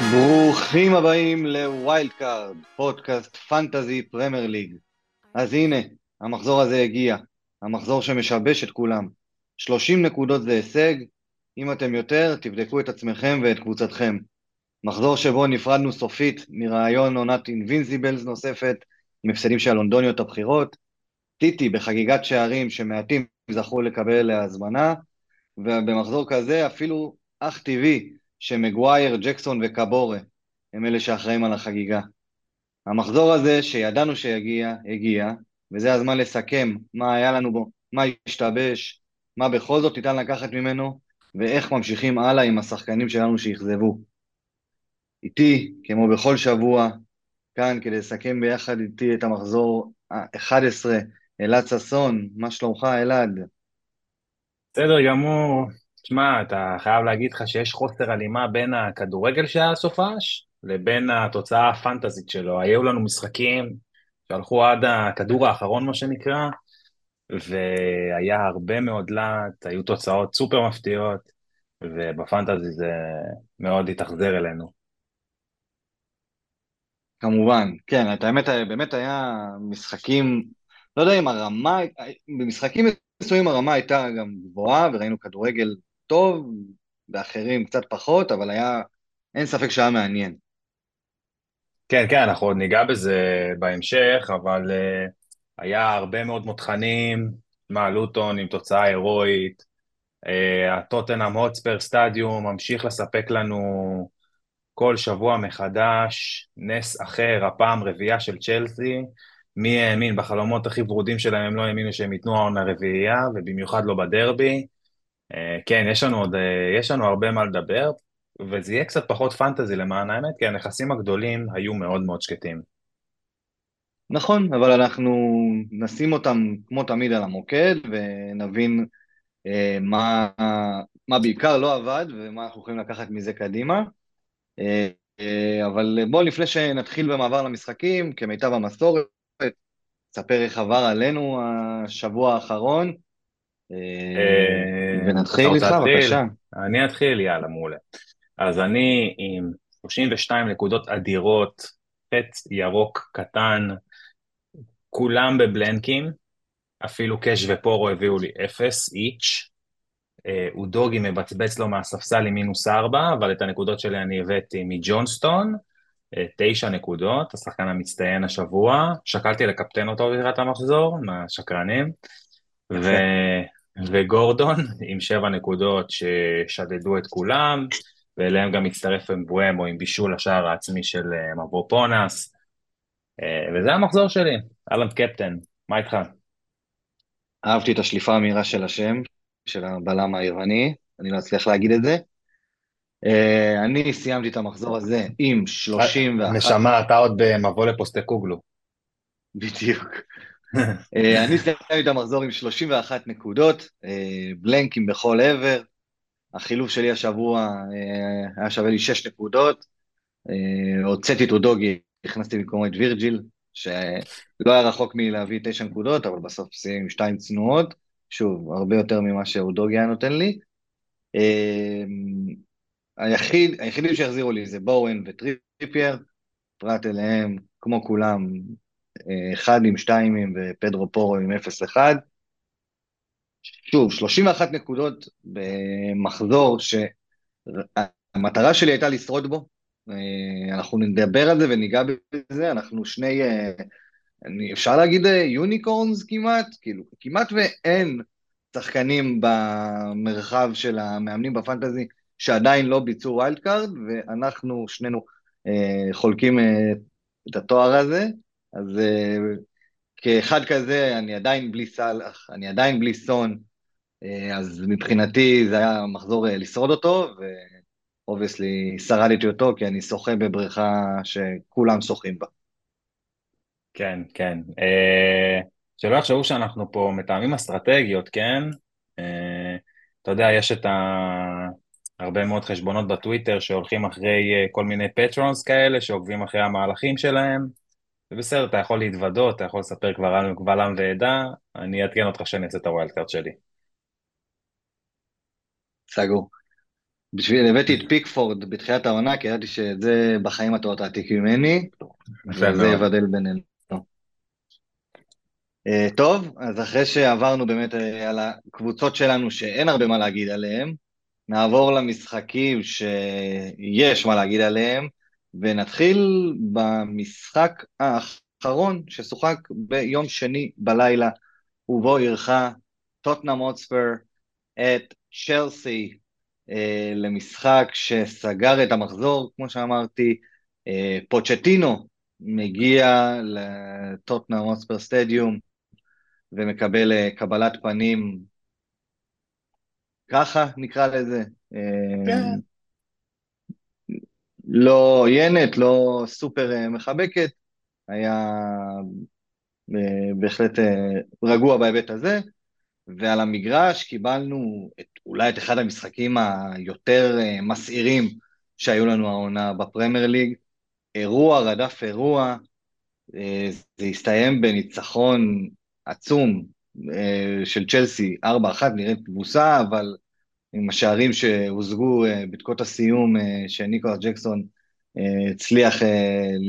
ברוכים הבאים ל wild card, פודקאסט פנטזי פרמייר ליג. אז הנה, המחזור הזה הגיע, המחזור שמשבש את כולם. 30 נקודות זה הישג, אם אתם יותר, תבדקו את עצמכם ואת קבוצתכם. מחזור שבו נפרדנו סופית מרעיון עונת invincibles נוספת, עם הפסדים של הלונדוניות הבכירות, סיטי בחגיגת שערים שמעטים זכו לקבל להזמנה, ובמחזור כזה אפילו אך טבעי שמגווייר, ג'קסון וקבורה הם אלה שאחראים על החגיגה. המחזור הזה שידענו שיגיע, הגיע, וזה הזמן לסכם מה היה לנו בו, מה השתבש, מה בכל זאת ניתן לקחת ממנו, ואיך ממשיכים הלאה עם השחקנים שלנו שאכזבו. איתי, כמו בכל שבוע, כאן כדי לסכם ביחד איתי את המחזור ה-11, אלעד ששון, מה שלומך אלעד? בסדר גמור. תשמע, אתה חייב להגיד לך שיש חוסר הלימה בין הכדורגל שהיה סופש לבין התוצאה הפנטזית שלו. היו לנו משחקים שהלכו עד הכדור האחרון, מה שנקרא, והיה הרבה מאוד להט, היו תוצאות סופר מפתיעות, ובפנטזי זה מאוד התאכזר אלינו. כמובן, כן, את האמת, באמת היה משחקים, לא יודע אם הרמה, במשחקים מסוימים הרמה הייתה גם גבוהה, וראינו כדורגל טוב, ואחרים קצת פחות, אבל היה, אין ספק שהיה מעניין. כן, כן, אנחנו עוד ניגע בזה בהמשך, אבל uh, היה הרבה מאוד מותחנים, מה, לוטון עם תוצאה הירואית, uh, הטוטנאם הוטספר סטדיום ממשיך לספק לנו כל שבוע מחדש, נס אחר, הפעם רביעייה של צ'לסי. מי האמין בחלומות הכי ורודים שלהם, הם לא האמינו שהם ייתנו העונה רביעייה, ובמיוחד לא בדרבי. אה, כן, יש לנו עוד, אה, יש לנו הרבה מה לדבר, וזה יהיה קצת פחות פנטזי למען האמת, כי הנכסים הגדולים היו מאוד מאוד שקטים. נכון, אבל אנחנו נשים אותם כמו תמיד על המוקד, ונבין אה, מה, מה בעיקר לא עבד, ומה אנחנו יכולים לקחת מזה קדימה. אה, אה, אבל בואו, לפני שנתחיל במעבר למשחקים, כמיטב המסורת, ספר איך עבר עלינו השבוע האחרון. אה, ונתחיל איתך, בבקשה. אני אתחיל, יאללה, מעולה. אז אני עם 32 נקודות אדירות, חץ ירוק קטן, כולם בבלנקים, אפילו קאש ופורו הביאו לי אפס, איץ'. אודוגי מבצבץ לו מהספסל עם מינוס ארבע, אבל את הנקודות שלי אני הבאתי מג'ונסטון, תשע נקודות, השחקן המצטיין השבוע, שקלתי לקפטן אותו לקראת המחזור, מהשקרנים, ו... וגורדון עם שבע נקודות ששדדו את כולם, ואליהם גם הצטרף אמבואמו עם בישול השער העצמי של אה, מבופונס, אה, וזה המחזור שלי, אהלן קפטן, מה איתך? אהבתי את השליפה המהירה של השם, של הבלם היווני, אני לא אצליח להגיד את זה. אה, אני סיימתי את המחזור הזה עם 31... נשמה, אתה עוד במבוא לפוסטקוגלו. בדיוק. אה, אני סיימתי את המחזור עם 31 נקודות, אה, בלנקים בכל עבר. החילוף שלי השבוע אה, היה שווה לי 6 נקודות. הוצאתי את אודוגי, הכנסתי במקומו את וירג'יל, שלא היה רחוק מלהביא 9 נקודות, אבל בסוף סיים עם 2 צנועות. שוב, הרבה יותר ממה שאודוגי היה נותן לי. היחיד, היחידים שהחזירו לי זה ברן וטריפייר, פרט אליהם, כמו כולם, אחת עם שתיים ופדרו פורו עם אפס אחד. שוב, 31 נקודות במחזור שהמטרה שלי הייתה לשרוד בו. אה, אנחנו נדבר על זה וניגע בזה, אנחנו שני, אה, אפשר להגיד אה, unicorns כמעט, כאילו, כמעט ואין שחקנים במרחב של המאמנים בפנטזי שעדיין לא ביצעו wild card, ואנחנו שנינו חולקים את התואר הזה. אז uh, כאחד כזה, אני עדיין בלי סאלח, אני עדיין בלי סון, uh, אז מבחינתי זה היה מחזור uh, לשרוד אותו, ו obviously שרדתי אותו, כי אני שוחה בבריכה שכולם שוחים בה. כן, כן. Uh, שלא יחשבו שאנחנו פה מתאמים אסטרטגיות, כן? Uh, אתה יודע, יש את ה... הרבה מאוד חשבונות בטוויטר שהולכים אחרי כל מיני patterns כאלה, שעוקבים אחרי המהלכים שלהם. זה בסדר, אתה יכול להתוודות, אתה יכול לספר כבר על קבל עם ועדה, אני אעדכן אותך שאני אעשה את ה wild card שלי. סגור. בשביל, הבאתי את פיקפורד בתחילת העונה, כי ידעתי שזה בחיים אתה לא תעתיק ממני, וזה יבדל בינינו. Uh, טוב, אז אחרי שעברנו באמת uh, על הקבוצות שלנו שאין הרבה מה להגיד עליהן, נעבור למשחקים שיש מה להגיד עליהם, ונתחיל במשחק האחרון ששוחק ביום שני בלילה, ובו אירחה טוטנאם הוטספר את צ'לסי אה, למשחק שסגר את המחזור, כמו שאמרתי, אה, פוצ'טינו מגיע לטוטנאם הוטספר סטדיום ומקבל אה, קבלת פנים, ככה נקרא לזה. אה, כן. לא עוינת, לא סופר אה, מחבקת, היה אה, בהחלט אה, רגוע בהיבט הזה, ועל המגרש קיבלנו את, אולי את אחד המשחקים היותר מסעירים שהיו לנו העונה בפרמייר ליג, אירוע רדף אירוע, זה הסתיים בניצחון עצום של צ'לסי, 4-1, נראית תבוסה, אבל עם השערים שהושגו בדקות הסיום שניקולס ג'קסון הצליח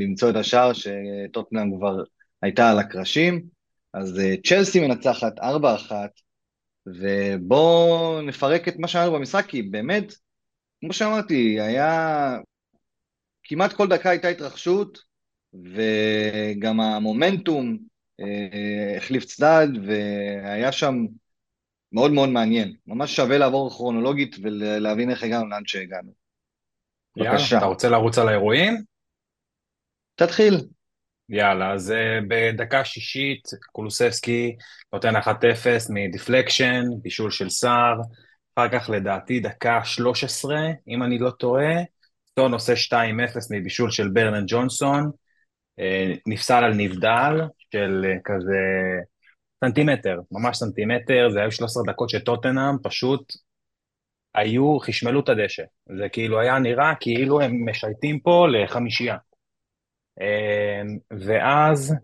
למצוא את השער שטוטנאם כבר הייתה על הקרשים, אז צ'לסי מנצחת 4-1, ובואו נפרק את מה שהיה במשחק, כי באמת, כמו שאמרתי, היה... כמעט כל דקה הייתה התרחשות, וגם המומנטום אה, החליף צדד, והיה שם מאוד מאוד מעניין. ממש שווה לעבור כרונולוגית ולהבין איך הגענו לאן שהגענו. יאללה, אתה רוצה לרוץ על האירועים? תתחיל. יאללה, אז uh, בדקה שישית קולוסבסקי נותן 1-0 מ deflection, בישול של סאר, אחר כך לדעתי דקה 13, אם אני לא טועה, סון עושה 2-0 מבישול של ברנן ג'ונסון, uh, נפסל על נבדל של uh, כזה סנטימטר, ממש סנטימטר, זה היו 13 דקות של טוטנאם, פשוט היו, חשמלו את הדשא. זה כאילו היה נראה כאילו הם משייטים פה לחמישייה. אמ, ואז,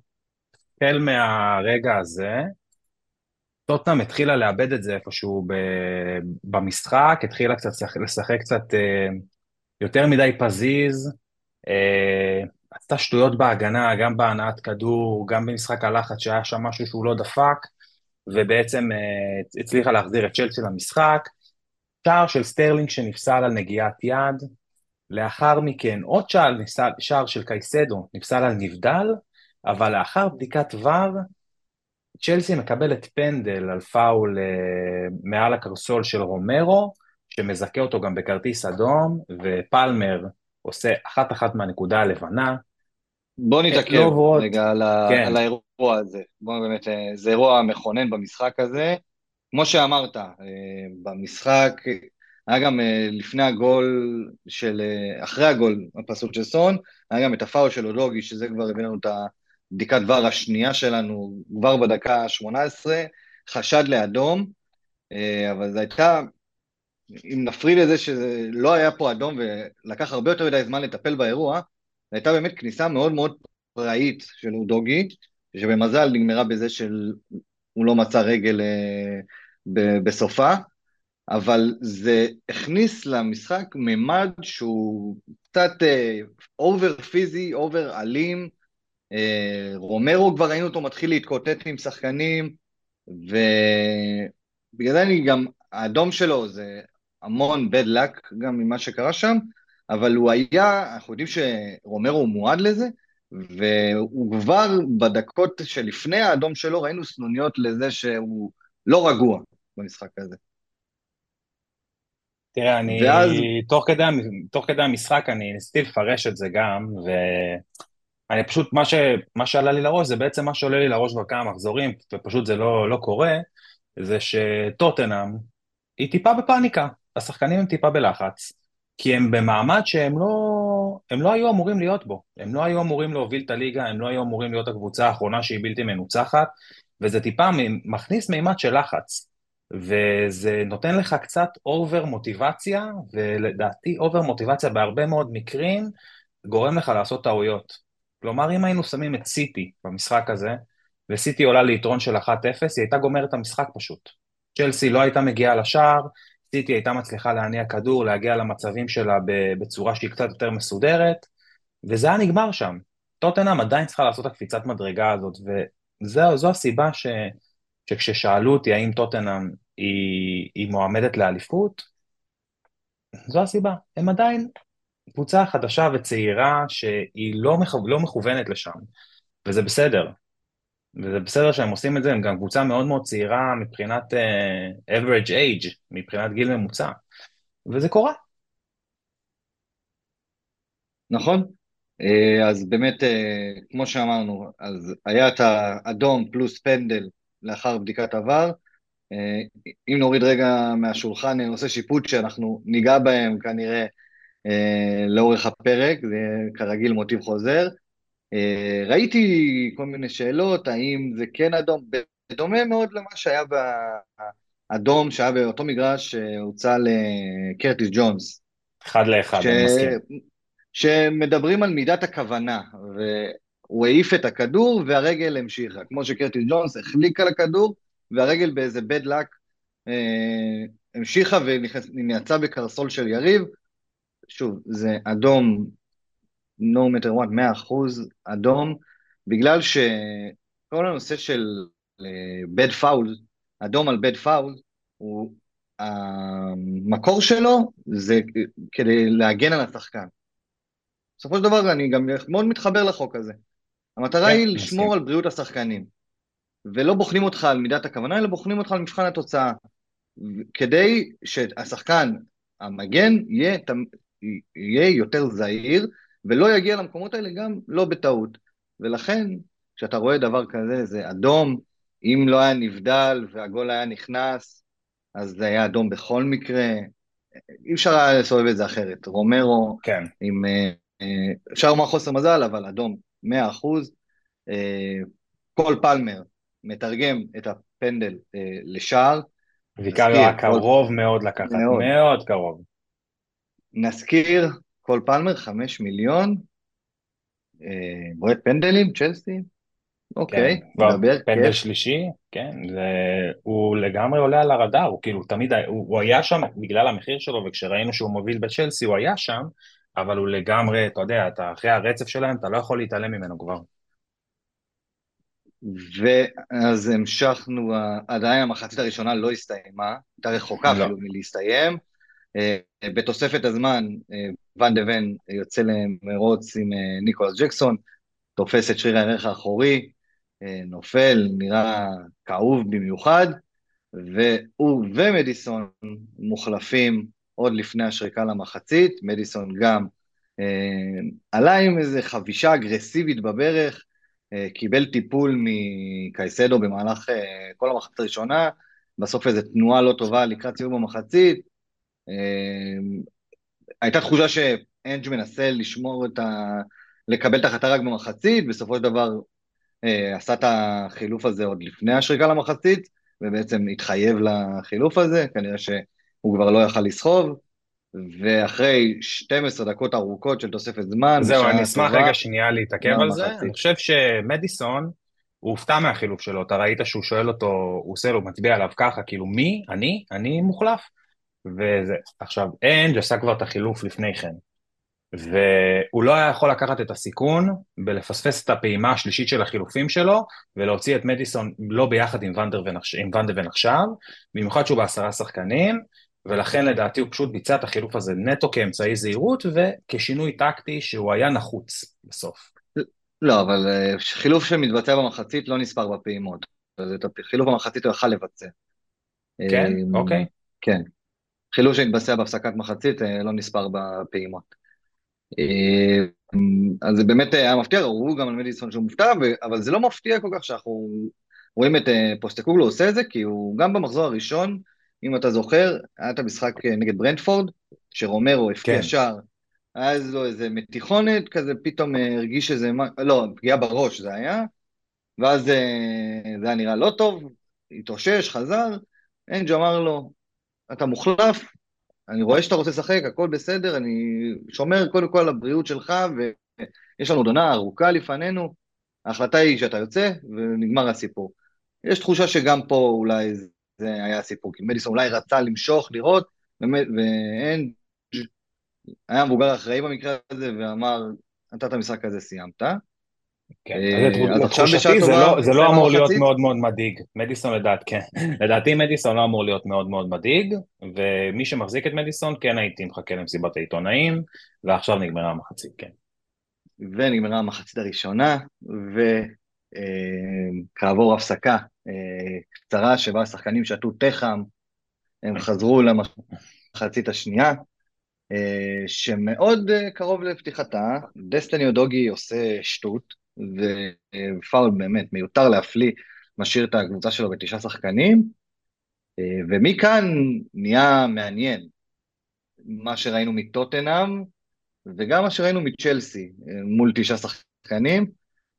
החל מהרגע הזה, טוטנאם התחילה לאבד את זה איפשהו במשחק, התחילה קצת לשחק קצת אה, יותר מדי פזיז, אה, עשתה שטויות בהגנה, גם בהנעת כדור, גם במשחק הלחץ שהיה שם משהו שהוא לא דפק, ובעצם אה, הצליחה להחזיר את צ'לסי למשחק. שער של סטרלינג שנפסל על נגיעת יד, לאחר מכן עוד שער, נפסל, שער של קייסדו נפסל על נבדל, אבל לאחר בדיקת VAR, צ'לסי מקבלת פנדל על פאול אה, מעל הקרסול של רומרו, שמזכה אותו גם בכרטיס אדום, ופלמר עושה אחת אחת מהנקודה הלבנה. בוא נתעכב לא רגע על, ה... כן. על האירוע הזה. בוא באמת, אה, זה אירוע מכונן במשחק הזה. כמו שאמרת, אה, במשחק, היה גם אה, לפני הגול של, אחרי הגול הפסול של סון, היה גם את הפאול של אודוגי, שזה כבר הביא לנו את הבדיקת ור השנייה שלנו, כבר בדקה ה-18, חשד לאדום, אבל זו הייתה, אם נפריד את זה שזה לא היה פה אדום ולקח הרבה יותר מדי זמן לטפל באירוע, הייתה באמת כניסה מאוד מאוד פראית של אודוגי, שבמזל נגמרה בזה שהוא לא מצא רגל בסופה, אבל זה הכניס למשחק ממד שהוא קצת over פיזי, over אלים, אה, רומרו כבר ראינו אותו מתחיל להתקוטט עם שחקנים, ובגלל זה אני גם, האדום שלו זה המון bad luck גם ממה שקרה שם, אבל הוא היה, אנחנו יודעים שרומרו מועד לזה, והוא כבר בדקות שלפני האדום שלו ראינו סנוניות לזה שהוא לא רגוע. במשחק הזה. תראה, אני, ואז... תוך, כדי, תוך כדי המשחק אני ניסיתי לפרש את זה גם, ואני פשוט, מה, ש, מה שעלה לי לראש זה בעצם מה שעולה לי לראש כבר כמה מחזורים, ופשוט זה לא, לא קורה, זה שטוטנאם היא טיפה בפאניקה, השחקנים הם טיפה בלחץ, כי הם במעמד שהם לא, הם לא היו אמורים להיות בו, הם לא היו אמורים להוביל את הליגה, הם לא היו אמורים להיות הקבוצה האחרונה שהיא בלתי מנוצחת, וזה טיפה מכניס מימד של לחץ. וזה נותן לך קצת over מוטיבציה, ולדעתי over מוטיבציה בהרבה מאוד מקרים גורם לך לעשות טעויות. כלומר, אם היינו שמים את סיטי במשחק הזה, וסיטי עולה ליתרון של 1-0, היא הייתה גומרת את המשחק פשוט. צ'לסי לא הייתה מגיעה לשער, סיטי הייתה מצליחה להניע כדור, להגיע למצבים שלה בצורה שהיא קצת יותר מסודרת, וזה היה נגמר שם. טוטנאם עדיין צריכה לעשות את הקפיצת מדרגה הזאת, וזו הסיבה ש, שכששאלו אותי האם טוטנאם היא, היא מועמדת לאליפות, זו הסיבה. הם עדיין קבוצה חדשה וצעירה שהיא לא, מכו, לא מכוונת לשם, וזה בסדר. וזה בסדר שהם עושים את זה, הם גם קבוצה מאוד מאוד צעירה מבחינת uh, average age, מבחינת גיל ממוצע, וזה קורה. נכון, אה, אז באמת, אה, כמו שאמרנו, אז היה את האדום פלוס פנדל לאחר בדיקת עבר. אם נוריד רגע מהשולחן נושא שיפוט שאנחנו ניגע בהם כנראה לאורך הפרק, זה כרגיל מוטיב חוזר. אה, ראיתי כל מיני שאלות, האם זה כן אדום, בדומה מאוד למה שהיה באדום שהיה באותו מגרש שהוצע לקרטיס ג'ונס. אחד לאחד, ש... אני מסכים. שמדברים על מידת הכוונה, והוא העיף את הכדור והרגל המשיכה, כמו שקרטיס ג'ונס החליק על הכדור, והרגל באיזה bad luck אה, המשיכה ונעצה בקרסול של יריב. שוב, זה אדום no matter what, 100% אדום, בגלל שכל הנושא של uh, bad foul, אדום על bad foul, הוא, המקור שלו זה כדי להגן על השחקן. בסופו של דבר אני גם מאוד מתחבר לחוק הזה. המטרה כן, היא לשמור על בריאות השחקנים. ולא בוחנים אותך על מידת הכוונה, אלא בוחנים אותך על מבחן התוצאה. כדי שהשחקן, המגן, יהיה, יהיה יותר זהיר, ולא יגיע למקומות האלה גם לא בטעות. ולכן, כשאתה רואה דבר כזה, זה אדום, אם לא היה נבדל והגול היה נכנס, אז זה היה אדום בכל מקרה. אי אפשר היה לסובב את זה אחרת. רומרו, כן. עם... אה, אה, אפשר לומר חוסר מזל, אבל אדום 100 אחוז. אה, קול פלמר מתרגם את הפנדל לשער. ויקריו היה קרוב מאוד לקחת, מאוד, מאוד קרוב. נזכיר, קול פלמר, חמש מיליון, בועט פנדלים, צ'לסי, אוקיי, כן, נדבר, פנדל כיף. שלישי, כן, זה, הוא לגמרי עולה על הרדאר, הוא כאילו תמיד, הוא, הוא היה שם בגלל המחיר שלו, וכשראינו שהוא מוביל בצ'לסי הוא היה שם, אבל הוא לגמרי, אתה יודע, אתה אחרי הרצף שלהם, אתה לא יכול להתעלם ממנו כבר. ואז המשכנו, עדיין המחצית הראשונה לא הסתיימה, הייתה רחוקה לא. אפילו מלהסתיים. אה, בתוספת הזמן, אה, ואן דה ון יוצא למרוץ עם אה, ניקולס ג'קסון, תופס את שריר הערך האחורי, נופל, נראה כאוב במיוחד, והוא ומדיסון מוחלפים עוד לפני השריקה למחצית, מדיסון גם עלה עם איזו חבישה אגרסיבית בברך, קיבל טיפול מקייסדו במהלך כל המחצית הראשונה, בסוף איזו תנועה לא טובה לקראת סיום המחצית, הייתה תחושה שאנג' מנסה לשמור את ה... לקבל את החטא רק במחצית, בסופו של דבר אה, עשה את החילוף הזה עוד לפני השריקה למחצית, ובעצם התחייב לחילוף הזה, כנראה שהוא כבר לא יכל לסחוב, ואחרי 12 דקות ארוכות של תוספת זמן, זהו, אני אשמח רגע שנייה להתעכב על זה, אני חושב שמדיסון, הוא הופתע מהחילוף שלו, אתה ראית שהוא שואל אותו, הוא עושה לו, מצביע עליו ככה, כאילו מי? אני? אני מוחלף. וזה, עכשיו, אנג' עשה כבר את החילוף לפני כן, והוא לא היה יכול לקחת את הסיכון בלפספס את הפעימה השלישית של החילופים שלו, ולהוציא את מדיסון לא ביחד עם ונדבן עכשיו, במיוחד שהוא בעשרה שחקנים, ולכן לדעתי הוא פשוט ביצע את החילוף הזה נטו כאמצעי זהירות וכשינוי טקטי שהוא היה נחוץ בסוף. לא, אבל אה, חילוף שמתבצע במחצית לא נספר בפעימות. אז את החילוף במחצית הוא יכל לבצע. כן? אה, אוקיי. כן. חילוש שהתבצע בהפסקת מחצית אה, לא נספר בפעימות. אה, אז זה באמת היה מפתיע, ראו גם על מדיסון שהוא מופתע, אבל זה לא מפתיע כל כך שאנחנו רואים את אה, פוסטקוגלו עושה את זה, כי הוא גם במחזור הראשון, אם אתה זוכר, היה את המשחק נגד ברנדפורד, שרומרו הפקיע כן. שער, היה לו איזה מתיחונת, כזה פתאום הרגיש איזה, לא, פגיעה בראש זה היה, ואז זה היה נראה לא טוב, התאושש, חזר, אנג' אמר לו, אתה מוחלף, אני רואה שאתה רוצה לשחק, הכל בסדר, אני שומר קודם כל על הבריאות שלך, ויש לנו עונה ארוכה לפנינו, ההחלטה היא שאתה יוצא, ונגמר הסיפור. יש תחושה שגם פה אולי זה היה הסיפור, כי מדיסון אולי רצה למשוך, לראות, ואנג' היה המבוגר אחראי במקרה הזה ואמר, אתה את המשחק הזה סיימת. כן, אה, אז עכשיו בשעה טובה... לא- זה לא אמור להיות מאוד מאוד מדאיג. מדיסון לדעת, כן. לדעתי מדיסון לא אמור להיות מאוד מאוד מדאיג, ומי שמחזיק את מדיסון, כן הייתי מחכה למסיבת העיתונאים, ועכשיו נגמרה המחצית, כן. ונגמרה המחצית הראשונה, וכעבור אה, הפסקה אה, קצרה שבה השחקנים שתו תה חם, הם חזרו למחצית השנייה, שמאוד קרוב לפתיחתה, דסטיני אודוגי עושה שטות, ופאול באמת מיותר להפליא, משאיר את הקבוצה שלו בתשעה שחקנים, ומכאן נהיה מעניין מה שראינו מטוטנאם, וגם מה שראינו מצ'לסי מול תשעה שחקנים,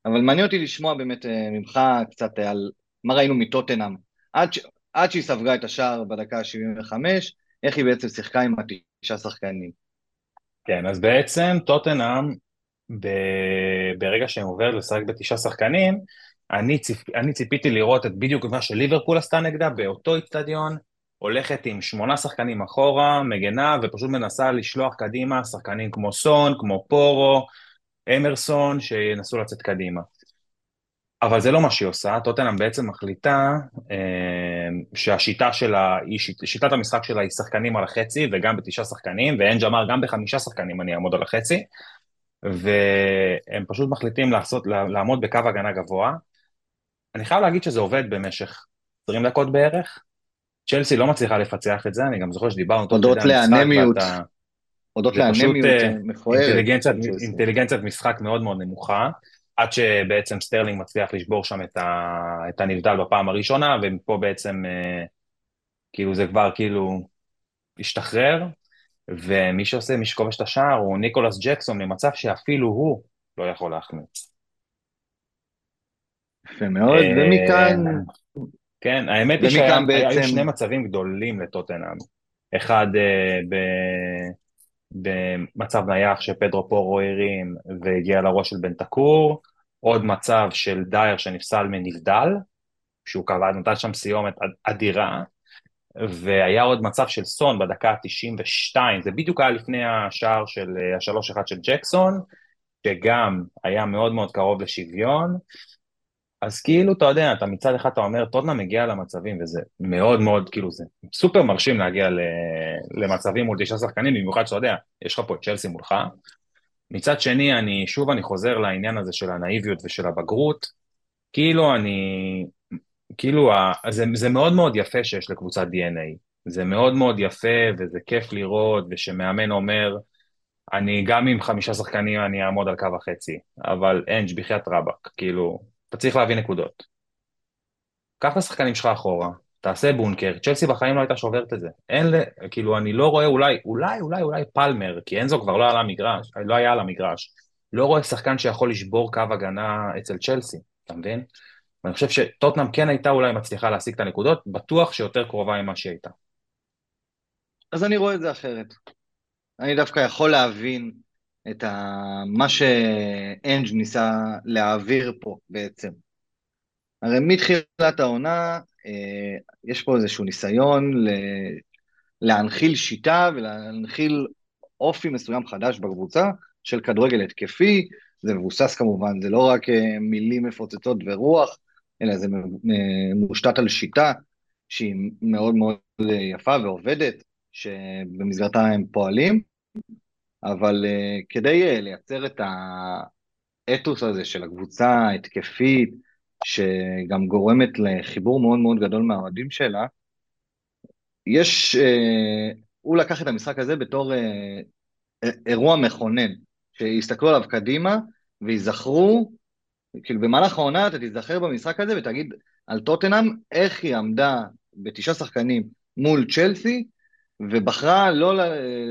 אבל מעניין אותי לשמוע באמת ממך קצת על מה ראינו מטוטנאם, עד, ש... עד שהיא ספגה את השער בדקה ה-75, איך היא בעצם שיחקה עם התשעה שחקנים. כן, אז בעצם טוטנאם ברגע שהם עובר לשחק בתשעה שחקנים, אני, ציפ... אני ציפיתי לראות את בדיוק מה שליברפול עשתה נגדה באותו איצטדיון, הולכת עם שמונה שחקנים אחורה, מגנה, ופשוט מנסה לשלוח קדימה שחקנים כמו סון, כמו פורו, אמרסון, שינסו לצאת קדימה. אבל זה לא מה שהיא עושה, טוטנאם בעצם מחליטה אה, שהשיטה שלה, היא, שיט, שיטת המשחק שלה היא שחקנים על החצי, וגם בתשעה שחקנים, ואנג' אמר גם בחמישה שחקנים אני אעמוד על החצי, והם פשוט מחליטים לעשות, לעמוד בקו הגנה גבוה. אני חייב להגיד שזה עובד במשך 20 דקות בערך. צ'לסי לא מצליחה לפצח את זה, אני גם זוכר שדיברנו הודות לאנמיות, הודות לאנמיות אה, מכוערת. אינטליגנציית משחק מאוד מאוד נמוכה, עד שבעצם סטרלינג מצליח לשבור שם את, ה, את הנבדל בפעם הראשונה, ופה בעצם אה, כאילו זה כבר כאילו השתחרר, ומי שעושה, מי שכובש את השער הוא ניקולס ג'קסון למצב שאפילו הוא לא יכול להחמיץ. יפה מאוד, אה, ומכאן... כן, האמת היא שהיו בעצם... שני מצבים גדולים לטוטנאם. אחד uh, ב... במצב נייח שפדרו פורו הרים והגיע לראש של בן תקור, עוד מצב של דייר שנפסל מנבדל, שהוא קבע, נתן שם סיומת אדירה, והיה עוד מצב של סון בדקה ה-92, זה בדיוק היה לפני השער של אה, השלוש אחד של ג'קסון, שגם היה מאוד מאוד קרוב לשוויון, אז כאילו, אתה יודע, אתה מצד אחד אתה אומר, טוטנה מגיע למצבים, וזה מאוד מאוד, כאילו, זה סופר מרשים להגיע למצבים מול תשעה שחקנים, במיוחד שאתה יודע, יש לך פה את צ'לסי מולך. מצד שני, אני, שוב אני חוזר לעניין הזה של הנאיביות ושל הבגרות, כאילו אני, כאילו, זה, זה מאוד מאוד יפה שיש לקבוצת DNA. זה מאוד מאוד יפה וזה כיף לראות, ושמאמן אומר, אני גם עם חמישה שחקנים אני אעמוד על קו החצי, אבל אנג' בחייאת רבאק, כאילו, אתה צריך להביא נקודות. קח את השחקנים שלך אחורה, תעשה בונקר, צ'לסי בחיים לא הייתה שוברת את זה. אין, כאילו, אני לא רואה אולי, אולי, אולי, אולי פלמר, כי אנזו כבר לא, על המגרש, לא היה על המגרש. לא רואה שחקן שיכול לשבור קו הגנה אצל צ'לסי, אתה מבין? ואני חושב שטוטנאם כן הייתה אולי מצליחה להשיג את הנקודות, בטוח שיותר קרובה ממה שהיא הייתה. אז אני רואה את זה אחרת. אני דווקא יכול להבין את ה... מה שאנג' ניסה להעביר פה בעצם. הרי מתחילת העונה, אה, יש פה איזשהו ניסיון ל... להנחיל שיטה ולהנחיל אופי מסוים חדש בקבוצה של כדורגל התקפי, זה מבוסס כמובן, זה לא רק אה, מילים מפוצצות ורוח, אלא זה מושתת על שיטה שהיא מאוד מאוד יפה ועובדת, שבמסגרתה הם פועלים, אבל uh, כדי uh, לייצר את האתוס הזה של הקבוצה ההתקפית, שגם גורמת לחיבור מאוד מאוד גדול מהאוהדים שלה, יש, uh, הוא לקח את המשחק הזה בתור אירוע מכונן, שיסתכלו עליו קדימה וייזכרו כאילו במהלך העונה אתה תיזכר במשחק הזה ותגיד על טוטנאם איך היא עמדה בתשעה שחקנים מול צ'לסי, ובחרה לא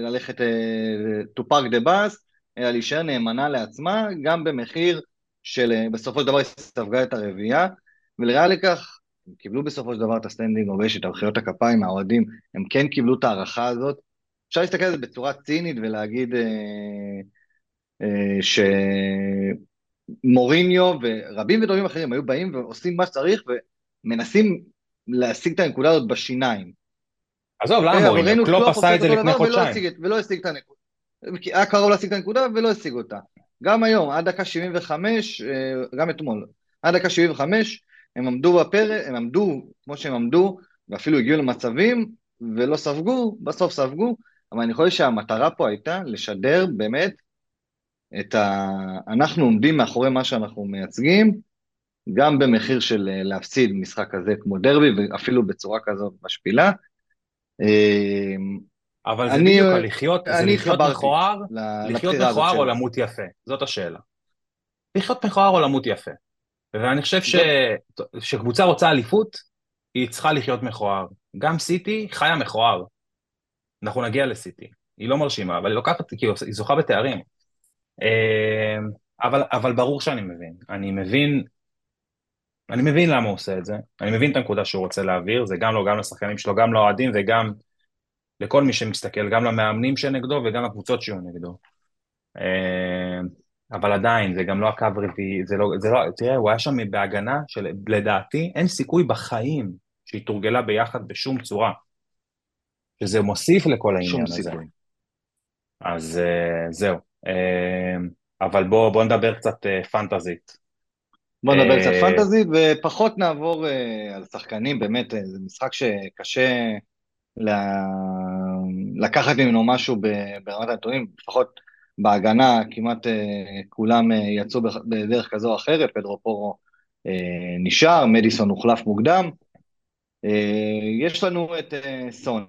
ללכת uh, to park the bus, אלא להישאר נאמנה לעצמה, גם במחיר של uh, בסופו של דבר היא ספגה את הרביעייה, וראיה לכך, הם קיבלו בסופו של דבר את ה standing ovation, את מחיאות הכפיים מהאוהדים, הם כן קיבלו את ההערכה הזאת. אפשר להסתכל על זה בצורה צינית ולהגיד uh, uh, ש... מוריניו ורבים וטובים אחרים היו באים ועושים מה שצריך ומנסים להשיג את הנקודה הזאת בשיניים. עזוב, למה מוריניו? קלופ עשה את זה לפני חודשיים. ולא השיג את הנקודה. היה קרוב להשיג את הנקודה ולא השיג אותה. גם היום, עד דקה 75, אה, גם אתמול, עד דקה 75, הם עמדו בפרק, הם עמדו כמו שהם עמדו, ואפילו הגיעו למצבים, ולא ספגו, בסוף ספגו, אבל אני חושב שהמטרה פה הייתה לשדר באמת את ה... אנחנו עומדים מאחורי מה שאנחנו מייצגים, גם במחיר של אה, להפסיד משחק כזה כמו דרבי, ואפילו בצורה כזאת משפילה. אה, אבל זה אני, בדיוק לחיות, זה לחיות מכוער, לחיות מכוער או למות יפה, זאת השאלה. לחיות מכוער או למות יפה. ואני חושב ש... שקבוצה רוצה אליפות, היא צריכה לחיות מכוער. גם סיטי חיה מכוער. אנחנו נגיע לסיטי. היא לא מרשימה, אבל היא לוקחת, כאילו, היא זוכה בתארים. אה, אבל, אבל ברור שאני מבין. אני מבין, אני מבין למה הוא עושה את זה. אני מבין את הנקודה שהוא רוצה להעביר, זה גם לו, גם לשחקנים שלו, גם לאוהדים וגם לכל מי שמסתכל, גם למאמנים שנגדו וגם לקבוצות שיהיו נגדו. אה, אבל עדיין, זה גם לא הקו רביעי, זה לא, זה לא, תראה, הוא היה שם בהגנה שלדעתי אין סיכוי בחיים שהיא תורגלה ביחד בשום צורה. שזה מוסיף לכל העניין הזה. סיכוי. אז uh, זהו. Uh, אבל בואו בוא נדבר קצת uh, פנטזית. בואו נדבר קצת פנטזית ופחות נעבור על שחקנים, באמת, זה משחק שקשה. לקחת ממנו משהו ברמת הנתונים, לפחות בהגנה כמעט כולם יצאו בדרך כזו או אחרת, פדרו פורו נשאר, מדיסון הוחלף מוקדם. יש לנו את סון,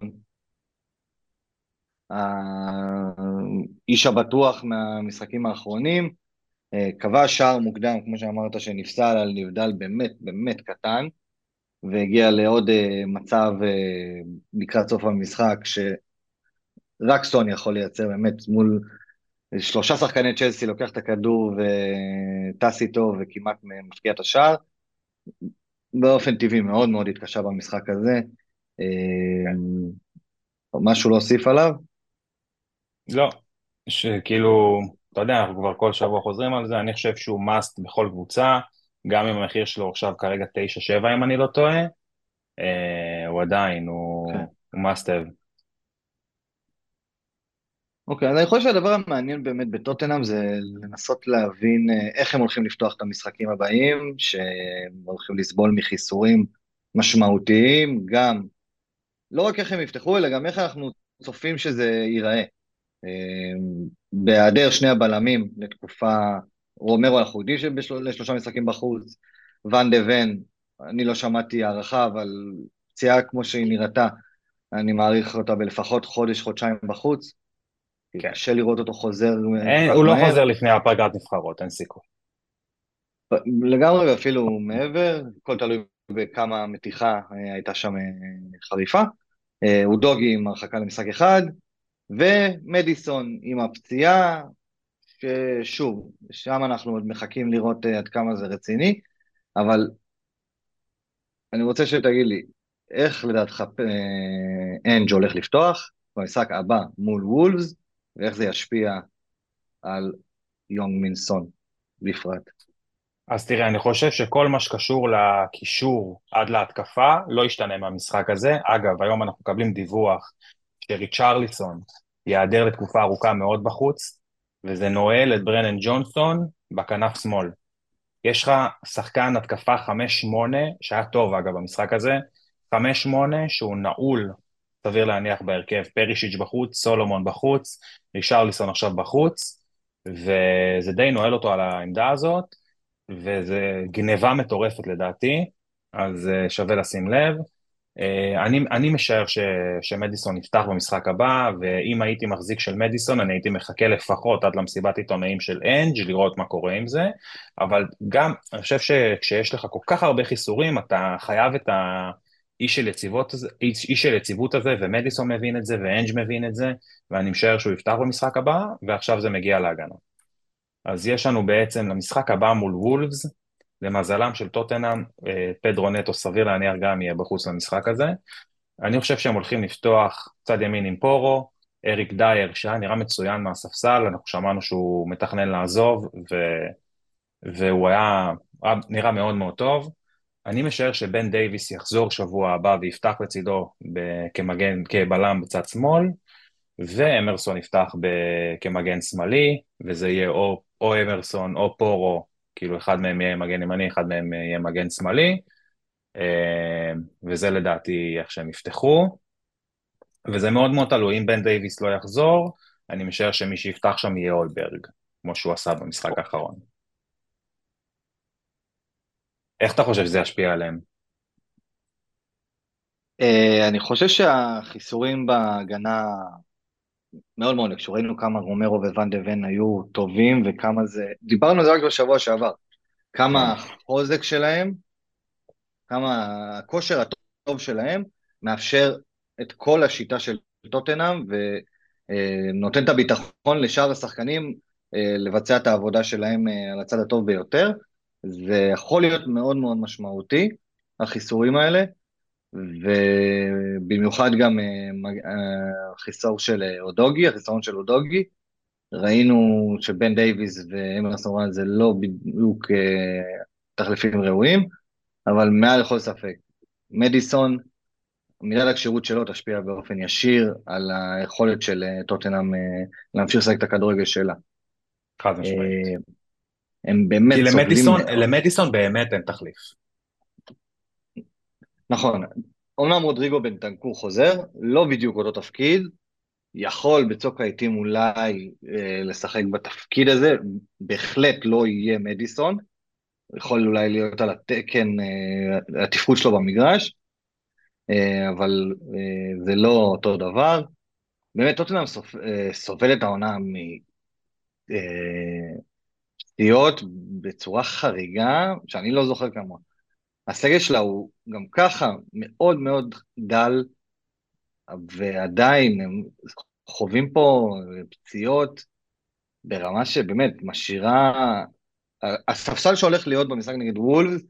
האיש הבטוח מהמשחקים האחרונים, קבע שער מוקדם, כמו שאמרת, שנפסל על נבדל באמת באמת קטן, והגיע לעוד מצב לקראת סוף המשחק, שרק סון יכול לייצר באמת מול שלושה שחקני צ'לסי, לוקח את הכדור וטס איתו וכמעט מפקיע את השער. באופן טבעי מאוד מאוד התקשה במשחק הזה. משהו להוסיף עליו? לא, שכאילו, אתה יודע, אנחנו כבר כל שבוע חוזרים על זה, אני חושב שהוא must בכל קבוצה, גם אם המחיר שלו עכשיו כרגע 9-7 אם אני לא טועה, אה, הוא עדיין, הוא, okay. כן. הוא must have. אוקיי, okay, אז אני חושב שהדבר המעניין באמת בטוטנאם זה לנסות להבין אה, איך הם הולכים לפתוח את המשחקים הבאים, שהם הולכים לסבול מחיסורים משמעותיים, גם, לא רק איך הם יפתחו, אלא גם איך אנחנו צופים שזה ייראה. אמ, בהיעדר שני הבלמים לתקופה, רומרו אנחנו יודעים לשלושה משחקים בחוץ, ואן דה ון, אני לא שמעתי הערכה, אבל פציעה כמו שהיא נראתה, אני מעריך אותה בלפחות חודש, חודשיים בחוץ. כן. קשה לראות אותו חוזר. אין, הוא לא מהר. לא חוזר לפני הפגרת נבחרות, אין סיכוי. לגמרי, ואפילו מעבר, הכל תלוי בכמה מתיחה אה, הייתה שם אה, חריפה. אה, הוא דוגי עם הרחקה למשחק אחד, ומדיסון עם הפציעה, ששוב, שם אנחנו עוד מחכים לראות אה, עד כמה זה רציני, אבל אני רוצה שתגיד לי, איך לדעתך אה, אנג' הולך לפתוח במשחק הבא מול וולפס, ואיך זה ישפיע על יונג מינסון בפרט. אז תראה, אני חושב שכל מה שקשור לקישור עד להתקפה לא ישתנה מהמשחק הזה. אגב, היום אנחנו מקבלים דיווח שריצ'רליסון ייעדר לתקופה ארוכה מאוד בחוץ, וזה נועל את ברנן ג'ונסון בכנף שמאל. יש לך שחקן התקפה 5-8, שהיה טוב אגב במשחק הזה, 5-8 שהוא נעול, סביר להניח בהרכב, פרישיץ' בחוץ, סולומון בחוץ, רישרליסון עכשיו בחוץ, וזה די נועל אותו על העמדה הזאת, וזה גניבה מטורפת לדעתי, אז אה, שווה לשים לב. אה, אני, אני משער ש, שמדיסון יפתח במשחק הבא, ואם הייתי מחזיק של מדיסון, אני הייתי מחכה לפחות עד למסיבת עיתונאים של אנג' לראות מה קורה עם זה, אבל גם, אני חושב שכשיש לך כל כך הרבה חיסורים, אתה חייב את האיש של, יציבות, איש, איש של יציבות הזה, ומדיסון מבין את זה, ואנג' מבין את זה, ואני משער שהוא יפתח במשחק הבא, ועכשיו זה מגיע להגנה. אז יש לנו בעצם למשחק הבא מול וולפס, למזלם של טוטנאם, אה, פדרו נטו סביר להניח גם יהיה בחוץ למשחק הזה. אני חושב שהם הולכים לפתוח צד ימין עם פורו, אריק דייר, שהיה נראה מצוין מהספסל, אנחנו שמענו שהוא מתכנן לעזוב, ו... והוא היה, היה נראה מאוד מאוד טוב. אני משער שבן דייוויס יחזור שבוע הבא ויפתח לצידו כמגן, כבלם בצד שמאל, ואמרסון יפתח ב- כמגן שמאלי, וזה יהיה או, או אמרסון או פורו, כאילו אחד מהם יהיה מגן ימני, אחד מהם יהיה מגן שמאלי, אה, וזה לדעתי איך שהם יפתחו. וזה מאוד מאוד תלוי, אם בן דייוויס לא יחזור, אני משער שמי שיפתח שם יהיה אולברג, כמו שהוא עשה במשחק האחרון. איך אתה חושב שזה ישפיע עליהם? Uh, אני חושב שהחיסורים בהגנה מאוד מאוד קשור, ראינו כמה רומרו וואן דה ון היו טובים וכמה זה, דיברנו על זה רק בשבוע שעבר, כמה כן. החוזק שלהם, כמה הכושר הטוב שלהם מאפשר את כל השיטה של טוטנאם ונותן את הביטחון לשאר השחקנים אה, לבצע את העבודה שלהם אה, על הצד הטוב ביותר. זה יכול להיות מאוד מאוד משמעותי, החיסורים האלה, ובמיוחד גם אה, החיסור של אודוגי, החיסרון של אודוגי. ראינו שבן דייוויס ואמרסון רן זה לא בדיוק תחליפים ראויים, אבל מעל לכל ספק, מדיסון, מידת הכשירות שלו תשפיע באופן ישיר על היכולת של אה, טוטנאם אה, להמשיך לשחק את הכדורגל שלה. חד משמעית. אה, הם באמת סובלים... כי למדיסון, למדיסון באמת אין תחליף. נכון. אומנם רודריגו בן טנקור חוזר, לא בדיוק אותו תפקיד, יכול בצוק העיתים אולי אה, לשחק בתפקיד הזה, בהחלט לא יהיה מדיסון, יכול אולי להיות על התקן, אה, התפקוד שלו במגרש, אה, אבל אה, זה לא אותו דבר. באמת, טוטנאם אה, סובלת העונה מפציעות בצורה חריגה, שאני לא זוכר כמה. הסגל שלה הוא גם ככה מאוד מאוד דל, ועדיין הם חווים פה פציעות ברמה שבאמת משאירה... הספסל שהולך להיות במשחק נגד וולפס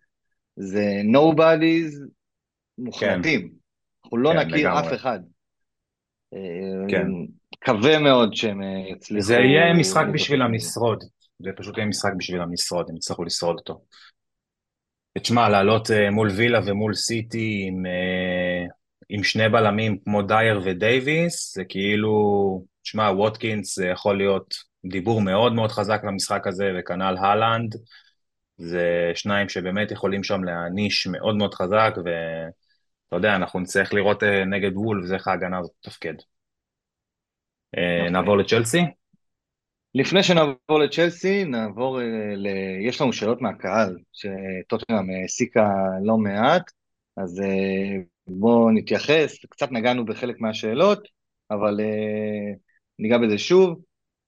זה nobodies מוחלטים. כן. אנחנו לא כן, נכיר לגמרי. אף אחד. כן. מקווה מאוד שהם אה, יצליחו... זה יהיה משחק בשבילם לשרוד. זה פשוט יהיה משחק בשבילם לשרוד, הם יצטרכו לשרוד אותו. תשמע, לעלות uh, מול וילה ומול סיטי עם, uh, עם שני בלמים כמו דייר ודייוויס, זה כאילו, תשמע, ווטקינס זה יכול להיות דיבור מאוד מאוד חזק למשחק הזה, וכנ"ל הלנד, זה שניים שבאמת יכולים שם להעניש מאוד מאוד חזק, ו... אתה יודע, אנחנו נצטרך לראות אה, נגד וולף, איך ההגנה הזאת תתפקד. אה, אוקיי. נעבור לצ'לסי? לפני שנעבור לצ'לסי, נעבור אה, ל... יש לנו שאלות מהקהל, שטוטנאם העסיקה לא מעט, אז בואו נתייחס, קצת נגענו בחלק מהשאלות, אבל ניגע בזה שוב.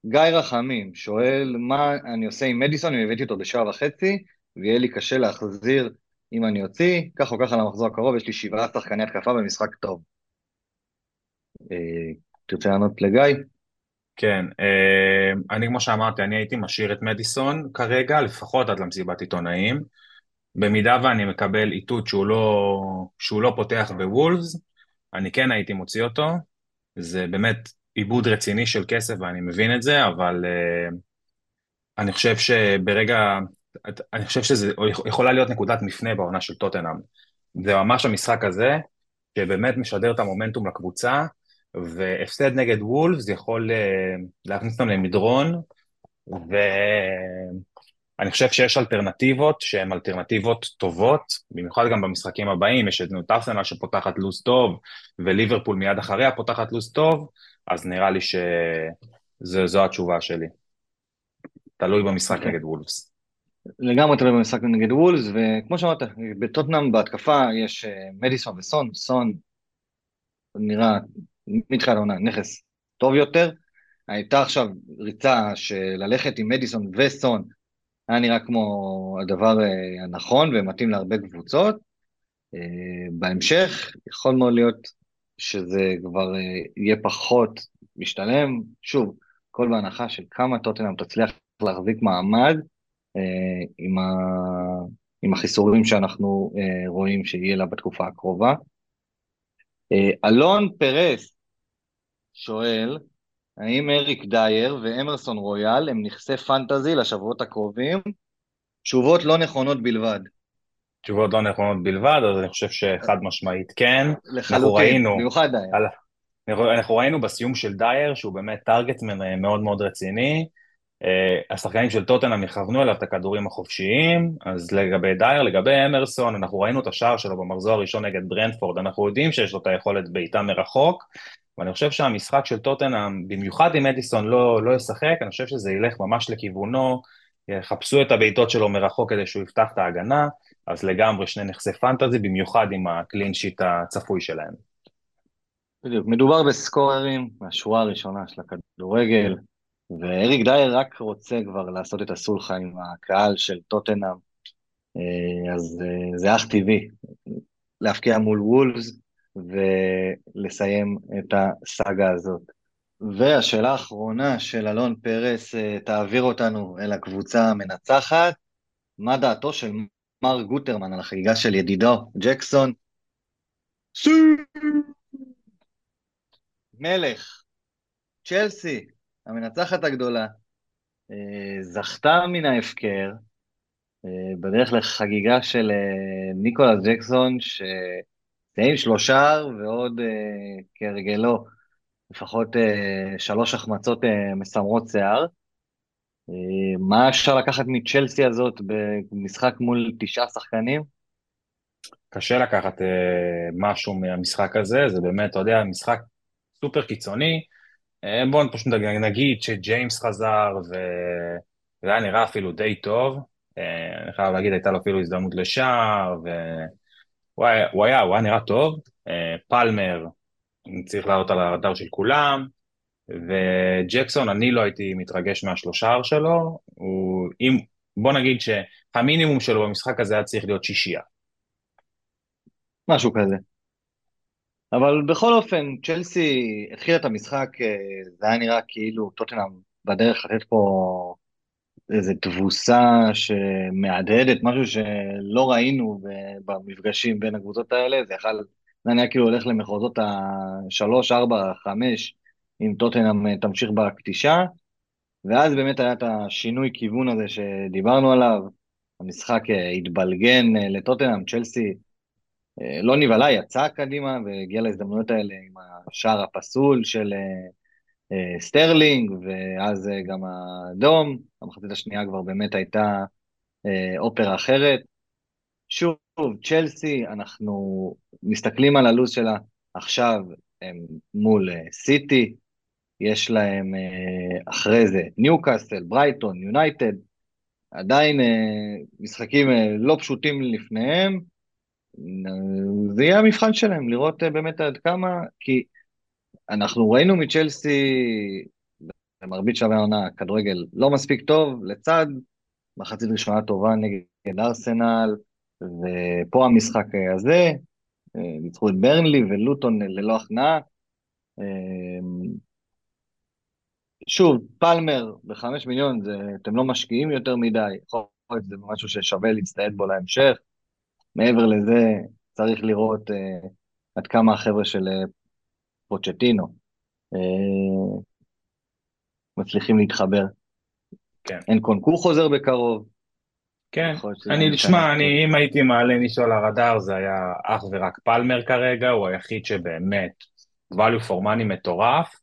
גיא רחמים שואל, מה אני עושה עם מדיסון אם הבאתי אותו בשעה וחצי, ויהיה לי קשה להחזיר אם אני אוציא, כך או ככה למחזור הקרוב, יש לי שבעה שחקני התקפה במשחק טוב. אה, תרצה לענות לגיא? כן, אה, אני כמו שאמרתי, אני הייתי משאיר את מדיסון כרגע, לפחות עד למסיבת עיתונאים. במידה ואני מקבל איתות שהוא לא, שהוא לא פותח בוולפס, אני כן הייתי מוציא אותו. זה באמת עיבוד רציני של כסף ואני מבין את זה, אבל uh, אני חושב שברגע, אני חושב שזה יכולה להיות נקודת מפנה בעונה של טוטנאם. זה ממש המשחק הזה, שבאמת משדר את המומנטום לקבוצה, והפסד נגד וולפס יכול אה, להכניס אותם למדרון, ואני חושב שיש אלטרנטיבות שהן אלטרנטיבות טובות, במיוחד גם במשחקים הבאים, יש את ארסנל שפותחת לו"ז טוב, וליברפול מיד אחריה פותחת לו"ז טוב, אז נראה לי שזו התשובה שלי. תלוי במשחק. אוקיי. נגד וולפס. לגמרי תלוי במשחק נגד וולס, וכמו שאמרת, בטוטנאם בהתקפה יש אה, מדיסון וסון, סון נראה מתחילת העונה נכס טוב יותר. הייתה עכשיו ריצה של ללכת עם מדיסון וסון, היה נראה כמו הדבר אה, הנכון ומתאים להרבה קבוצות. אה, בהמשך יכול מאוד להיות שזה כבר יהיה פחות משתלם. שוב, כל בהנחה של כמה טוטנאם תצליח להחזיק מעמד, אה, עם, ה... עם החיסורים שאנחנו אה, רואים שיהיה לה בתקופה הקרובה. אה, אלון פרס שואל, האם אריק דייר ואמרסון רויאל הם נכסי פנטזי לשבועות הקרובים? תשובות לא נכונות בלבד. תשובות לא נכונות בלבד, אז אני חושב שחד משמעית כן. לחלוטין, במיוחד דייר. אנחנו ראינו בסיום של דייר, שהוא באמת target man מאוד מאוד רציני. Uh, השחקנים של טוטנאם יכוונו אליו את הכדורים החופשיים, אז לגבי דייר, לגבי אמרסון, אנחנו ראינו את השער שלו במחזור הראשון נגד ברנטפורד, אנחנו יודעים שיש לו את היכולת בעיטה מרחוק, ואני חושב שהמשחק של טוטנאם, במיוחד אם אדיסון לא, לא ישחק, אני חושב שזה ילך ממש לכיוונו, יחפשו את הבעיטות שלו מרחוק כדי שהוא יפתח את ההגנה, אז לגמרי שני נכסי פנטזי, במיוחד עם הקלין שיט הצפוי שלהם. בדיוק, מדובר בסקוררים מהשורה הראשונה של הכדורגל, ואריק דייר רק רוצה כבר לעשות את הסולחה עם הקהל של טוטנאם, אה, אז אה, זה אך טבעי, להפקיע מול וולפס ולסיים את הסאגה הזאת. והשאלה האחרונה של אלון פרס אה, תעביר אותנו אל הקבוצה המנצחת. מה דעתו של מר גוטרמן על החגיגה של ידידו, ג'קסון? מלך, צ'לסי, המנצחת הגדולה, אה, זכתה מן ההפקר אה, בדרך לחגיגה של ניקולס ג'קסון, שסיים שלושה ועוד כהרגלו לפחות אה, שלוש החמצות אה, מסמרות שיער. אה, מה אפשר לקחת מצ'לסי הזאת במשחק מול תשעה שחקנים? קשה לקחת אה, משהו מהמשחק הזה, זה באמת, אתה יודע, משחק סופר קיצוני. אה, בואו פשוט נגיד שג'יימס חזר, וזה היה נראה אפילו די טוב. אה, אני חייב להגיד, הייתה לו אפילו הזדמנות לשער, הוא היה, הוא היה נראה טוב. אה, פלמר, צריך לעלות על הרדאר של כולם, וג'קסון, אני לא הייתי מתרגש מהשלושה שלו, הוא, אם, בוא נגיד שהמינימום שלו במשחק הזה היה צריך להיות שישייה. משהו כזה. אבל בכל אופן, צ'לסי התחילה את המשחק, אה, זה היה נראה כאילו טוטנאם בדרך לתת פה איזו תבוסה שמהדהדת, משהו שלא ראינו במפגשים בין הקבוצות האלה, זה יכול זה נראה כאילו הולך למחוזות השלוש, ארבע, חמש, אם טוטנאם אה, תמשיך בקטישה, ואז באמת היה את השינוי כיוון הזה שדיברנו עליו, המשחק אה, התבלגן אה, לטוטנאם, צ'לסי לא נבהלה, יצאה קדימה והגיעה להזדמנויות האלה עם השער הפסול של סטרלינג, ואז גם האדום, המחצית השנייה כבר באמת הייתה אופרה אחרת. שוב, צ'לסי, אנחנו מסתכלים על הלו"ז שלה עכשיו, הם מול אה, סיטי, יש להם אה, אחרי זה ניוקאסל, ברייטון, יונייטד, עדיין אה, משחקים לא פשוטים לפניהם, זה יהיה המבחן שלהם, לראות באמת עד כמה, כי אנחנו ראינו מצ'לסי במרבית שלבי העונה כדורגל לא מספיק טוב, לצד מחצית ראשונה טובה נגד ארסנל, ופה המשחק הזה, אה, ניצחו את ברנלי ולוטון ללא הכנעה. אה, שוב, פלמר בחמש מיליון, זה, אתם לא משקיעים יותר מדי, יכול להיות שזה משהו ששווה להצטייד בו להמשך. מעבר לזה, צריך לראות uh, עד כמה החבר'ה של פוצ'טינו uh, מצליחים להתחבר. כן. אין קונקור חוזר בקרוב, כן, אני, תשמע, אני, אם הייתי מעלה מישהו על הרדאר, זה היה אך ורק פלמר כרגע, הוא היחיד שבאמת value for money מטורף,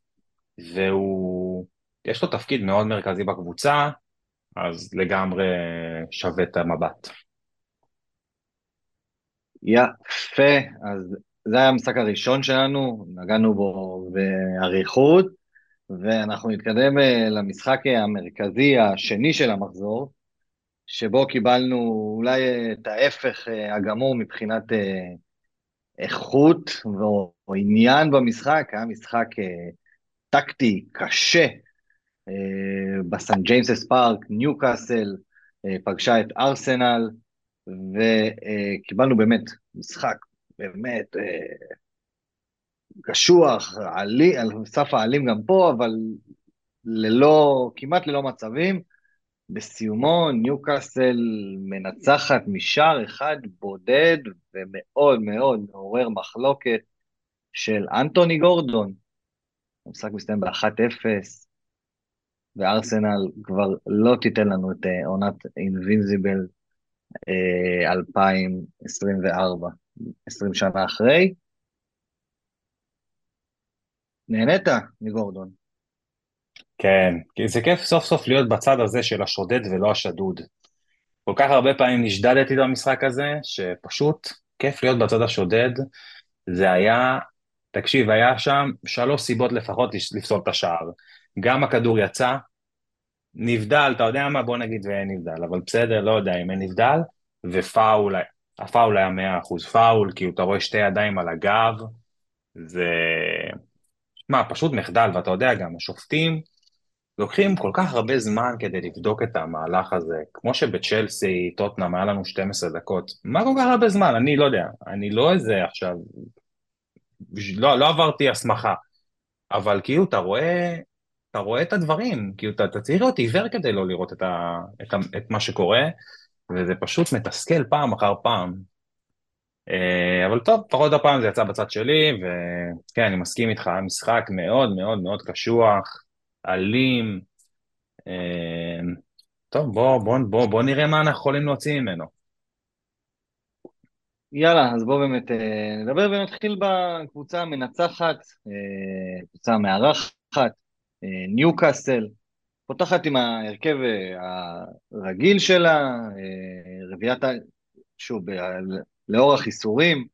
והוא, יש לו תפקיד מאוד מרכזי בקבוצה, אז לגמרי שווה את המבט. יפה, אז זה היה המשחק הראשון שלנו, נגענו בו באריכות, ואנחנו נתקדם אה, למשחק המרכזי השני של המחזור, שבו קיבלנו אולי את ההפך אה, הגמור מבחינת אה, איכות או עניין במשחק, היה משחק אה, טקטי קשה בסן ג'יימסס פארק, ניו קאסל פגשה את ארסנל, וקיבלנו באמת משחק באמת קשוח, עלי, על סף העלים גם פה, אבל ללא, כמעט ללא מצבים. בסיומו ניוקאסל מנצחת משער אחד בודד ומאוד מאוד מעורר מחלוקת של אנטוני גורדון. המשחק מסתיים ב-1-0, וארסנל כבר לא תיתן לנו את אה, עונת אינבינזיבל. 2024, 20 שנה אחרי. נהנית מגורדון. כן, כי זה כיף סוף סוף להיות בצד הזה של השודד ולא השדוד. כל כך הרבה פעמים נשדדתי במשחק הזה, שפשוט כיף להיות בצד השודד. זה היה, תקשיב, היה שם שלוש סיבות לפחות לפסול את השער. גם הכדור יצא, נבדל, אתה יודע מה? בוא נגיד ואין נבדל, אבל בסדר, לא יודע אם אין נבדל, ופאול, הפאול היה מאה אחוז פאול, כי אתה רואה שתי ידיים על הגב, זה... מה, פשוט מחדל, ואתה יודע גם, השופטים לוקחים כל כך הרבה זמן כדי לבדוק את המהלך הזה, כמו שבצ'לסי, טוטנאם, היה לנו 12 דקות, מה כל כך הרבה זמן? אני לא יודע, אני לא איזה עכשיו, לא, לא עברתי הסמכה, אבל כאילו, אתה רואה, אתה רואה את הדברים, כאילו, אתה, אתה צריך להיות עיוור כדי לא לראות את, ה, את, ה, את מה שקורה, וזה פשוט מתסכל פעם אחר פעם. אה, אבל טוב, לפחות הפעם זה יצא בצד שלי, וכן, אני מסכים איתך, היה משחק מאוד מאוד מאוד קשוח, אלים. אה, טוב, בוא, בוא, בוא, בוא נראה מה אנחנו יכולים להוציא ממנו. יאללה, אז בואו באמת אה, נדבר ונתחיל בקבוצה המנצחת, קבוצה המארחת, ניו קאסל, פותחת עם ההרכב הרגיל שלה, רביעיית, שוב, לאור החיסורים,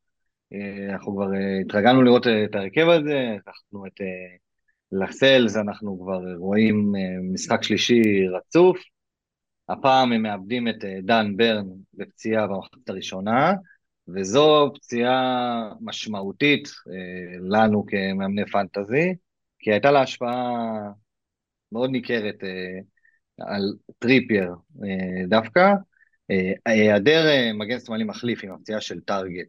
אה, אנחנו כבר אה, התרגלנו לראות את ההרכב הזה, לקחנו את אה, לסלס, אנחנו כבר רואים משחק שלישי רצוף. הפעם הם מאבדים את דן ברן בפציעה במחצית הראשונה, וזו פציעה משמעותית לנו כמאמני פנטזי, כי הייתה לה השפעה מאוד ניכרת על טריפייר דווקא, אה, היעדר אה, מגן שמאלי מחליף עם הפציעה של טארגט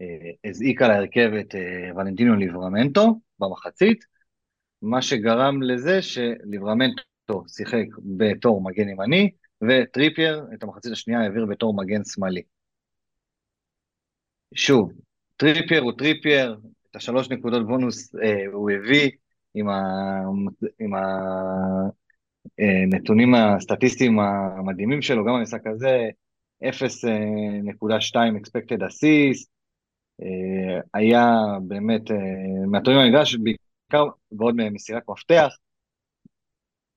אה, הזעיק על ההרכב את ולנטינו ליברמנטו במחצית, מה שגרם לזה שליברמנטו שיחק בתור מגן ימני, וטריפייר את המחצית השנייה העביר בתור מגן שמאלי. שוב, טריפייר הוא טריפייר, את השלוש נקודות בונוס אה, הוא הביא עם, ה, עם הנתונים הסטטיסטיים המדהימים שלו, גם במשחק הזה, 0.2 expected assist, אה, היה באמת אה, מהטובים במגרש, בעיקר ועוד מסירת מפתח,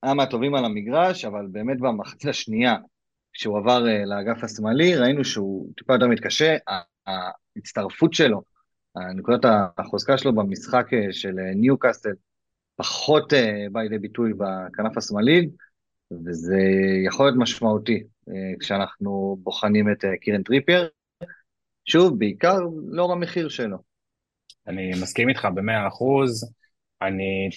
היה מהטובים על המגרש, אבל באמת במחצית השנייה, כשהוא עבר אה, לאגף השמאלי, ראינו שהוא טיפה יותר מתקשה, ההצטרפות שלו, נקודת החוזקה שלו במשחק של ניו קאסטל, פחות uh, בא לידי ביטוי בכנף השמאלי, וזה יכול להיות משמעותי אה, כשאנחנו בוחנים את uh, קירן טריפייר. שוב, בעיקר לאור המחיר שלו. אני מסכים איתך במאה אחוז. אני,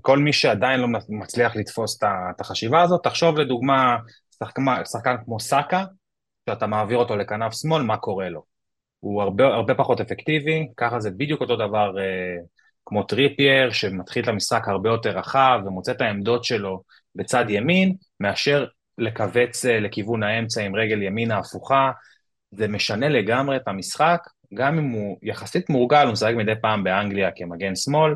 כל מי שעדיין לא מצליח לתפוס את החשיבה הזאת, תחשוב לדוגמה, שחקן, שחקן כמו סאקה, שאתה מעביר אותו לכנף שמאל, מה קורה לו? הוא הרבה, הרבה פחות אפקטיבי, ככה זה בדיוק אותו דבר כמו טריפייר, שמתחיל את המשחק הרבה יותר רחב ומוצא את העמדות שלו בצד ימין, מאשר לכווץ אה, לכיוון האמצע עם רגל ימין ההפוכה. זה משנה לגמרי את המשחק, גם אם הוא יחסית מורגל, הוא משחק מדי פעם באנגליה כמגן שמאל,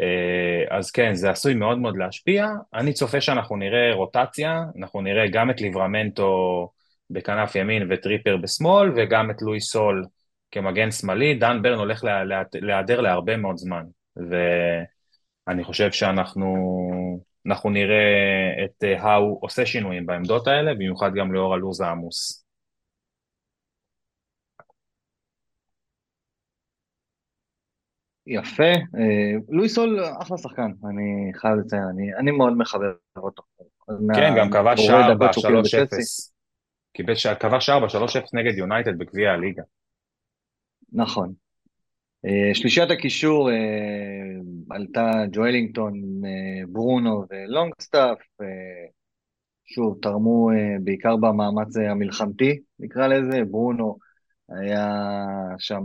אה, אז כן, זה עשוי מאוד מאוד להשפיע. אני צופה שאנחנו נראה רוטציה, אנחנו נראה גם את ליברמנטו בכנף ימין וטריפר בשמאל, וגם את לואי סול כמגן שמאלי, דן ברן הולך להיעדר להרבה מאוד זמן, ואני חושב שאנחנו אנחנו נראה את האו אה, עושה שינויים בעמדות האלה, במיוחד גם לאור הלו"ז העמוס. יפה, אה, לואי סול אחלה שחקן, אני חייב לציין, אני, אני מאוד מחבר אותו. כן, גם כבש שער ב-3-0. כבש שער ב-3-0 נגד יונייטד בגביע הליגה. נכון. אה, שלישיית הקישור אה, עלתה ג'ואלינגטון, אה, ברונו ולונגסטאפ, שוב, תרמו בעיקר במאמץ המלחמתי, נקרא לזה, ברונו היה שם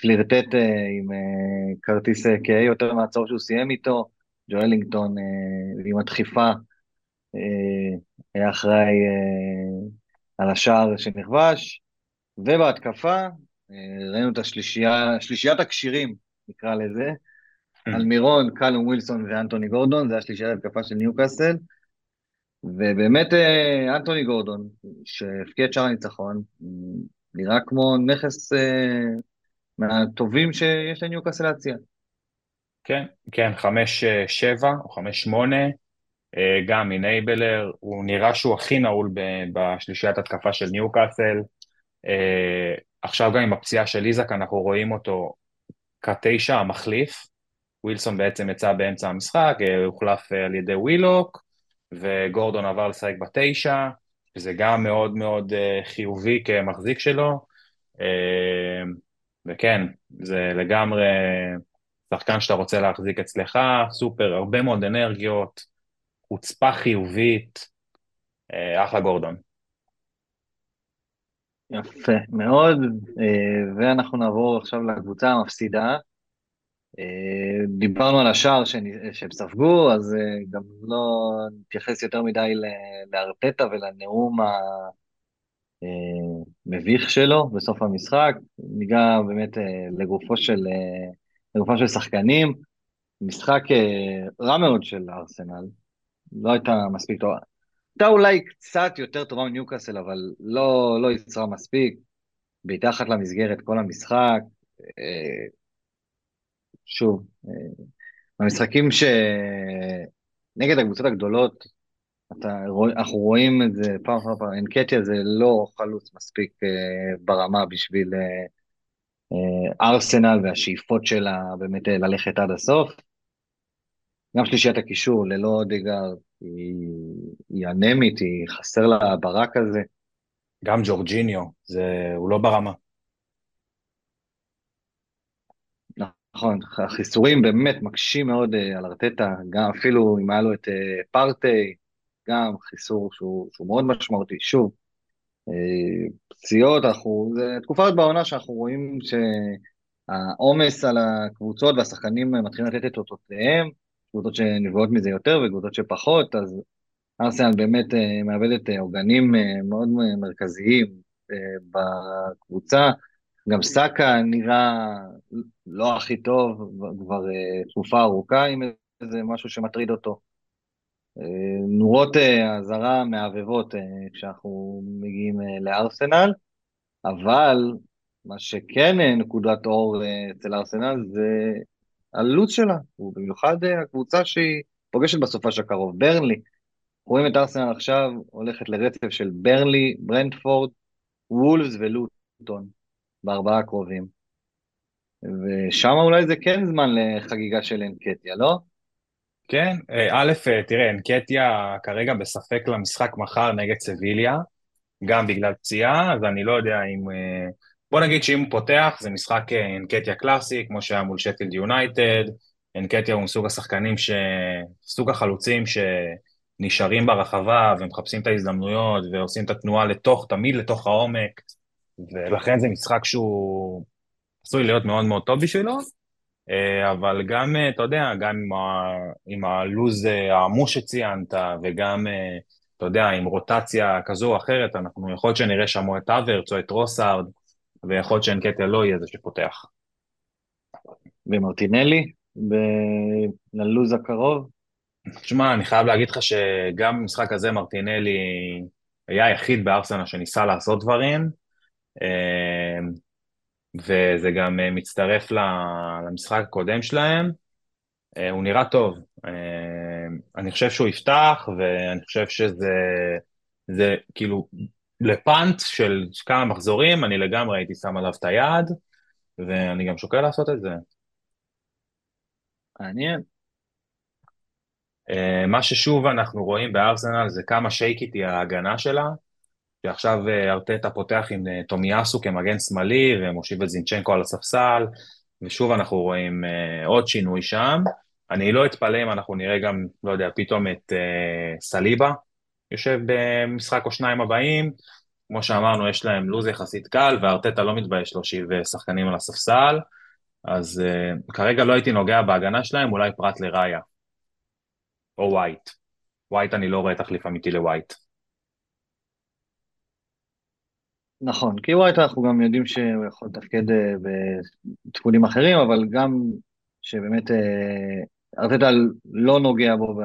פלירטט עם כרטיס KA יותר מהצור שהוא סיים איתו, ג'ואלינגטון עם הדחיפה היה אחראי על השער שנכבש, ובהתקפה ראינו את השלישייה, שלישיית הכשירים, נקרא לזה, על מירון, קלום ווילסון ואנטוני גורדון, זה השלישיית התקפה של ניוקאסל. ובאמת אה, אנטוני גורדון, שהפקיע את שער הניצחון, נראה כמו נכס אה, מהטובים שיש לניוקאסל להציע. כן, כן, חמש שבע או חמש שמונה, גם מנייבלר, הוא נראה שהוא הכי נעול בשלישיית התקפה של ניוקאסל. עכשיו גם עם הפציעה של איזק אנחנו רואים אותו כתשע המחליף, ווילסון בעצם יצא באמצע המשחק, הוחלף על ידי ווילוק, וגורדון עבר לשחק בתשע, וזה גם מאוד מאוד אה, חיובי כמחזיק שלו. אה, וכן, זה לגמרי שחקן שאתה רוצה להחזיק אצלך, סופר, הרבה מאוד אנרגיות, חוצפה חיובית, אה, אחלה גורדון. יפה מאוד, ואנחנו נעבור עכשיו לקבוצה המפסידה, אה, דיברנו על השער שהם ספגו, אז אה, גם לא נתייחס יותר מדי לארטטה ולנאום המביך אה, שלו בסוף המשחק. ניגע באמת לגופו של, לגופו של שחקנים. משחק רע מאוד של ארסנל, לא הייתה מספיק טובה. הייתה אולי קצת יותר טובה מניוקאסל, אבל לא, לא יצרה מספיק. בעיטה אחת למסגרת כל המשחק. שוב, אה, במשחקים ש... נגד הקבוצות הגדולות, אתה, אנחנו רואים את זה פעם אחר פעם, אנקטיה זה לא חלוץ מספיק אה, ברמה בשביל אה, ארסנל והשאיפות שלה באמת ללכת עד הסוף. גם שלישיית הקישור ללא אודגר היא, היא אנמית, היא חסר לה ברק הזה. גם ג'ורג'יניו, זה, הוא לא ברמה. נכון, החיסורים באמת מקשים מאוד uh, על ארטטה, גם אפילו אם היה לו את uh, פארטי, גם חיסור שהוא, שהוא מאוד משמעותי. שוב, uh, פציעות, אנחנו, זה תקופה בעונה שאנחנו רואים שהעומס על הקבוצות והשחקנים מתחילים לתת את אותותיהם, קבוצות שנפגעות מזה יותר וקבוצות שפחות, אז ארסנל באמת uh, מאבדת uh, עוגנים uh, מאוד מרכזיים בקבוצה. גם סאקה נראה לא הכי טוב כבר תקופה ארוכה עם איזה משהו שמטריד אותו. נורות אה, אזהרה uh, כשאנחנו מגיעים לארסנל, אבל מה שכן נקודת אור אצל ארסנל זה הלו"ז שלה, ובמיוחד uh, הקבוצה שהיא פוגשת בסופש הקרוב, ברנלי. רואים את ארסנל עכשיו הולכת לרצף של ברנלי, ברנדפורד, וולפס ולוטון. בארבעה הקרובים. ושם אולי זה כן זמן לחגיגה של אנקטיה, לא? כן, אה, א', אה, תראה, אנקטיה כרגע בספק למשחק מחר נגד סביליה, גם בגלל פציעה, אז אני לא יודע אם... אה, בוא נגיד שאם הוא פותח, זה משחק אנקטיה קלאסי, כמו שהיה מול שטילד יונייטד, אנקטיה הוא מסוג השחקנים, ש... סוג החלוצים שנשארים ברחבה ומחפשים את ההזדמנויות ועושים את התנועה לתוך, תמיד לתוך העומק, ולכן זה משחק שהוא עשוי להיות מאוד מאוד טוב בשבילו, אה, אבל גם, אה, אתה יודע, גם עם, ה, עם הלוז אה, העמוש שציינת, וגם, אתה יודע, עם רוטציה כזו או אחרת, אנחנו יכול להיות שנראה שם או את אברץ או את רוסארד, ויכול להיות שאנקטיה לא יהיה זה שפותח. ומרטינלי ללוז הקרוב? תשמע, אני חייב להגיד לך שגם במשחק הזה מרטינלי היה היחיד בארסנל שניסה לעשות דברים, אמ, וזה גם אה, מצטרף למשחק הקודם שלהם. אה, הוא נראה טוב. אני חושב שהוא יפתח, ואני חושב שזה זה כאילו לפאנט של כמה מחזורים, אני לגמרי הייתי שם עליו את היד, ואני גם שוקל לעשות את זה. מעניין. אה, מה ששוב אנחנו רואים בארסנל זה כמה שייקית היא ההגנה שלה. שעכשיו אה, ארטטה פותח עם אה, תומיאסו כמגן שמאלי ומושיב את זינצ'נקו על הספסל, ושוב אנחנו רואים עוד שינוי שם. אני לא אתפלא אם אנחנו נראה גם, לא יודע, פתאום את סליבה יושב במשחק או שניים הבאים. כמו שאמרנו, יש להם לו"ז יחסית קל, וארטטה לא מתבייש להושיב שחקנים על הספסל, אז אה, כרגע לא הייתי נוגע בהגנה שלהם, אולי פרט לראיה. או ווייט. ווייט אני לא רואה תחליף אמיתי לווייט. נכון, כי ווייט אנחנו גם יודעים שהוא יכול לתפקד אה, בתפקודים אחרים, אבל גם שבאמת אה, ארטטה לא נוגע בו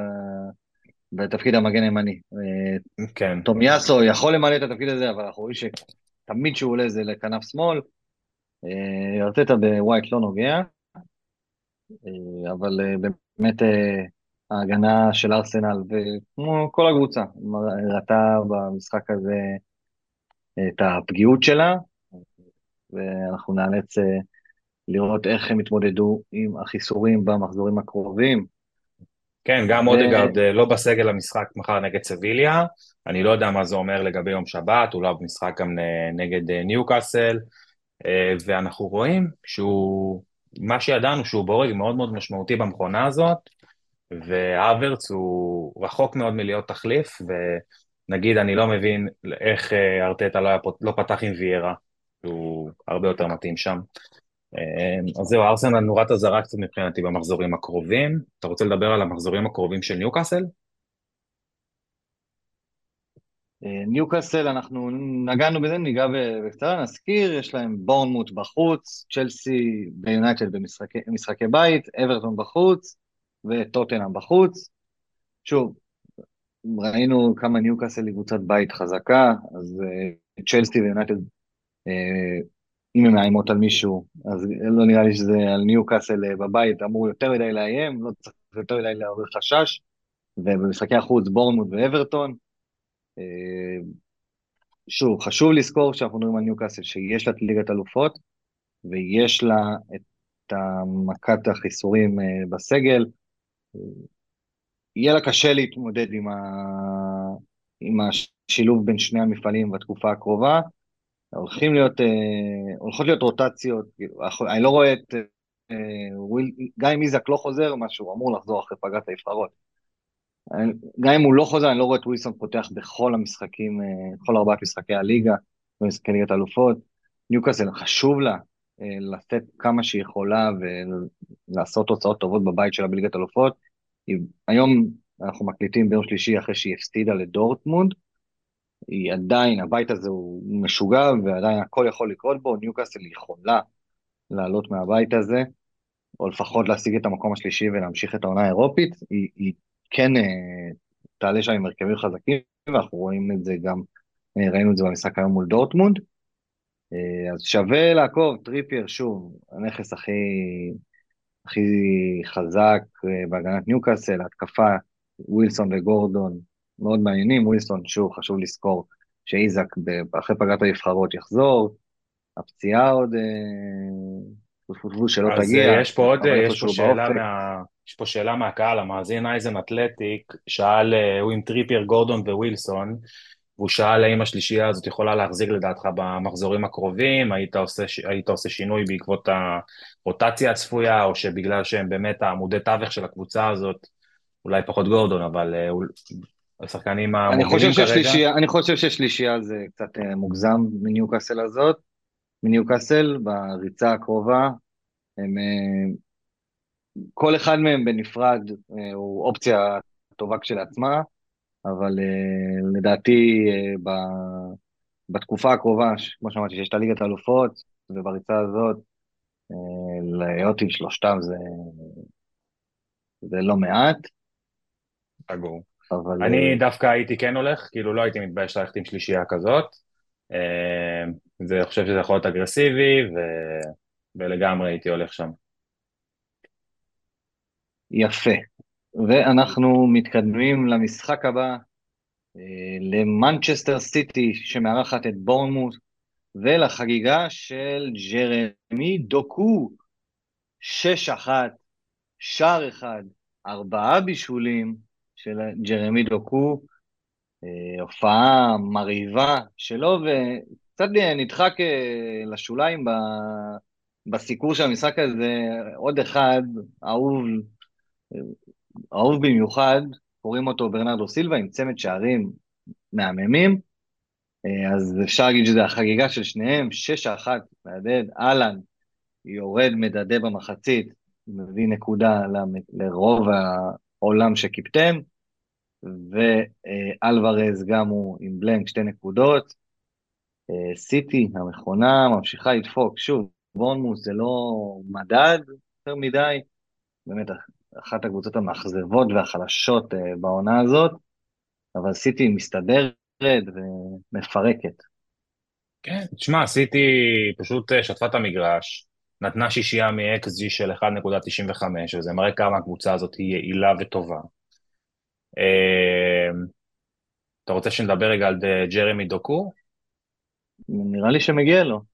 בתפקיד המגן הימני. כן. תומיאסו יכול למלא את התפקיד הזה, אבל אנחנו רואים שתמיד שהוא עולה זה לכנף שמאל. ארטטה בווייט לא נוגע, אבל באמת ההגנה של ארסנל, וכמו כל הקבוצה, הראתה במשחק הזה את הפגיעות שלה, ואנחנו נאלץ אה, לראות איך הם יתמודדו עם החיסורים במחזורים הקרובים. כן, גם ו... אודגרד אה, לא בסגל המשחק מחר נגד סביליה, אני לא יודע מה זה אומר לגבי יום שבת, אולי במשחק גם נגד אה, ניוקאסל, ואנחנו רואים שהוא, מה שידענו שהוא בורג מאוד מאוד משמעותי במכונה הזאת, והאברץ הוא רחוק מאוד מלהיות תחליף, ונגיד אני לא מבין איך ארטטה לא, לא פתח עם ויירה, הוא הרבה יותר מתאים שם. אז זהו, ארסנל נורת אזהרה קצת מבחינתי במחזורים הקרובים. אתה רוצה לדבר על המחזורים הקרובים של ניוקאסל? ניוקאסל, אנחנו נגענו בזה, ניגע בקצרה, נזכיר, יש להם בורנמות' בחוץ, צ'לסי ויונייטד במשחקי בית, אברטון בחוץ, וטוטנאם בחוץ. שוב, ראינו כמה ניוקאסל היא קבוצת בית חזקה, אז אה, צ'לסי ויונייטד, אה, אם הן מאיימות על מישהו, אז לא נראה לי שזה על ניוקאסל אה, בבית, אמור יותר מדי לאיים, לא צריך יותר מדי לעורר חשש, ובמשחקי החוץ בורנמוט ואברטון. Uh, שוב, חשוב לזכור כשאנחנו מדברים על ניוקאסל שיש לה ליגת אלופות, ויש לה את מכת החיסורים uh, בסגל, יהיה לה קשה להתמודד עם, ה... עם השילוב בין שני המפעלים בתקופה הקרובה. הולכים להיות, אה, הולכות להיות רוטציות, כאילו, אני לא רואה את אה, גם אם איזק לא חוזר, מה שהוא אמור לחזור אחרי פגרת הנבחרות. גם אם הוא לא חוזר, אני לא רואה את ווילסון פותח בכל המשחקים, אה, בכל ארבעת משחקי הליגה, במשחקי ליגת האלופות. ניוקאסל חשוב לה לתת כמה שהיא יכולה ולעשות תוצאות טובות בבית שלה בליגת אלופות. היום אנחנו מקליטים ביום שלישי אחרי שהיא הפסידה לדורטמונד. היא עדיין, הבית הזה הוא משוגע ועדיין הכל יכול לקרות בו, ניוקאסל יכולה לעלות מהבית הזה, או לפחות להשיג את המקום השלישי ולהמשיך את העונה האירופית. היא, היא כן אה, תעלה שם עם הרכבים חזקים, ואנחנו רואים את זה גם, אה, ראינו את זה במשחק היום מול דורטמונד. אה, אז שווה לעקוב, טריפייר, שוב, הנכס הכי, הכי חזק אה, בהגנת ניוקאסל, התקפה, ווילסון וגורדון מאוד מעניינים, ווילסון, שוב, חשוב לזכור שאיזק אחרי פגרת הנבחרות יחזור, הפציעה עוד, אה, שלא תגיע. אז יש פה עוד, יש פה, שאלה מה, יש פה שאלה מהקהל, המאזין אייזן אתלטיק, שאל, הוא עם טריפייר, גורדון ווילסון, והוא שאל האם השלישייה הזאת יכולה להחזיק לדעתך במחזורים הקרובים, היית עושה, היית עושה שינוי בעקבות הרוטציה הצפויה, או שבגלל שהם באמת העמודי תווך של הקבוצה הזאת, אולי פחות גורדון, אבל אה, השחקנים המובילים כרגע. אני חושב ששלישייה זה קצת אה, מוגזם מניוקאסל הזאת, מניוקאסל בריצה הקרובה, הם, אה, כל אחד מהם בנפרד הוא אופציה טובה כשלעצמה, אבל לדעתי ב, בתקופה הקרובה, כמו שאמרתי, שיש את הליגת האלופות, ובריצה הזאת, להיות עם שלושתם זה, זה לא מעט. סגור. אבל... אני דווקא הייתי כן הולך, כאילו לא הייתי מתבייש ללכת עם שלישייה כזאת. זה, אני חושב שזה יכול להיות אגרסיבי, ו... ולגמרי הייתי הולך שם. יפה. ואנחנו מתקדמים למשחק הבא, אה, למנצ'סטר סיטי שמארחת את בורנמוט, ולחגיגה של ג'רמי דוקו, 6-1, שער אחד, ארבעה בישולים של ג'רמי דוקו, אה, הופעה מרהיבה שלו, וקצת נדחק אה, לשוליים בסיקור של המשחק הזה, עוד אחד, אהוב אהוב במיוחד, קוראים אותו ברנרדו סילבה עם צמד שערים מהממים, אה, אז אפשר להגיד שזה החגיגה של שניהם, 6-1 מהדהד, אהלן יורד מדדה במחצית, מביא נקודה לרוב העולם שקיפטם, ואלוורז גם הוא עם בלנק שתי נקודות. אה, סיטי, המכונה, ממשיכה לדפוק. שוב, בונמוס זה לא מדד יותר מדי, באמת אחת הקבוצות המאכזבות והחלשות בעונה הזאת, אבל סיטי מסתדרת ומפרקת. כן, תשמע, סיטי פשוט שטפה את המגרש, נתנה שישייה מ-XG של 1.95, וזה מראה כמה הקבוצה הזאת היא יעילה וטובה. אתה רוצה שנדבר רגע על ג'רמי דוקו? נראה לי שמגיע לו.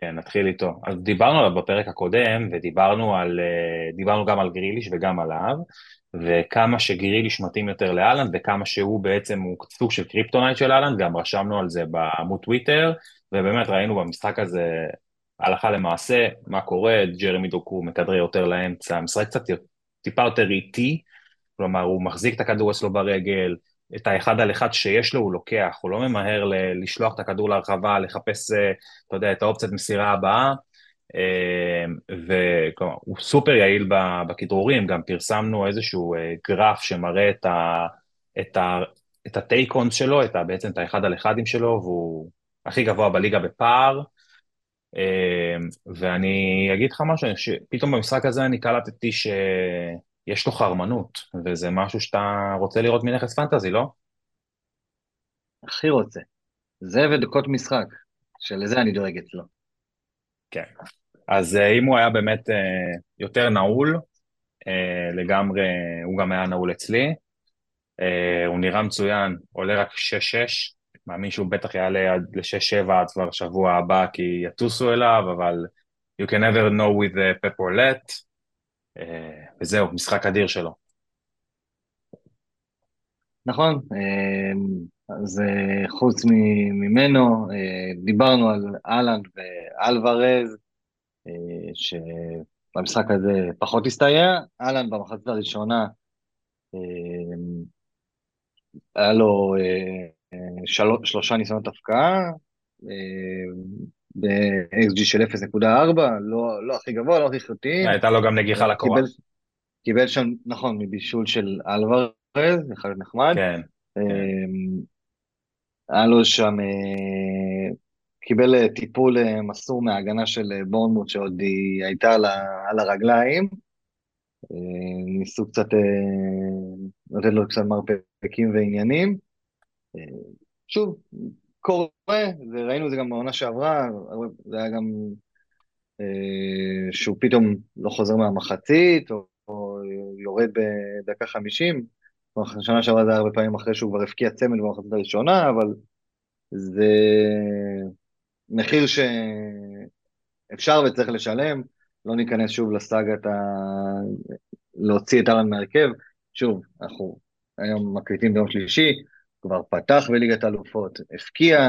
כן, נתחיל איתו. אז דיברנו עליו בפרק הקודם, ודיברנו על, אה, דיברנו גם על גריליש וגם עליו, וכמה שגריליש מתאים יותר להאלנד, וכמה שהוא בעצם, הוא סוג של קריפטונייט של האלנד, גם רשמנו על זה בעמוד טוויטר, ובאמת ראינו במשחק הזה הלכה למעשה, מה קורה, ג'רמי דוקו מכדרר יותר לאמצע, המשחק קצת טיפה יותר איטי, כלומר הוא מחזיק את הכדור אצלו ברגל, את האחד על אחד שיש לו הוא לוקח, הוא לא ממהר ל- לשלוח את הכדור להרחבה, לחפש, אה, אתה יודע, את האופציית מסירה הבאה, אה, וכלומר, הוא סופר יעיל בכדרורים, גם פרסמנו איזשהו אה, גרף שמראה את, ה, את, ה, את הטייקונס שלו, את ה, בעצם את האחד על אחדים שלו, והוא הכי גבוה בליגה בפער, ואני אגיד לך משהו, שפתאום במשחק הזה אני קלטתי ש... יש לו חרמנות, וזה משהו שאתה רוצה לראות מנכס פנטזי, לא? הכי רוצה. זה ודקות משחק, שלזה אני דואג אצלו. כן. אז אה, אם הוא היה באמת אה, יותר נעול, אה, לגמרי, הוא גם היה נעול אצלי. הוא נראה מצוין, עולה רק 6-6, מאמין שהוא בטח יעלה עד ל-6-7 עד כבר שבוע הבא כי יטוסו אליו, אבל you can never know with pepperlet. אה, וזהו, משחק אדיר שלו. נכון, אה, אז אה, חוץ ממנו, דיברנו על אהלן ואלוורז, שבמשחק הזה פחות הסתייע. אהלן במחצית הראשונה, היה לו שלושה ניסיונות הפקעה, ב-XG של 0.4, לא, לא הכי גבוה, לא הכי חוטי. הייתה לו גם נגיחה לקורה. קיבל, קיבל שם, נכון, מבישול של אלוורז, אחד נחמד. כן. אמ, היה לו שם, אה, קיבל אה, טיפול אה, מסור מההגנה של בורנמוט שעוד היא הייתה על הרגליים. ניסו קצת לתת לו קצת מרפקים ועניינים. שוב, קורה, וראינו את זה גם בעונה שעברה, זה היה גם אה, שהוא פתאום לא חוזר מהמחצית, או, או יורד בדקה חמישים. שנה שעברה זה היה הרבה פעמים אחרי שהוא כבר הבקיע צמד במחצית הראשונה, אבל זה מחיר שאפשר וצריך לשלם. לא ניכנס שוב לסאגת ה... להוציא את אהלן מהרכב. שוב, אנחנו היום מקליטים ביום שלישי, כבר פתח בליגת האלופות, הפקיע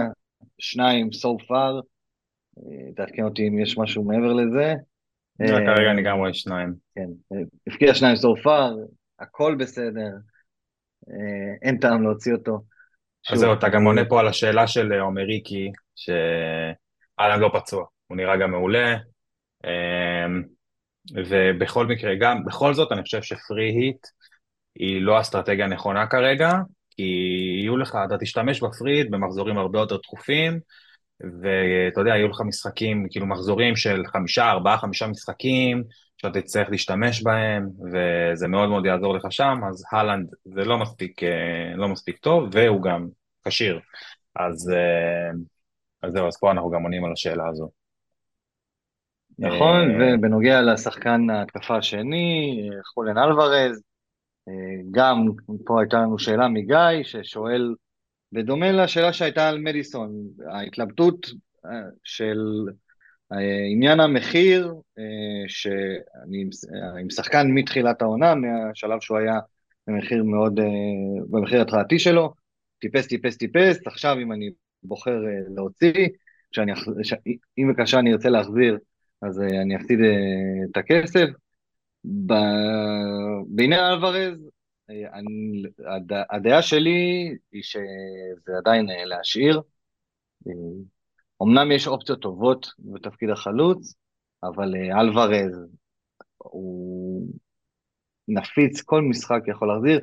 שניים so far, אה, תעדכן אותי אם יש משהו מעבר לזה. כרגע אני גם רואה שניים. כן, הפקיע שניים so far, הכל בסדר, אה, אין טעם להוציא אותו. אז זהו, אתה גם עונה פה על השאלה של עומר ריקי, שאלן לא פצוע, הוא נראה גם מעולה, אה, ובכל מקרה, גם, בכל זאת אני חושב שפרי היט היא לא אסטרטגיה נכונה כרגע, כי יהיו לך, אתה תשתמש בפריד במחזורים הרבה יותר תכופים, ואתה יודע, יהיו לך משחקים, כאילו מחזורים של חמישה, ארבעה, חמישה משחקים, שאתה תצטרך להשתמש בהם, וזה מאוד מאוד יעזור לך שם, אז הלנד זה לא מספיק, אה, לא מספיק טוב, והוא גם כשיר. אז, אה, אז זהו, אז פה אנחנו גם עונים על השאלה הזו. נכון, אה, ובנוגע לשחקן ההתקפה השני, חולן אלוורז, גם פה הייתה לנו שאלה מגיא, ששואל, בדומה לשאלה שהייתה על מדיסון, ההתלבטות אה, של אה, עניין המחיר, אה, שאני עם שחקן מתחילת העונה, מהשלב שהוא היה במחיר מאוד, במחיר התחלתי שלו, טיפס, טיפס, טיפס, עכשיו אם אני בוחר להוציא, שאני, אם וכאשר אני ארצה להחזיר, אז אני אפסיד את הכסף. בעניין אלוורז, אני, הד, הדעה שלי היא שזה עדיין אה, להשאיר. אמנם יש אופציות טובות בתפקיד החלוץ, אבל אה, אלוורז הוא נפיץ, כל משחק יכול להחזיר.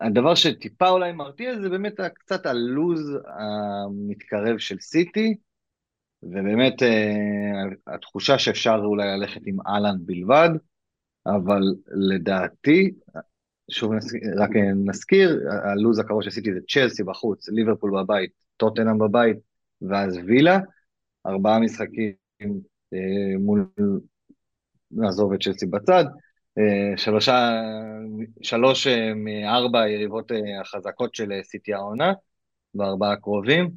הדבר שטיפה אולי מרתיע זה באמת קצת הלוז המתקרב של סיטי, ובאמת אה, התחושה שאפשר אולי ללכת עם אהלן בלבד. אבל לדעתי, שוב רק נזכיר, הלו"ז הקרוב שעשיתי זה צ'לסי בחוץ, ליברפול בבית, טוטנאם בבית, ואז וילה, ארבעה משחקים אה, מול, נעזוב את צ'לסי בצד, אה, שלושה, שלוש אה, מארבע היריבות אה, החזקות של אה, סיטי העונה, בארבעה הקרובים,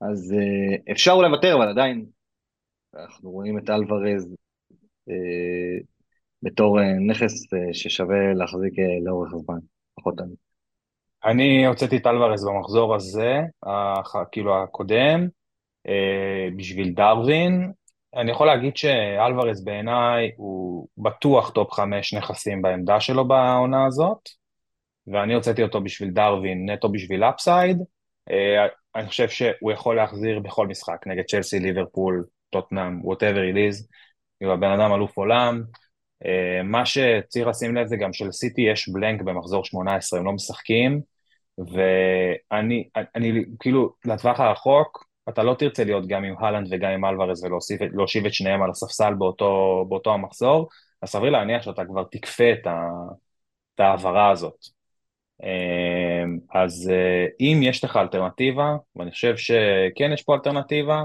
אז אה, אפשר אולי לוותר, אבל עדיין אנחנו רואים את אלוורז אה, בתור אה, נכס אה, ששווה להחזיק אה, לאורך הזמן, פחות אני. אני הוצאתי את אלוורז במחזור הזה, כאילו הקודם, בשביל דרווין. אני יכול להגיד שאלוורז בעיניי הוא בטוח top חמש נכסים בעמדה שלו בעונה הזאת, ואני הוצאתי אותו בשביל דרווין, נטו בשביל אפסייד. אני חושב שהוא יכול להחזיר בכל משחק, נגד צ'לסי, ליברפול, טוטנאם, is, כאילו הבן אדם אלוף עולם. אה, מה שצריך לשים לב זה גם שלסיטי יש בלנק במחזור 18, הם לא משחקים, ואני, אני, כאילו, לטווח הרחוק, אתה לא תרצה להיות גם עם הלנד וגם עם אלוורז ולהושיב את שניהם על הספסל באותו, באותו המחזור, אז סביר להניח שאתה כבר תכפה את, ה, את ההעברה הזאת. אה, אז אה, אם יש לך אלטרנטיבה, ואני חושב שכן יש פה אלטרנטיבה,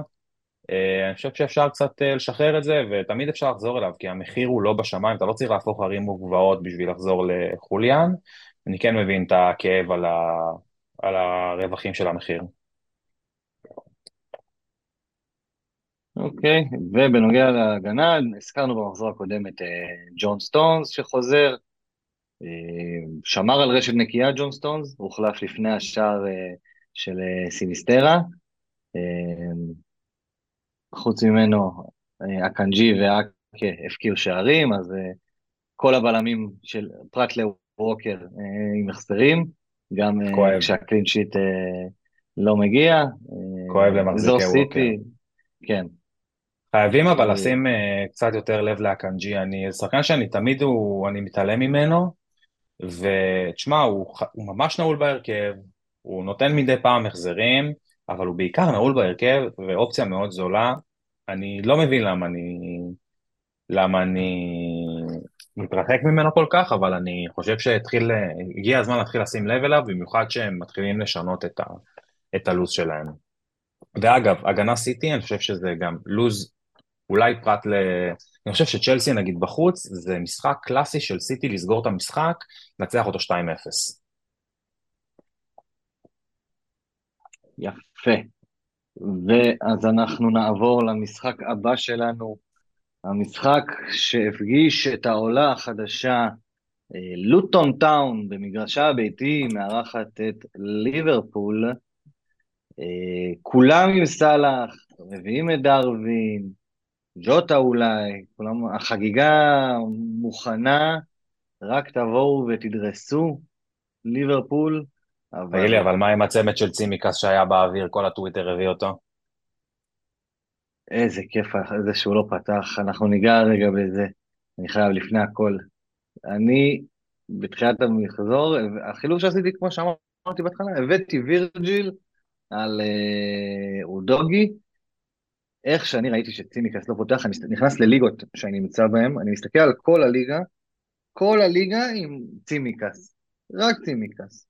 אני חושב שאפשר קצת אה, לשחרר את זה, ותמיד אפשר לחזור אליו, כי המחיר הוא לא בשמיים, אתה לא צריך להפוך ערים וגבעות בשביל לחזור לחוליאן. אני כן מבין את הכאב על, ה... על הרווחים של המחיר. אוקיי, okay, ובנוגע להגנה, הזכרנו במחזור הקודם את אה, ג'ון סטונס שחוזר, אה, שמר על רשת נקייה ג'ון סטונס, הוחלף לפני השער אה, של סיניסטרה. חוץ ממנו, אה, אקנג'י ואקה הבקיעו שערים, אז אה, כל הבלמים של פרט לווקר אה, עם החסרים, גם כשה clean sheet לא מגיע. כואב למחזיקי ווקר. כן. חייבים אבל לשים קצת יותר לב לאקנג'י, אני שחקן שאני תמיד הוא, אני מתעלם ממנו, ותשמע, הוא, הוא ממש נעול בהרכב, הוא נותן מדי פעם החזרים, אבל הוא בעיקר נעול בהרכב, ואופציה מאוד זולה. אני לא מבין למה אני... למה אני מתרחק ממנו כל כך, אבל אני חושב שהתחיל, הגיע הזמן להתחיל לשים לב אליו, במיוחד שהם מתחילים לשנות את, ה, את הלו"ז שלהם. ואגב, הגנה סיטי, אני חושב שזה גם לו"ז, אולי פרט ל... אני חושב שצ'לסי נגיד בחוץ, זה משחק קלאסי של סיטי לסגור את המשחק, לנצח אותו 2-0. יפה. ואז אנחנו נעבור למשחק הבא שלנו, המשחק שהפגיש את העולה החדשה, אה, לוטון טאון במגרשה הביתי, מארחת את ליברפול. אה, כולם עם סאלח, מביאים את דרווין, ג'וטה אולי, כולם, החגיגה מוכנה, רק תבואו ותדרסו, ליברפול. אבל... תגיד לי, אבל מה עם הצמד של צימקס שהיה באוויר, כל הטוויטר הביא אותו? איזה כיף זה שהוא לא פתח, אנחנו ניגע רגע בזה, אני חייב לפני הכל. אני, בתחילת המחזור, החילוף שעשיתי, כמו שאמרתי בהתחלה, הבאתי וירג'יל על אה, אודוגי, איך שאני ראיתי שצימקס לא פותח, אני נכנס לליגות שאני נמצא בהן, אני מסתכל על כל הליגה, כל הליגה עם צימקס, רק צימקס.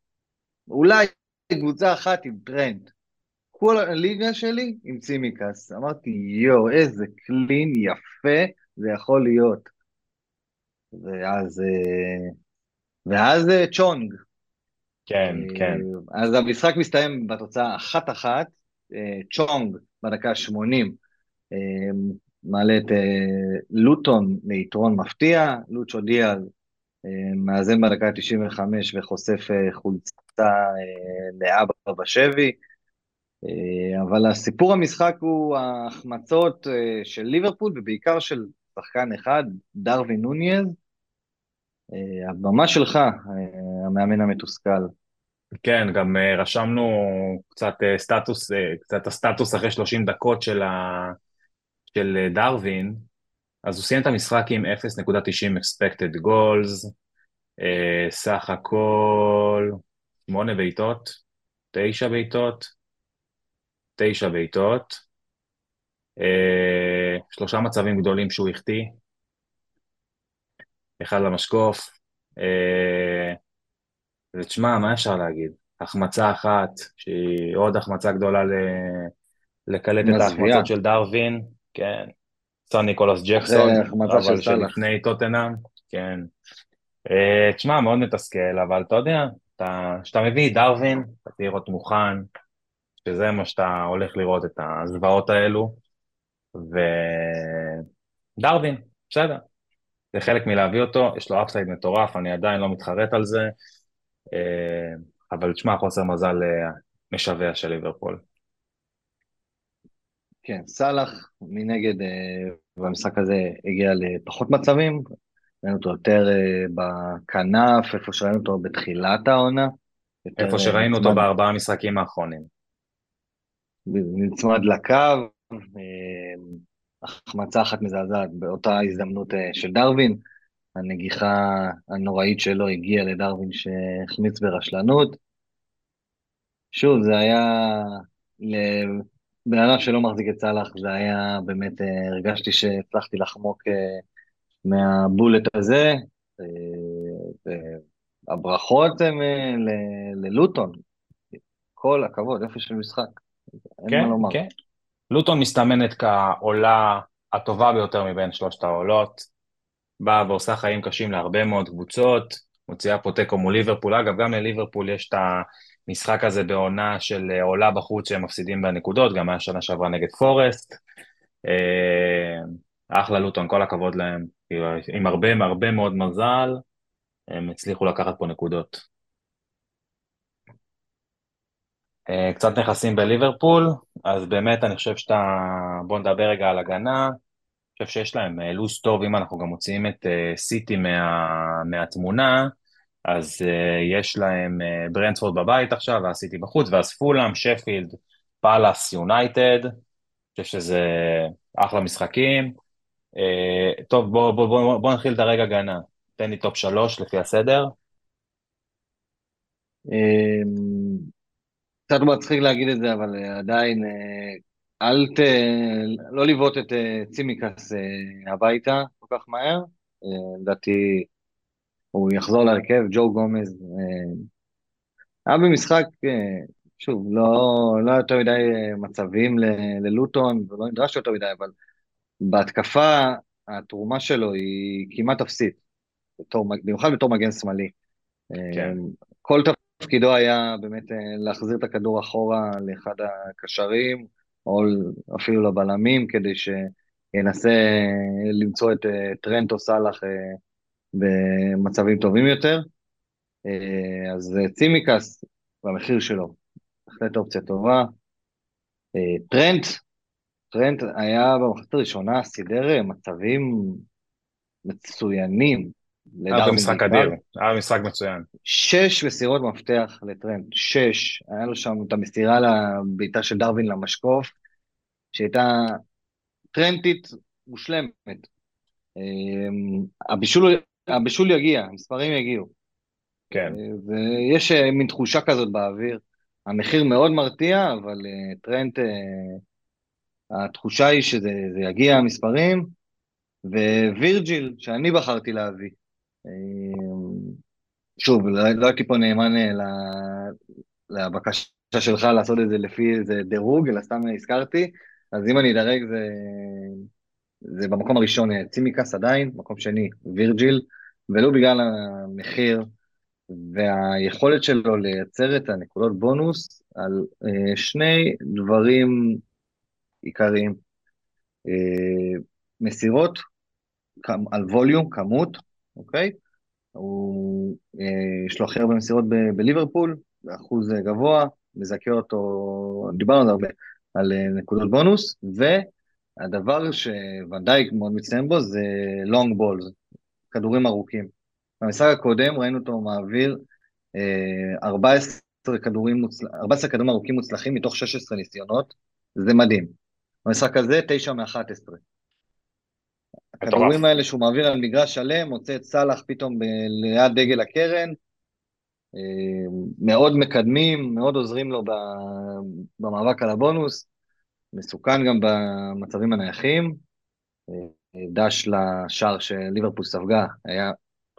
אולי קבוצה אחת עם טרנט. כל הליגה שלי עם צימיקאס. אמרתי, יואו, איזה clean יפה זה יכול להיות. ואז, אה, ואז אה, צ'ונג. כן, אה, כן. אז המשחק מסתיים בתוצאה אחת-אחת, צ'ונג בדקה 80 מעלה את לוטון ליתרון מפתיע, לוצ'ו דיאז מאזן בדקה 95 וחושף חולצה לאבא בשבי. אה, אבל הסיפור המשחק הוא ההחמצות אה, של ליברפול, ובעיקר של שחקן אחד, דרווין נוניז. אה, הבמה שלך, המאמן המתוסכל. כן, גם רשמנו קצת סטטוס, קצת הסטטוס אחרי 30 דקות של, ה... של דרווין, אז הוא סיים את המשחק עם 0.90 expected goals, סך הכל 8 בעיטות, 9 בעיטות, תשע בעיטות, אה, שלושה מצבים גדולים שהוא החטיא. אחד למשקוף. ותשמע, מה אפשר להגיד? החמצה אחת, שהיא עוד החמצה גדולה ל... לקלט את ההחמצות של דרווין, כן. סון ניקולוס ג'קסון, אבל שלפני טוטנאם, כן. Uh, תשמע, מאוד מתסכל, אבל אתה יודע, כשאתה מביא דרווין, אתה תהיה לראות מוכן, שזה מה שאתה הולך לראות, את הזוועות האלו, ודרווין, בסדר. זה חלק מלהביא אותו, יש לו אפסייד מטורף, אני עדיין לא מתחרט על זה, uh, אבל תשמע, חוסר מזל uh, משווע של ליברפול. כן, סאלח מנגד במשחק הזה הגיע לפחות מצבים, ראינו אותו יותר אה, בכנף, איפה שראינו אותו בתחילת העונה. איפה אה, שראינו אותו בארבעה משחקים האחרונים. נצמד לקו, אה, החמצה אחת מזעזעת באותה הזדמנות של דרווין, הנגיחה הנוראית שלו הגיעה לדרווין שהחמיץ ברשלנות. שוב, זה היה, לבן אדם שלא מחזיק את סאלח, זה היה באמת, הרגשתי שהצלחתי לחמוק מהבולט הזה, אה, והברכות הן אה, ללוטון, כל הכבוד, איפה של משחק, אין כן, מה לומר. כן, לוטון מסתמנת כעולה הטובה ביותר מבין שלושת העולות, באה ועושה חיים קשים להרבה מאוד קבוצות, מוציאה פה תיקו מול ליברפול, אגב גם לליברפול יש את המשחק הזה בעונה של עולה בחוץ שהם מפסידים בנקודות, גם היה שנה שעברה נגד פורסט, אה, אחלה לוטון, כל הכבוד להם. כאילו, עם הרבה הרבה מאוד מזל, הם הצליחו לקחת פה נקודות. אה, קצת נכסים בליברפול, אז באמת אני חושב שאתה... בואו נדבר רגע על הגנה. אני חושב שיש להם אה, לו"ז טוב, אם אנחנו גם מוציאים את אה, סיטי מה... מהתמונה, אז יש להם ברנטפורד בבית עכשיו, והסיטי בחוץ, ואז פולאם, שפילד, פאלאס, יונייטד. אני חושב שזה אחלה משחקים. אה, טוב, בוא, בוא, בוא, בוא נתחיל את הרגע הגנה. תן לי top שלוש לפי הסדר. אמ, קצת מצחיק להגיד את זה, אבל אה, עדיין, אה, אל ת... לא לבעוט את צימקס הביתה כל כך מהר. לדעתי, הוא יחזור להרכב, ג'ו גומז. היה במשחק, שוב, לא, לא יותר מדי מצבים ללוטון, ולא נדרש יותר מדי, אבל בהתקפה התרומה שלו היא כמעט אפסית, בתור, במיוחד בתור מגן שמאלי. כן. אמ, כל תפקידו היה באמת אה, להחזיר את הכדור אחורה לאחד הקשרים, או אפילו לבלמים, כדי שינסה למצוא את אה, טרנט או סאלח אה, במצבים טובים יותר. אז צימקס, במחיר שלו, בהחלט אופציה טובה. טרנט, טרנט היה במחצית הראשונה, סידר אה, מצבים מצוינים. היה במשחק אדיר, היה משחק מצוין. שש מסירות מפתח לטרנט, שש. היה לו שם את המסירה לבעיטה של דרווין למשקוף, שהייתה טרנטית מושלמת. אמ, הבישול, הבישול יגיע, המספרים יגיעו. כן. אה, ויש אה, מין תחושה כזאת באוויר. המחיר מאוד מרתיע, אבל טרנט התחושה היא שזה יגיע המספרים, ווירג'יל, שאני בחרתי להביא. אמ, שוב, לא, לא הייתי פה נאמן אה, לבקשה שלך לעשות את זה לפי איזה דירוג, אלא סתם הזכרתי, אז אם אני אדרג זה, זה במקום הראשון אה, צימקס עדיין, מקום שני וירג'יל, ולו בגלל המחיר והיכולת שלו לייצר את הנקודות בונוס על אה, שני דברים עיקריים. אה, מסירות על ווליום, כמות, אוקיי? הוא, אה, יש לו הכי הרבה מסירות בליברפול, באחוז גבוה, מזכה אותו, דיברנו על הרבה, על אה, נקודות בונוס, והדבר שוונדייק מאוד מצטיין בו זה לונג בולס, כדורים ארוכים. במשחק הקודם ראינו אותו מעביר 14 כדורים, מוצל... 14 כדורים ארוכים מוצלחים מתוך 16 ניסיונות, זה מדהים. במשחק הזה, 9 מ-11. הכדורים האלה שהוא מעביר על מגרש שלם, מוצא את סאלח פתאום ליד דגל הקרן, אה, מאוד מקדמים, מאוד עוזרים לו במאבק על הבונוס, מסוכן גם במצבים הנייחים. אה, דש לשער שליברפול ספגה היה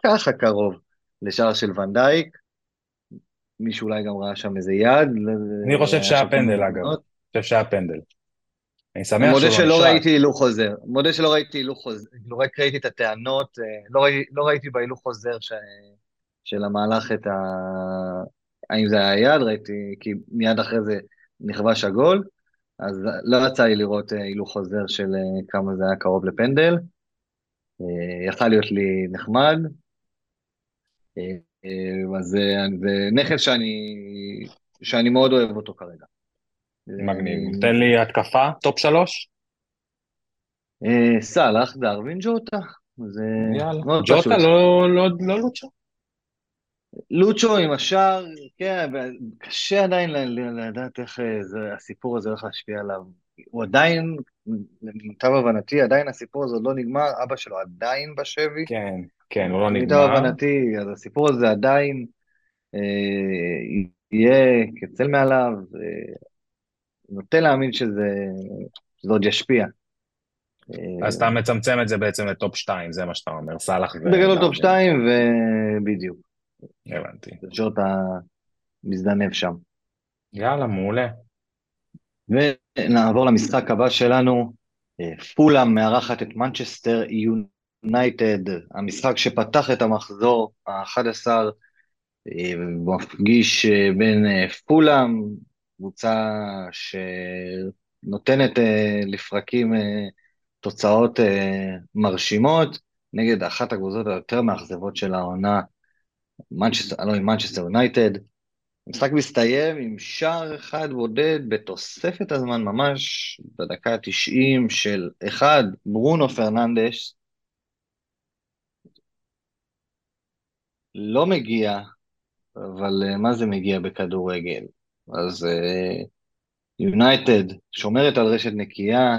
ככה קרוב לשער של ונדייק. מישהו אולי גם ראה שם איזה יד. אני חושב שהיה פנדל אגב, אני חושב שהיה פנדל. אני שמח מודה שלא ראיתי הילוך חוזר, מודה שלא ראיתי הילוך חוזר, רק ראיתי את הטענות, אה, לא, ראי, לא ראיתי בהילוך חוזר ש, של המהלך את ה... האם זה היה יד, ראיתי, כי מיד אחרי זה נכבש הגול, אז לא יצא לי לראות אה, הילוך חוזר של אה, כמה זה היה קרוב לפנדל. יכל להיות לי נחמד. אז זה נכס שאני, שאני מאוד אוהב אותו כרגע. מגניב. תן לי התקפה, top שלוש. אה, סאלח, דרווין, ג'וטה. יאללה. ג'וטה לא, לא, לא לוצ'ו. לוצ'ו עם השער, כן, קשה עדיין לדעת איך אה, זה, הסיפור הזה הולך להשפיע עליו. הוא עדיין, למיטב הבנתי, עדיין הסיפור הזה עוד לא נגמר, אבא שלו עדיין בשבי. כן, כן, הוא לא נגמר. למיטב הבנתי, אז הסיפור הזה עדיין אה, יהיה כצל מעליו, אה, נוטה להאמין שזה, שזה עוד ישפיע. אז אתה מצמצם את זה בעצם ל top 2, זה מה שאתה אומר, סאלח. בגלל top 2 ובדיוק. הבנתי. ג'וטה מזדנב שם. יאללה, מעולה. ונעבור למשחק הבא שלנו, פולאם מארחת את מנצ'סטר יונייטד, המשחק שפתח את המחזור ה-11, מפגיש בין פולאם, קבוצה שנותנת uh, לפרקים uh, תוצאות uh, מרשימות נגד אחת הקבוצות היותר מאכזבות של העונה, מנצ'סטר, לא, מנצ'סטר יונייטד. המשחק מסתיים עם שער אחד בודד בתוספת הזמן ממש בדקה ה-90 של אחד, ברונו פרננדש. לא מגיע, אבל מה זה מגיע בכדורגל? אז יונייטד אה, שומרת על רשת נקייה,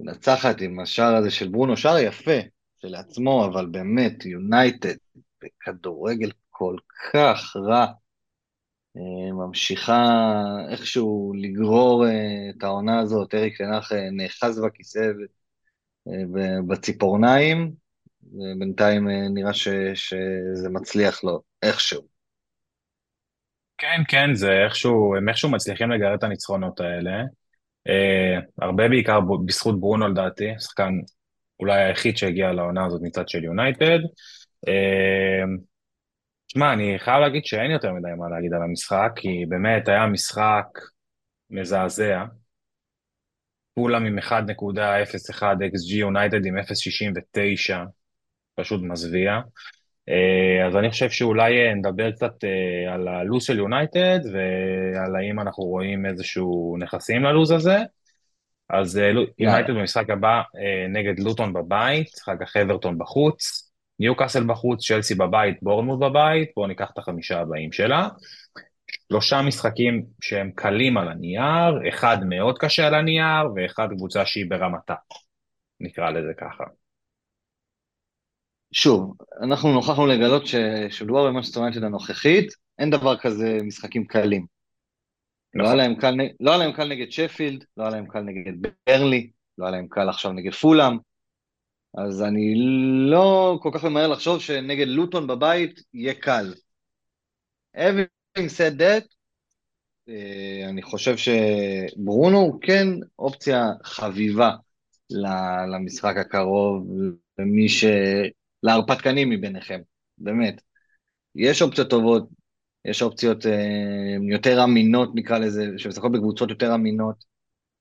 מנצחת עם השער הזה של ברונו, שער יפה שלעצמו, אבל באמת, יונייטד בכדורגל כל כך רע, uh, ממשיכה איכשהו לגרור uh, את העונה הזאת, אריק תנח נאחז בכיסא בציפורניים, ובינתיים נראה ש, שזה מצליח לו איכשהו. כן, כן, זה איכשהו, הם איכשהו מצליחים לגרד את הניצחונות האלה. Uh, הרבה בעיקר בזכות ברונו לדעתי, שחקן אולי היחיד שהגיע לעונה הזאת מצד של יונייטד. Uh, תשמע, אני חייב להגיד שאין יותר מדי מה להגיד על המשחק, כי באמת היה משחק מזעזע. כולם עם 1.01 XG יונייטד עם 0.69, פשוט מזוויע. אה, אז אני חושב שאולי אה, נדבר קצת אה, על הלו"ז של יונייטד ועל האם אנחנו רואים איזשהו נכסים ללו"ז הזה. אז יונייטד במשחק הבא נגד לוטון בבית, אחר כך אברטון בחוץ, ניוקאסל בחוץ, צ'לסי בבית, בורנמוט בבית, בואו ניקח את החמישה הבאים שלה. שלושה משחקים שהם קלים על הנייר, אחד מאוד קשה על הנייר ואחד קבוצה שהיא ברמתה, נקרא לזה ככה. שוב, אנחנו נוכחנו לגלות שמדובר במנצ'סטר יונייטד הנוכחית, אין דבר כזה משחקים קלים. לא היה, להם קל, לא היה להם קל נגד שפילד, לא היה להם קל נגד ברלי, לא היה להם קל עכשיו נגד פולאם, אז אני לא כל כך ממהר לחשוב שנגד לוטון בבית יהיה קל. Having said that, אה, אני חושב שברונו הוא כן אופציה חביבה למשחק הקרוב, ומי ש... להרפתקנים מביניכם, באמת. יש אופציות טובות, יש אופציות אה, יותר אמינות נקרא לזה, שמשחקות בקבוצות יותר אמינות.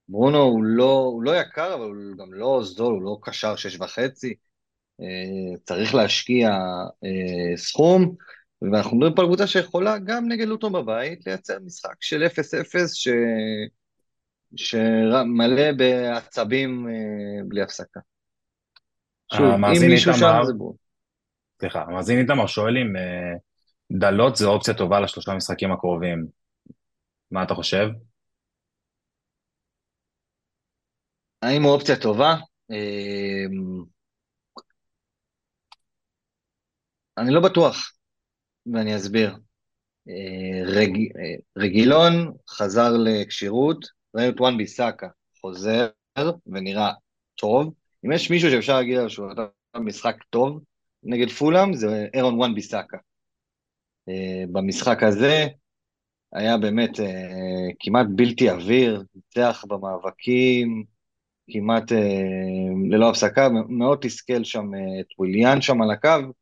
ברונו הוא לא, הוא לא יקר, אבל הוא גם לא זול, הוא לא קשר שש וחצי. אה, צריך להשקיע אה, סכום, ואנחנו מדברים פה על קבוצה שיכולה גם נגד לוטון בבית לייצר משחק של 0-0 ש... שמלא בעצבים אה, בלי הפסקה. שוב, אם מישהו שם זה בול. סליחה, המאזין איתמר שואל אם uh, דלות זה אופציה טובה לשלושה משחקים הקרובים. מה אתה חושב? האם הוא אופציה טובה? Uh, אני לא בטוח, ואני אסביר. Uh, רג, רגילון חזר לכשירות, ראינו את וואן ביסאקה חוזר ונראה טוב, אם יש מישהו שאפשר להגיד עליו שהוא נתן משחק טוב, נגד פולאם זה אירון וואן ביסאקה. במשחק הזה היה באמת כמעט בלתי עביר, ניצח במאבקים, כמעט ללא הפסקה, מאוד תסכל שם את וויליאן שם על הקו.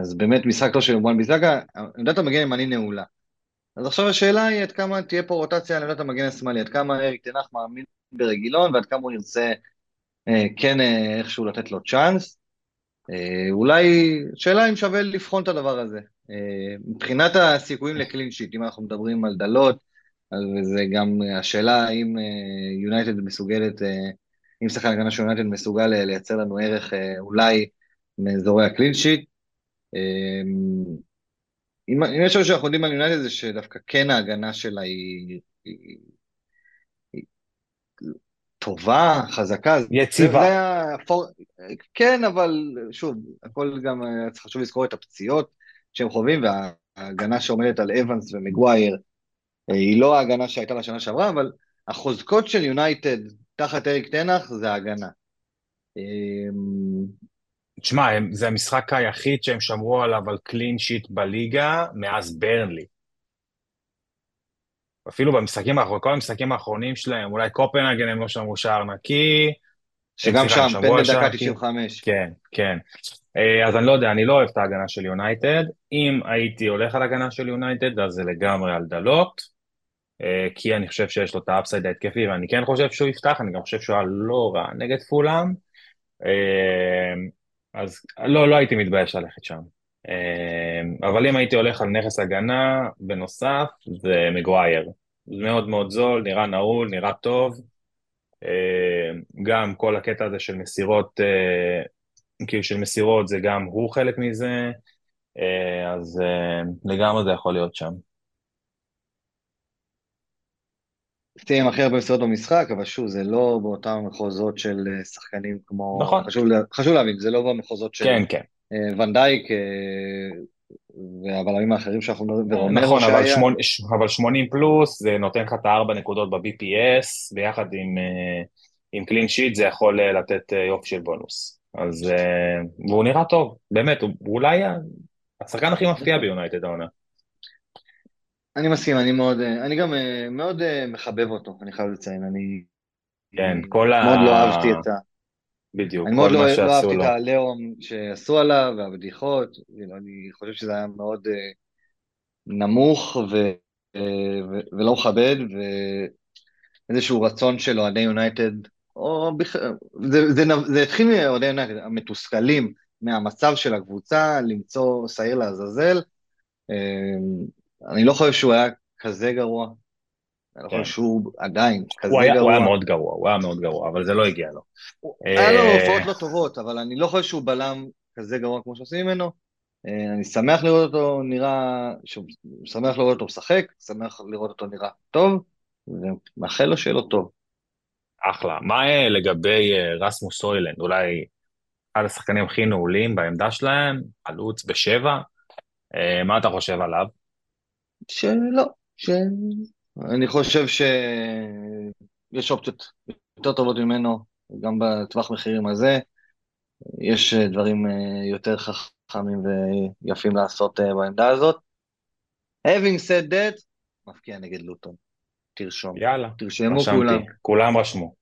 אז באמת משחק טוב של וואן ביסאקה, עמדת המגן ימני נעולה. אז עכשיו השאלה היא עד כמה תהיה פה רוטציה על עמדת המגן השמאלי, עד כמה אריק תנח מאמין ברגילון ועד כמה הוא ירצה אה, כן אה, איכשהו לתת לו צ'אנס. אה, אולי, שאלה אם שווה לבחון את הדבר הזה. אה, מבחינת הסיכויים לקלין שיט, אם אנחנו מדברים על דלות, וזה גם השאלה האם יונייטד אה, מסוגלת, אה, אם שחקן הגנה של יונייטד מסוגל אה, לייצר לנו ערך אה, אולי מאזורי ה clean sheet. אה, אם, יש משהו שאנחנו יודעים על יונייטד זה שדווקא כן ההגנה שלה היא, היא, היא טובה, חזקה. יציבה. זה הפור... כן, אבל שוב, הכל גם, חשוב לזכור את הפציעות שהם חווים, וההגנה שעומדת על אבנס ומגווייר היא לא ההגנה שהייתה לשנה שעברה, אבל החוזקות של יונייטד תחת אריק תנח זה ההגנה. תשמע, זה המשחק היחיד שהם שמרו עליו על קלין שיט בליגה מאז ברנלי. אפילו במשחקים האחרונים, כל המשחקים האחרונים שלהם, אולי קופנהגן הם לא שמרו שער נקי. שגם שם, פן בדקה 95. כן, כן. אה, אז אני לא יודע, אני לא אוהב את ההגנה של יונייטד. אם הייתי הולך על הגנה של יונייטד, אז זה לגמרי על דלות. אה, כי אני חושב שיש לו את ה upside ההתקפי, ואני כן חושב שהוא יפתח, אני גם חושב שהוא היה לא רע נגד פולאם. אז לא, לא הייתי מתבייש ללכת שם. אמ, אבל אם הייתי הולך על נכס הגנה, בנוסף, זה מגווייר. מאוד מאוד זול, נראה נעול, נראה טוב. אמ, גם כל הקטע הזה של מסירות, אה, כאילו של מסירות זה גם הוא חלק מזה, אז לגמרי זה יכול להיות שם. עם הכי הרבה מסירות במשחק, אבל שוב, זה לא באותם מחוזות של אה, שחקנים כמו... נכון. חשוב, חשוב להבין, זה לא במחוזות של... כן, כן. אה, ונדייק אה, והבלמים האחרים שאנחנו מדברים, נכון, אבל, שמונ... אבל 80 פלוס זה נותן לך את הארבע נקודות ב-BPS, ביחד עם, עם קלין שיט זה יכול לתת יופי של בונוס. אז, והוא נראה טוב, באמת, הוא אולי השחקן הכי מפתיע ביונייטד העונה. אני מסכים, אני מאוד, אני גם אה, מאוד אה, מחבב אותו, אני חייב לציין, אני... כן, כל ה... מאוד לא אהבתי את ה... בדיוק, אני מאוד לא, לא אהבתי את העליהום שעשו עליו, והבדיחות, אני חושב שזה היה מאוד אה, נמוך ו... ו... ולא מכבד, ואיזשהו רצון של אוהדי יונייטד, או בכלל, זה, זה, זה התחיל מאוהדי יונייטד, המתוסכלים מהמצב של הקבוצה, למצוא שעיר לעזאזל, אני לא חושב שהוא היה כזה גרוע. אני לא חושב כן. שהוא עדיין כזה גרוע. הוא היה מאוד גרוע, הוא היה מאוד גרוע, אבל זה לא הגיע לו. היה לו אה, הופעות לא טובות, אבל אני לא חושב שהוא בלם כזה גרוע כמו שעושים ממנו. אה, אני שמח לראות אותו נראה, שמח לראות אותו משחק, שמח לראות אותו נראה טוב, ומאחל לו שיהיה לו טוב. אחלה. מה אה, לגבי רסמוס סוילנד? אולי אחד השחקנים הכי נעולים בעמדה שלהם, חלוץ בשבע, מה אתה חושב עליו? שלא, שאני חושב שיש אופציות יותר טובות ממנו, גם בטווח מחירים הזה. יש דברים אה, יותר חכמים ויפים לעשות אה, בעמדה הזאת. Having said that, מפקיע נגד לוטון. תרשום. יאללה. תרשמו רשמתי. כולם. כולם רשמו.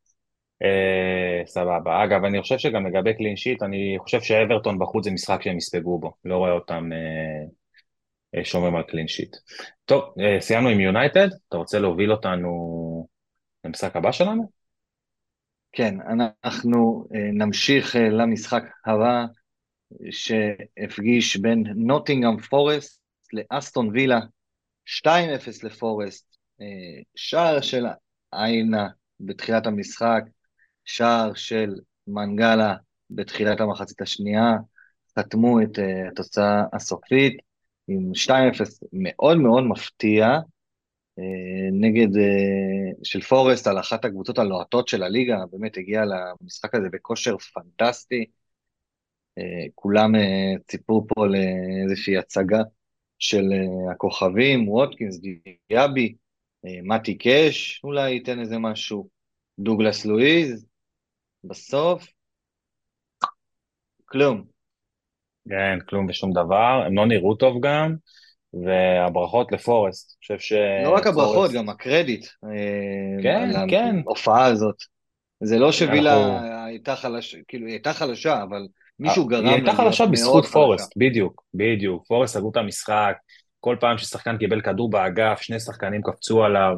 אה, סבבה. אגב, אני חושב שגם לגבי קלין שיט, אני חושב שאברטון בחוץ זה משחק שהם יספגו בו. לא רואה אותם אה, אה, שומרים על קלין שיט. טוב, אה, סיימנו עם יונייטד, אתה רוצה להוביל אותנו למשחק הבא שלנו? כן, אנחנו אה, נמשיך למשחק הבא שהפגיש בין נוטינגאם פורסט לאסטון וילה, 2-0 לפורסט, שער של איינה בתחילת המשחק, שער של מנגלה בתחילת המחצית השנייה, חתמו את התוצאה הסופית. עם 2-0 מאוד מאוד מפתיע, אה, נגד, אה, של פורסט על אחת הקבוצות הלוהטות של הליגה, באמת הגיע למשחק הזה בכושר פנטסטי. אה, כולם ציפו פה לאיזושהי הצגה של הכוכבים, ווטקינס, דיאבי, מתי קאש, אולי ייתן איזה משהו, דוגלס לואיז, בסוף, כלום. כן, כלום ושום דבר, הם לא נראו טוב גם, והברכות לפורסט, אני חושב ש... לא רק הברכות, גם הקרדיט. אה, כן, על כן. ההופעה הזאת. זה לא שווילה אנחנו- הייתה חלשה, כאילו היא הייתה חלשה, אבל מישהו גרם אה, היא הייתה חלשה בזכות פורסט, בדיוק, בדיוק. פורסט סגרו את המשחק, כל פעם ששחקן קיבל כדור באגף, שני שחקנים קפצו עליו.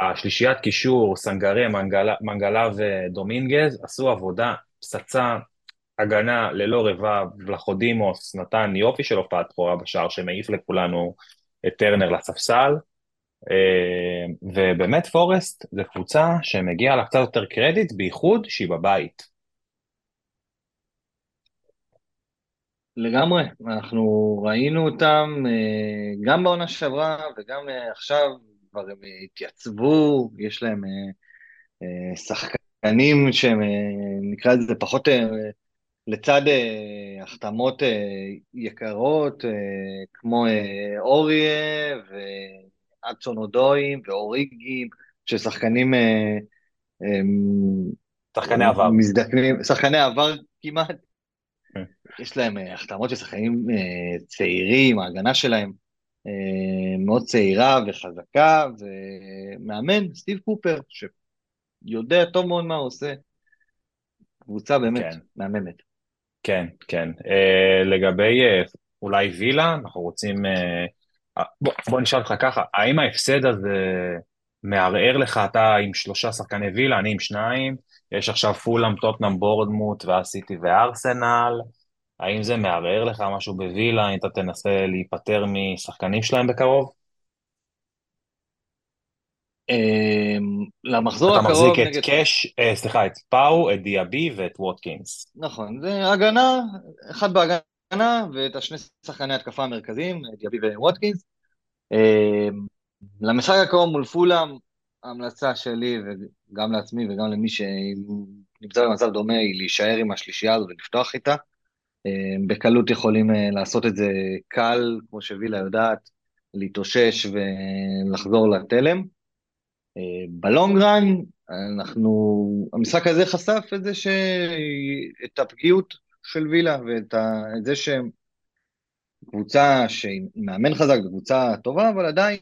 השלישיית קישור, מנגלה, מנגלה ודומינגז, עשו עבודה, פצצה, הגנה ללא רבב, ולחודימוס נתן יופי של הופעת בכורה בשער שמעיף לכולנו את טרנר לספסל. אה, ובאמת פורסט זה קבוצה שמגיע לה קצת יותר קרדיט, בייחוד שהיא בבית. לגמרי, אנחנו ראינו אותם אה, גם בעונה שעברה וגם אה, עכשיו, כבר הם התייצבו, יש להם שחקנים שהם, נקרא לזה פחות לצד החתמות יקרות, כמו אוריה ואדסון אודויים ואוריגים, ששחקנים שחקני עבר. מזדקנים, שחקני עבר כמעט. כן. יש להם אה, החתמות של שחקנים אה, צעירים, ההגנה שלהם אה, מאוד צעירה וחזקה, ומאמן, סטיב קופר, שיודע טוב מאוד מה הוא עושה. קבוצה באמת כן. מהממת. כן, כן. Uh, לגבי uh, אולי וילה, אנחנו רוצים... Uh, בוא, בוא נשאל אותך ככה, האם ההפסד הזה מערער לך, אתה עם שלושה שחקני וילה, אני עם שניים, יש עכשיו פולאם, טוטנאם, בורדמוט, ואז סיטי וארסנל, האם זה מערער לך משהו בווילה, אם אתה תנסה להיפטר משחקנים שלהם בקרוב? אמ, למחזור אתה הקרוב מחזיק נגד... את קאש, אה, סליחה, את פאו, את דיאבי ואת ווטקינס. נכון, זה הגנה, אחד בהגנה, ואת השני שחקני התקפה המרכזיים, דיאבי וווטקינס. אמ, למשחק הקרוב מול פולאם, ההמלצה שלי, וגם לעצמי וגם למי שנמצא במצב דומה, היא להישאר עם השלישייה הזו ולפתוח איתה. אמ, בקלות יכולים אה, לעשות את זה קל, כמו שווילה יודעת, להתאושש ולחזור לתלם. אה, ב long run, אנחנו, המשחק הזה חשף את זה ש... את הפגיעות של וילה ואת ה... את זה שהם קבוצה שהיא מאמן חזק וקבוצה טובה, אבל עדיין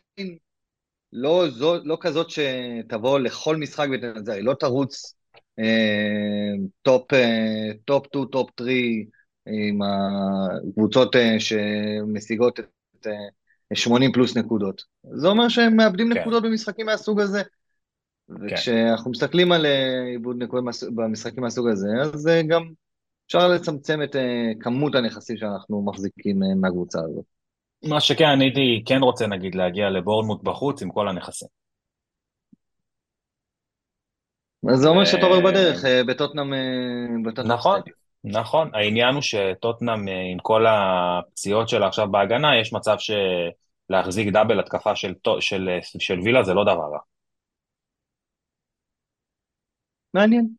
לא, זו, לא כזאת שתבוא לכל משחק ותנצח, היא לא תרוץ אה, top, אה, top 2, top 3 עם הקבוצות אה, שמשיגות את אה, 80 פלוס נקודות. זה אומר שהם מאבדים כן. נקודות במשחקים מהסוג הזה. וכשאנחנו מסתכלים על אה, עיבוד נקודות במשחקים מהסוג הזה, אז אה, גם אפשר לצמצם את אה, כמות הנכסים שאנחנו מחזיקים אה, מהקבוצה הזאת. מה שכן, אני הייתי כן רוצה נגיד להגיע לבורנמוט בחוץ עם כל הנכסים. אז זה אומר שאתה עובר בדרך, אה, בטוטנאם... אה, נכון. נכון. העניין הוא שטוטנאם אה, עם כל הפציעות שלה עכשיו בהגנה, יש מצב שלהחזיק דאבל התקפה של, טו- של, אה, של וילה זה לא דבר רע. מעניין.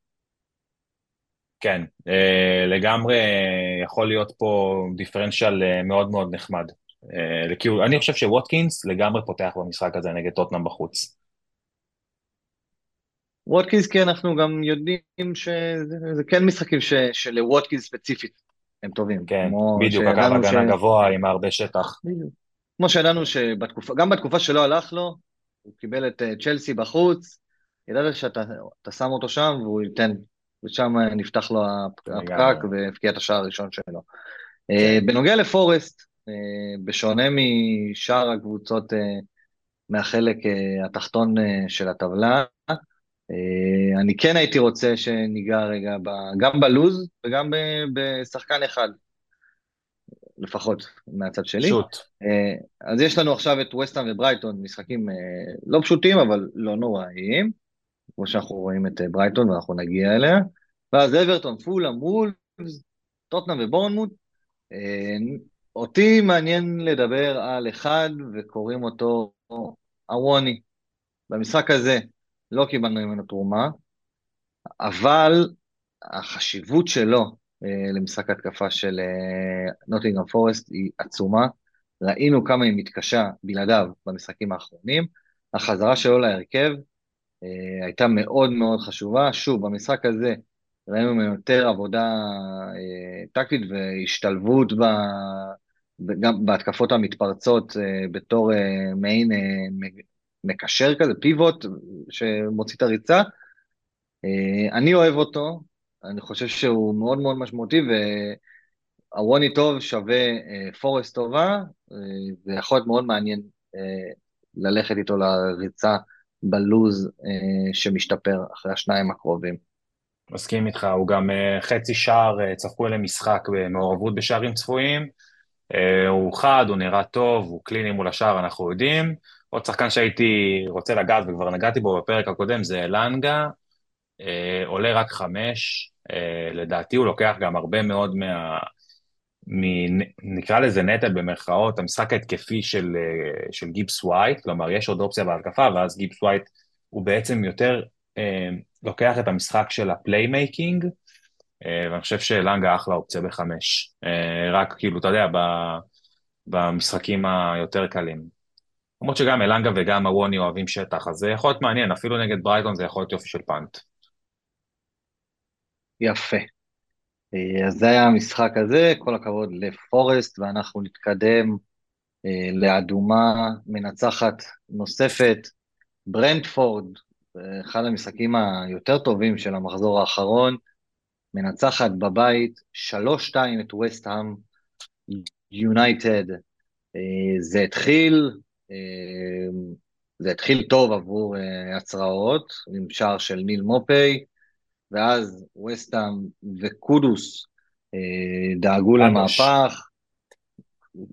כן, אה, לגמרי יכול להיות פה דיפרנציאל מאוד מאוד נחמד. כאילו, אני חושב שווטקינס לגמרי פותח במשחק הזה נגד טוטנאם בחוץ. ווטקינס כי אנחנו גם יודעים שזה זה כן משחקים ש, שלווטקינס ספציפית הם טובים. כן, בדיוק, אגב, שידענו הגנה ש- גבוה עם הרבה שטח. בדיוק. כמו שידענו שבתקופה, גם בתקופה שלא הלך לו, הוא קיבל את אה, צ'לסי בחוץ, ידעת שאתה אתה שם אותו שם והוא ייתן, ושם אה, נפתח לו לגמרי. הפקק והבקיע את השער הראשון שלו. אה, כן. בנוגע לפורסט, בשונה משאר הקבוצות מהחלק התחתון של הטבלה, אני כן הייתי רוצה שניגע רגע ב- גם בלוז וגם ב- בשחקן אחד, לפחות מהצד שלי. שוט. אה, אז יש לנו עכשיו את וסטהאם וברייטון, משחקים אה, לא פשוטים, אבל לא נוראיים, כמו שאנחנו רואים את אה, ברייטון ואנחנו נגיע אליה. ואז אברטון, פולאם, וולפס, טוטנאם ובורנמוט. אה, אותי מעניין לדבר על אחד, וקוראים אותו אווני. במשחק הזה לא קיבלנו ממנו תרומה, אבל החשיבות שלו אה, למשחק התקפה של נוטינגרם פורסט היא עצומה. ראינו כמה היא מתקשה בלעדיו במשחקים האחרונים. החזרה שלו להרכב אה, הייתה מאוד מאוד חשובה. שוב, במשחק הזה ראינו ממנו יותר עבודה אה, טקטית והשתלבות ב, גם בהתקפות המתפרצות אה, בתור אה, מעין אה, מקשר כזה, פיבוט שמוציא את הריצה. אה, אני אוהב אותו, אני חושב שהוא מאוד מאוד משמעותי, והווני טוב שווה אה, פורסט טובה, אה, זה יכול להיות מאוד מעניין אה, ללכת איתו לריצה בלוז אה, שמשתפר אחרי השניים הקרובים. מסכים איתך, הוא גם חצי שער, uh, צחקו אליהם משחק במעורבות בשערים צפויים, הוא חד, הוא נראה טוב, הוא קליני מול השער, אנחנו יודעים. עוד שחקן שהייתי רוצה לגעת וכבר נגעתי בו בפרק הקודם זה לנגה, uh, עולה רק חמש, uh, לדעתי הוא לוקח גם הרבה מאוד מה... מ... נקרא לזה נטל במרכאות, המשחק ההתקפי של, של גיבס ווייט, כלומר יש עוד אופציה בהתקפה ואז גיבס ווייט הוא בעצם יותר לוקח את המשחק של ה playmaking, אה, ואני חושב שאלנגה אחלה אופציה בחמש. אה, רק כאילו, אתה יודע, במשחקים היותר קלים. למרות שגם אלנגה וגם אווניי אוהבים שטח, אז זה יכול להיות מעניין, אפילו נגד ברייטון זה יכול להיות יופי של punt. יפה. אה, אז זה היה המשחק הזה, כל הכבוד לפורסט, ואנחנו נתקדם לאדומה מנצחת נוספת, ברנדפורד, אחד המשחקים היותר טובים של המחזור האחרון, מנצחת בבית 3-2 את וסט-האם יונייטד. אה, זה התחיל, אה, זה התחיל טוב עבור אה, הצרעות, עם שער של ניל מופי, ואז וסט-האם וקודוס דאגו למהפך,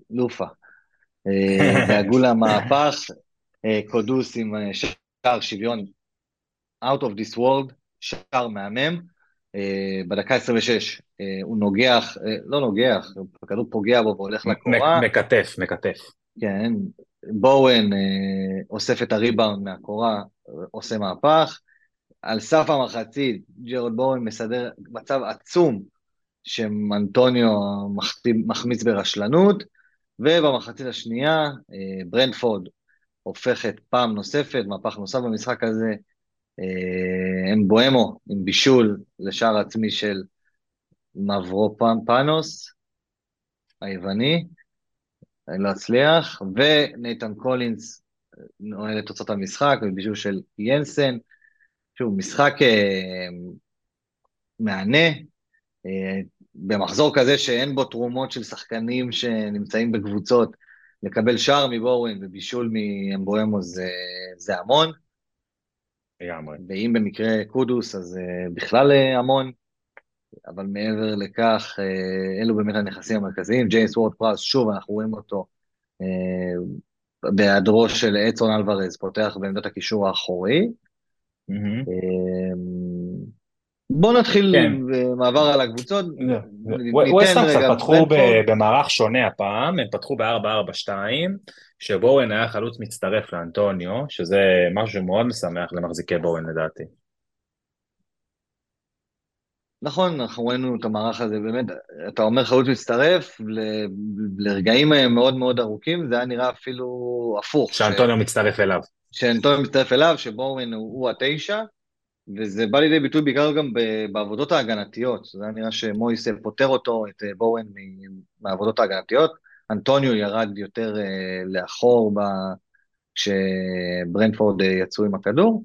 לופה, דאגו למהפך, קודוס עם שער שוויון Out of this world, שער מהמם, בדקה 26 uh, אה, הוא נוגח, לא נוגח, הכדור פוגע בו והולך לקורה. מקטף, מקטף. כן, בואן uh, אוסף את הריבאונד מהקורה, עושה מהפך. על סף המחצית, ג'ארוד בואן מסדר מצב עצום שאנטוניו מחמיץ ברשלנות, ובמחצית השנייה ברנטפורד הופכת פעם נוספת, מהפך נוסף במשחק הזה, אין אה, אמבואמו עם בישול לשער עצמי של מברופאנוס, היווני, אני לא אצליח, ונייתן קולינס נועל את תוצאות המשחק בבישול של ינסן, שוב, משחק אה, מהנה, אה, במחזור כזה שאין בו תרומות של שחקנים שנמצאים בקבוצות, לקבל שער מבורן ובישול מאמבואמו זה, זה המון. לגמרי. ואם במקרה קודוס, אז uh, בכלל uh, המון, אבל מעבר לכך, uh, אלו באמת הנכסים המרכזיים. ג'יימס וורד פרס, שוב, אנחנו רואים אותו uh, בהיעדרו של אצון אלוורז, פותח בעמדת הקישור האחורי. Mm-hmm. Uh, בואו נתחיל כן. במעבר על הקבוצות. ווסטהאם קצת פתחו במערך שונה הפעם, הם פתחו ב-4-4-2, שבורן היה חלוץ מצטרף לאנטוניו, שזה משהו שמאוד משמח למחזיקי בורן לדעתי. נכון, אנחנו ראינו את המערך הזה, באמת, אתה אומר חלוץ מצטרף, ל, לרגעים מאוד מאוד ארוכים, זה היה נראה אפילו הפוך. שאנטוניו ש... מצטרף אליו. שאנטוניו מצטרף אליו, שבורן הוא, הוא התשע, וזה בא לידי ביטוי בעיקר גם בעבודות ההגנתיות. זה היה נראה שמויסל פוטר אותו, את אה, בורן, מהעבודות ההגנתיות. אנטוניו ירד יותר uh, לאחור ב... כשברנפורד uh, יצאו עם הכדור.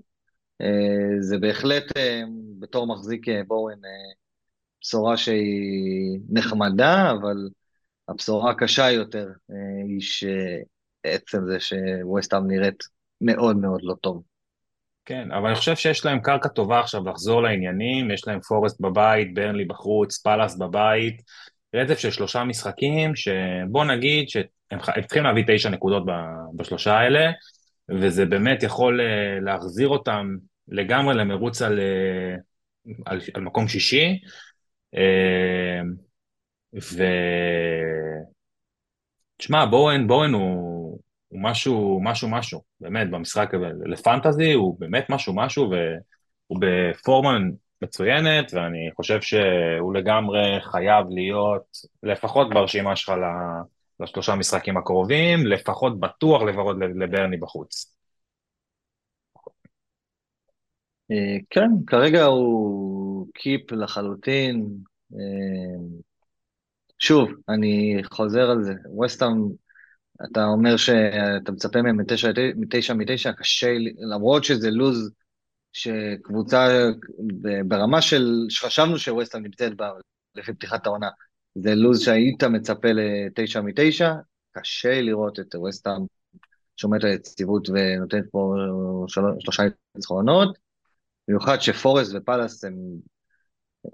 Uh, זה בהחלט uh, בתור מחזיק uh, בורן בשורה שהיא נחמדה, אבל הבשורה הקשה יותר היא שעצם זה שווסטהאם נראית מאוד מאוד לא טוב. כן, אבל אני חושב שיש להם קרקע טובה עכשיו לחזור לעניינים, יש להם פורסט בבית, ברנלי בחוץ, פאלאס בבית, רצף של שלושה משחקים, שבוא נגיד שהם צריכים להביא תשע נקודות בשלושה האלה, וזה באמת יכול אה, להחזיר אותם לגמרי למרוץ על, אה, על, על מקום שישי. אה, ו... תשמע, בורן, בורן הוא, הוא משהו, משהו, משהו, באמת, במשחק לפנטזי הוא באמת משהו, משהו, והוא בפורמה מצוינת, ואני חושב שהוא לגמרי חייב להיות לפחות ברשימה שלך לשלושה משחקים הקרובים, לפחות בטוח לפחות לברני בחוץ. אה, כן, כרגע הוא קיפ לחלוטין. שוב, אני חוזר על זה, ווסטהאם, אתה אומר שאתה מצפה מהם מתשע מתשע, קשה, למרות שזה לוז שקבוצה ברמה של, שחשבנו שווסטהאם נמצאת בה לפי פתיחת העונה, זה לוז שהיית מצפה לתשע מתשע, קשה לראות את ווסטהאם שומעת על יציבות ונותנת פה שלושה ניצחונות, במיוחד שפורסט ופאלאס הם,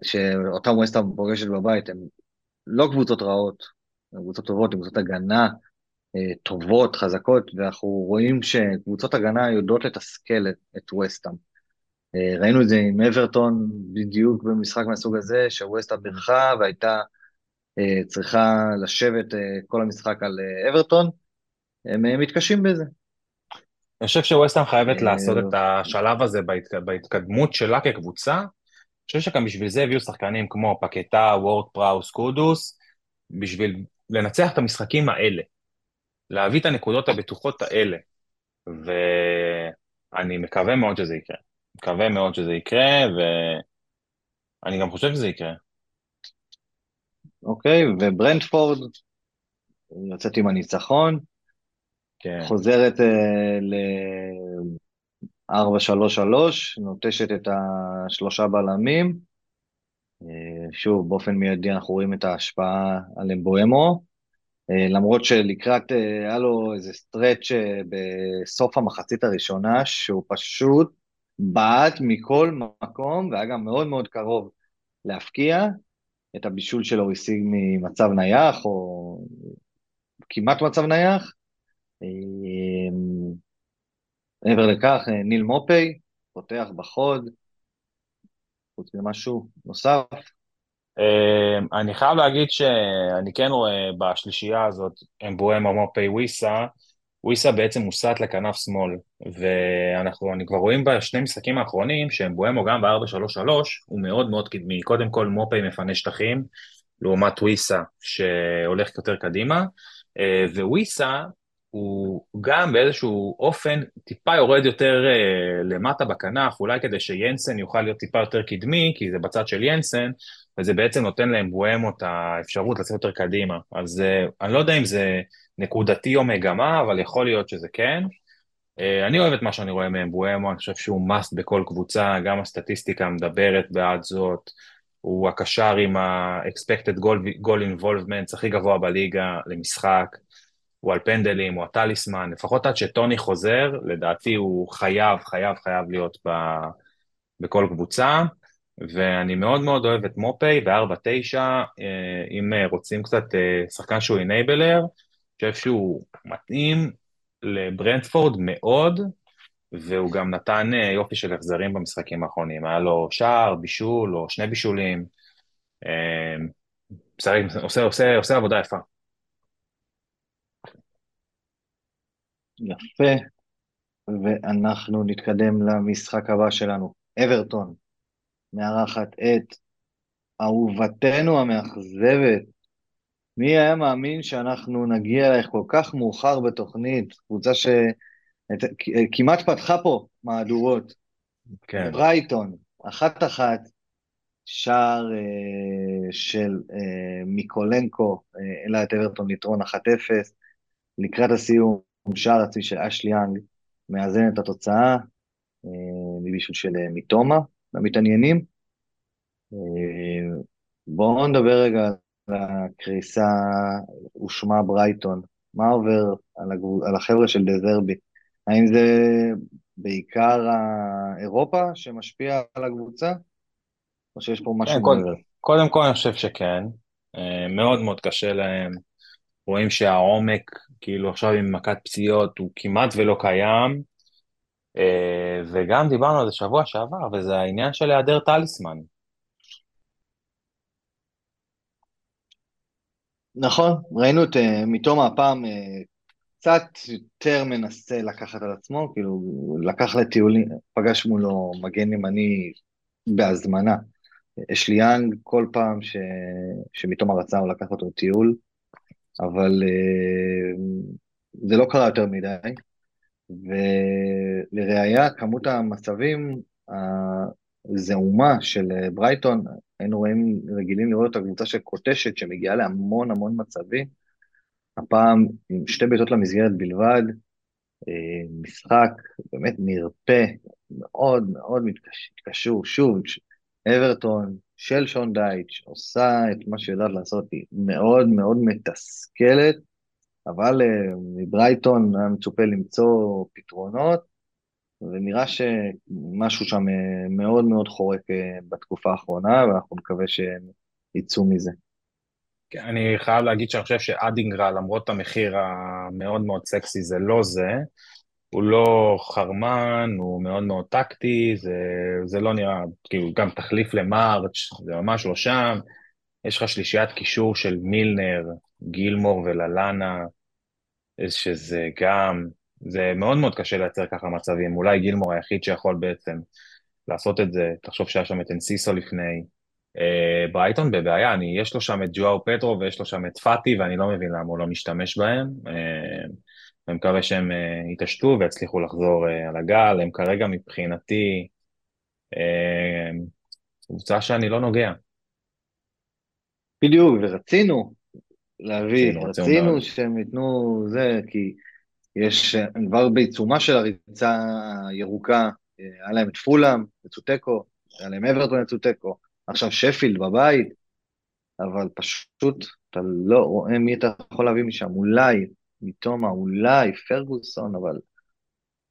שאותם ווסטהאם פוגשת בבית, הם לא קבוצות רעות, הן קבוצות טובות, הן קבוצות הגנה אה, טובות, חזקות, ואנחנו רואים שקבוצות הגנה יודעות לתסכל את, את ווסטהאם. אה, ראינו את זה עם אברטון בדיוק במשחק מהסוג הזה, שווסטהאם בירכה והייתה צריכה לשבת כל המשחק על אברטון, הם מתקשים בזה. אני חושב שווסטהאם חייבת לעשות את השלב הזה בהתקדמות שלה כקבוצה, חושב שגם בשביל זה הביאו שחקנים כמו פקטה, וורד פראוס, קודוס, בשביל לנצח את המשחקים האלה, להביא את הנקודות הבטוחות האלה, ואני מקווה מאוד שזה יקרה. מקווה מאוד שזה יקרה, ואני גם חושב שזה יקרה. אוקיי, וברנדפורד, יוצאת עם הניצחון, כן. חוזרת uh, ל... 4-3-3, נוטשת את השלושה בלמים. אה, שוב, באופן מיידי אנחנו רואים את ההשפעה על אמבואמו, אה, למרות שלקראת, אה, היה לו איזה סטרץ' בסוף המחצית הראשונה, שהוא פשוט בעט מכל מקום, והיה גם מאוד מאוד קרוב להפקיע. את הבישול שלו הוא השיג ממצב נייח, או כמעט מצב נייח. מעבר לכך, ניל מופי, פותח בחוד, חוץ ממשהו נוסף. אה, אני חייב להגיד שאני כן רואה בשלישייה הזאת, אמבואמה, מופי, וויסה, וויסה בעצם מוסט לכנף שמאל, ואנחנו, כבר רואים בשני משחקים האחרונים שאמבואמו גם ב-4-3-3 הוא מאוד מאוד קדמי, קודם כל מופי מפנה שטחים, לעומת וויסה שהולך יותר קדימה, אה, וויסה הוא גם באיזשהו אופן טיפה יורד יותר uh, למטה בכנף, אולי כדי שינסן יוכל להיות טיפה יותר קדמי, כי זה בצד של ינסן, וזה בעצם נותן להם בואמו את האפשרות לצאת יותר קדימה. אז uh, אני לא יודע אם זה נקודתי או מגמה, אבל יכול להיות שזה כן. Uh, אני אוהב את מה שאני רואה מהם בואמו, אני חושב שהוא must בכל קבוצה, גם הסטטיסטיקה מדברת בעד זאת. הוא הקשר עם ה-expected goal, goal involvement הכי גבוה בליגה למשחק. הוא על פנדלים, הוא הטליסמן, לפחות עד שטוני חוזר, לדעתי הוא חייב, חייב, חייב להיות ב, בכל קבוצה, ואני מאוד מאוד אוהב את מופי ב-4-9, אה, אם אה, רוצים קצת אה, שחקן שהוא אינייבלר, אני חושב שהוא מתאים לברנדפורד מאוד, והוא גם נתן יופי של החזרים במשחקים האחרונים, היה לו שער, בישול או שני בישולים, עושה, עושה, עושה עבודה יפה. יפה, ואנחנו נתקדם למשחק הבא שלנו. אברטון מארחת את אהובתנו המאכזבת. מי היה מאמין שאנחנו נגיע אלייך כל כך מאוחר בתוכנית, קבוצה שכמעט פתחה פה מהדורות. כן. ברייטון, אחת אחת, שער אה, של אה, מיקולנקו אה, העלה את אברטון ליתרון 1-0. לקראת הסיום, שער עצמי של אשלי יאנג מאזן את התוצאה אה, מבישול של אה, מיטומה למתעניינים. אה, בואו נדבר רגע על הקריסה, הושמע ברייטון. מה עובר על, הגב... על החבר'ה של דזרבי? האם זה בעיקר אירופה שמשפיע על הקבוצה? או שיש פה משהו כן, קודם, קודם כל אני חושב שכן. מאוד מאוד קשה להם. רואים שהעומק, כאילו עכשיו עם מכת פציעות, הוא כמעט ולא קיים. אה, וגם דיברנו על זה שבוע שעבר, וזה העניין של היעדר טליסמן. נכון, ראינו את אה, מתום הפעם אה, קצת יותר מנסה לקחת על עצמו, כאילו, לקח לטיולים, פגש מולו מגן ימני בהזמנה. אשליאנג, כל פעם ש... שמתום הרצה הוא לקח אותו לטיול, אבל אה, זה לא קרה יותר מדי, ולראיה, כמות המצבים הזעומה של ברייטון, היינו רואים, רגילים לראות את הקבוצה של קוטשת שמגיעה להמון המון מצבים, הפעם עם שתי בעיטות למסגרת בלבד, משחק באמת נרפה, מאוד מאוד מתקשור, שוב, אברטון של שון דייץ' עושה את מה שהיא יודעת לעשות, היא מאוד מאוד מתסכלת, אבל uh, מברייטון היה מצופה למצוא פתרונות, ונראה שמשהו שם uh, מאוד מאוד חורק uh, בתקופה האחרונה, ואנחנו נקווה שהם יצאו מזה. כן, אני חייב להגיד שאני חושב שאדינגרה, למרות המחיר המאוד מאוד סקסי, זה לא זה. הוא לא חרמן, הוא מאוד מאוד טקטי, זה, זה לא נראה, כאילו, גם תחליף למרץ', זה ממש לא שם. יש לך שלישיית קישור של מילנר, גילמור וללאנה, שזה גם, זה מאוד מאוד קשה לייצר ככה מצבים. אולי גילמור היחיד שיכול בעצם לעשות את זה, תחשוב שהיה שם את אנסיסו לפני. אה, ברייטון בבעיה, אני, יש לו שם את ג'ואר פטרו ויש לו שם את פאטי, ואני לא מבין למה הוא לא משתמש בהם. אה, אני מקווה שהם uh, יתעשתו ויצליחו לחזור uh, על הגל, הם כרגע מבחינתי uh, קבוצה שאני לא נוגע. בדיוק, ורצינו להביא, רצינו, רצינו, רצינו שהם ייתנו זה, כי יש, הם כבר בעיצומה של הריצה הירוקה, היה להם את פולאם, יצאו תיקו, היה להם אברטון יצאו תיקו, עכשיו שפילד בבית, אבל פשוט אתה לא רואה מי אתה יכול להביא משם, אולי מתומה, אולי פרגוסון, אבל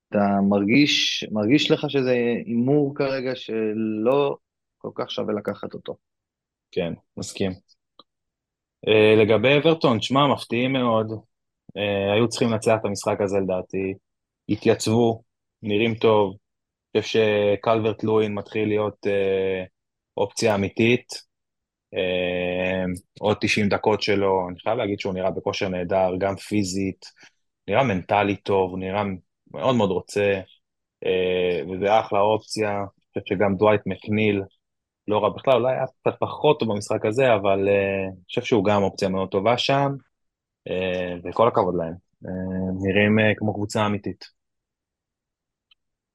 אתה מרגיש, מרגיש לך שזה הימור כרגע שלא כל כך שווה לקחת אותו. כן, מסכים. Uh, לגבי אברטון, שמע, מפתיעים מאוד. Uh, היו צריכים לנצח את המשחק הזה לדעתי. התייצבו, נראים טוב. אני חושב שקלברט לואין מתחיל להיות uh, אופציה אמיתית. אה, עוד 90 דקות שלו, אני חייב להגיד שהוא נראה בכושר נהדר, גם פיזית, נראה מנטלית טוב, נראה מאוד מאוד רוצה, אה, וזה אחלה אופציה, אני חושב שגם דווייט מקניל לא רע בכלל, אולי היה קצת פחות טוב במשחק הזה, אבל אה, אני חושב שהוא גם אופציה מאוד טובה שם, וכל הכבוד להם, נראים כמו קבוצה אמיתית.